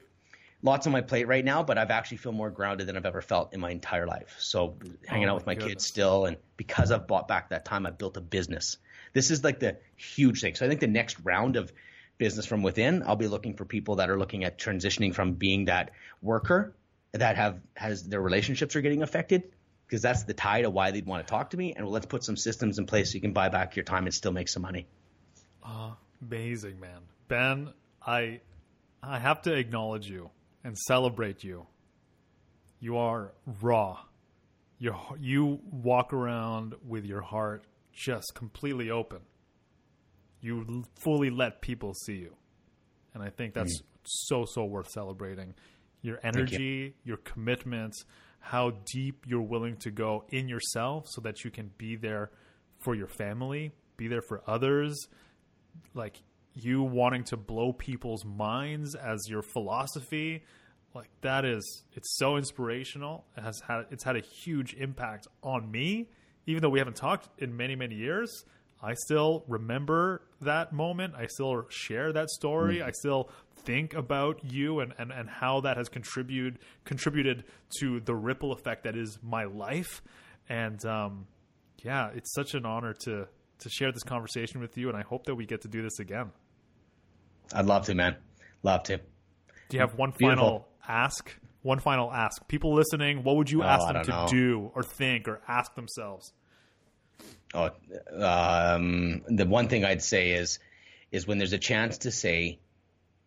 lots on my plate right now, but I've actually feel more grounded than I've ever felt in my entire life. So hanging Oh out with my goodness. kids still. And because I've bought back that time, I've built a business. This is like the huge thing. So I think the next round of business from within, I'll be looking for people that are looking at transitioning from being that worker that have has their relationships are getting affected because that's the tie to why they'd want to talk to me. And let's put some systems in place so you can buy back your time and still make some money. Amazing, man. Ben, I I have to acknowledge you and celebrate you. You are raw. You you walk around with your heart just completely open. You fully let people see you. And I think that's mm. so so worth celebrating. Your energy, your commitment, how deep you're willing to go in yourself so that you can be there for your family, be there for others, like you wanting to blow people's minds as your philosophy like that is it's so inspirational. It has had it's had a huge impact on me. Even though we haven't talked in many many years i still remember that moment. I still share that story. I still think about you and, and, and how that has contributed contributed to the ripple effect that is my life. And um, yeah it's such an honor to to share this conversation with you and i hope that we get to do this again I'd love to, man. Love to. do you have one Beautiful. final ask one final ask people listening what would you Oh, ask them to know. do or think or ask themselves Oh, um, the one thing I'd say is, is when there's a chance to say,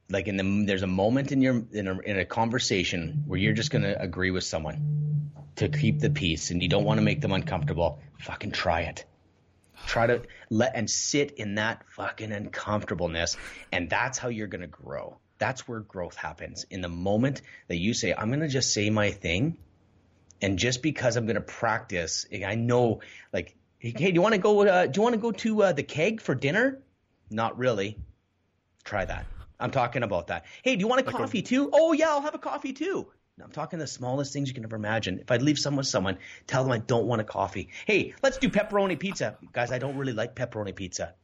like in the there's a moment in your in a, in a conversation where you're just gonna agree with someone to keep the peace and you don't want to make them uncomfortable. Fucking try it. Try to let and sit in that fucking uncomfortableness, and that's how you're gonna grow. That's where growth happens. In the moment that you say, "I'm gonna just say my thing," and just because I'm going to practice, I know like, hey, do you want to go? Uh, do you want to go to uh, the keg for dinner? Not really. Try that. I'm talking about that. Hey, do you want a coffee too? Oh yeah, I'll have a coffee too. I'm talking the smallest things you can ever imagine. If I leave someone with someone, tell them I don't want a coffee. Hey, let's do pepperoni pizza, guys. I don't really like pepperoni pizza.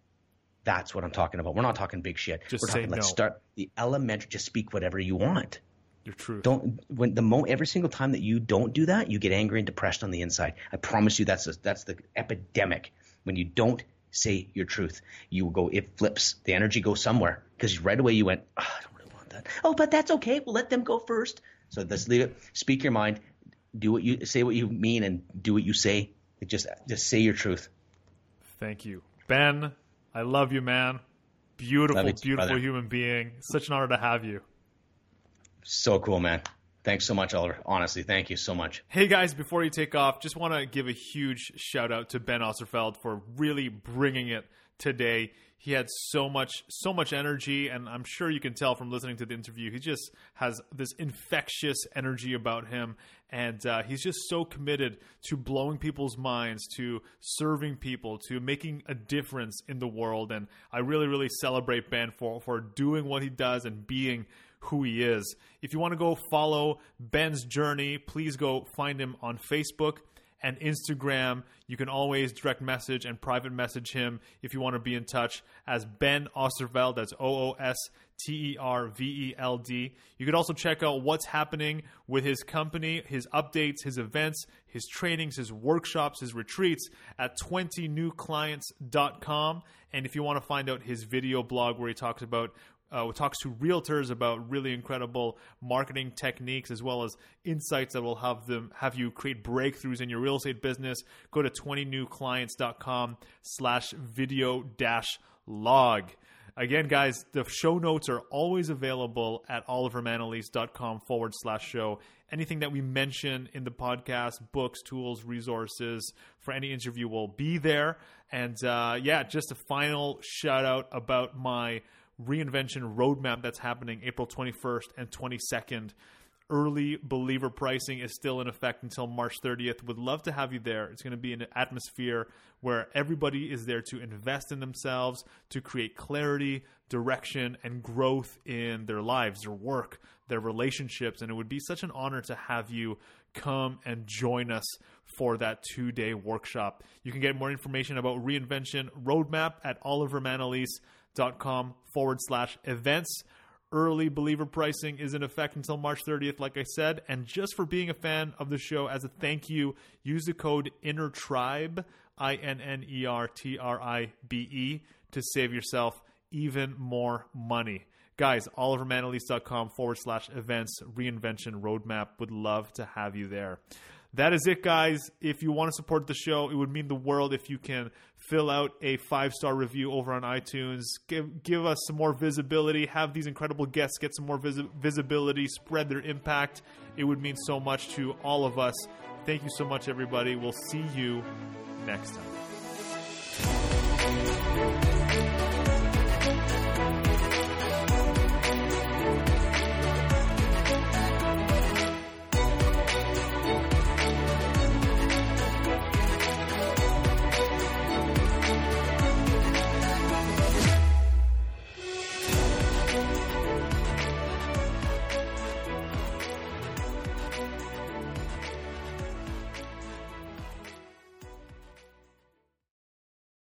That's what I'm talking about. We're not talking big shit. Just We're say talking. Let's start the elementary. Just speak whatever you want your truth don't when the mo every single time that you don't do that you get angry and depressed on the inside i promise you that's a, that's the epidemic when you don't say your truth you will go it flips the energy goes somewhere because right away you went oh, i don't really want that oh but that's okay we'll let them go first so let's leave it. Speak your mind. Do what you say what you mean and do what you say. Just just say your truth. Thank you. Ben i love you man. Beautiful you beautiful brother. human being. Such an honor to have you. So cool man. Thanks so much oliver. Honestly thank you so much. Hey guys, before you take off, just want to give a huge shout out to Ben Oosterveld for really bringing it today. He had so much so much energy and I'm sure you can tell from listening to the interview. He just has this infectious energy about him and uh, he's just so committed to blowing people's minds, to serving people, to making a difference in the world and I really really celebrate Ben for for doing what he does and being who he is. If you want to go follow Ben's journey, please go find him on Facebook and Instagram. You can always direct message and private message him if you want to be in touch as Ben Oosterveld. That's O O S T E R V E L D. You could also check out what's happening with his company, his updates, his events, his trainings, his workshops, his retreats at 20newclients.com. And if you want to find out his video blog where he talks about uh, talks to realtors about really incredible marketing techniques as well as insights that will have them have you create breakthroughs in your real estate business. Go to 20newclients.com slash video dash log. Again, guys, the show notes are always available at olivermanalese.com forward slash show. Anything that we mention in the podcast, books, tools, resources for any interview will be there. And uh, yeah, just a final shout out about my reinvention roadmap that's happening April 21st and 22nd. Early believer pricing is still in effect until March 30th. Would love to have you there. It's going to be an atmosphere where everybody is there to invest in themselves, to create clarity, direction, and growth in their lives, their work, their relationships. And it would be such an honor to have you come and join us for that two day workshop. You can get more information about Reinvention Roadmap at olivermanalese.com forward slash events. Early believer pricing is in effect until March 30th, like I said. And just for being a fan of the show, as a thank you, use the code INNERTRIBE, I N N E R T R I B E, to save yourself even more money. Guys, olivermanalese.com forward slash events, reinvention roadmap. Would love to have you there. That is it, guys. If you want to support the show, it would mean the world if you can fill out a five star review over on iTunes. Give give us some more visibility. Have these incredible guests get some more vis- visibility. Spread their impact. It would mean so much to all of us. Thank you so much, everybody. We'll see you next time.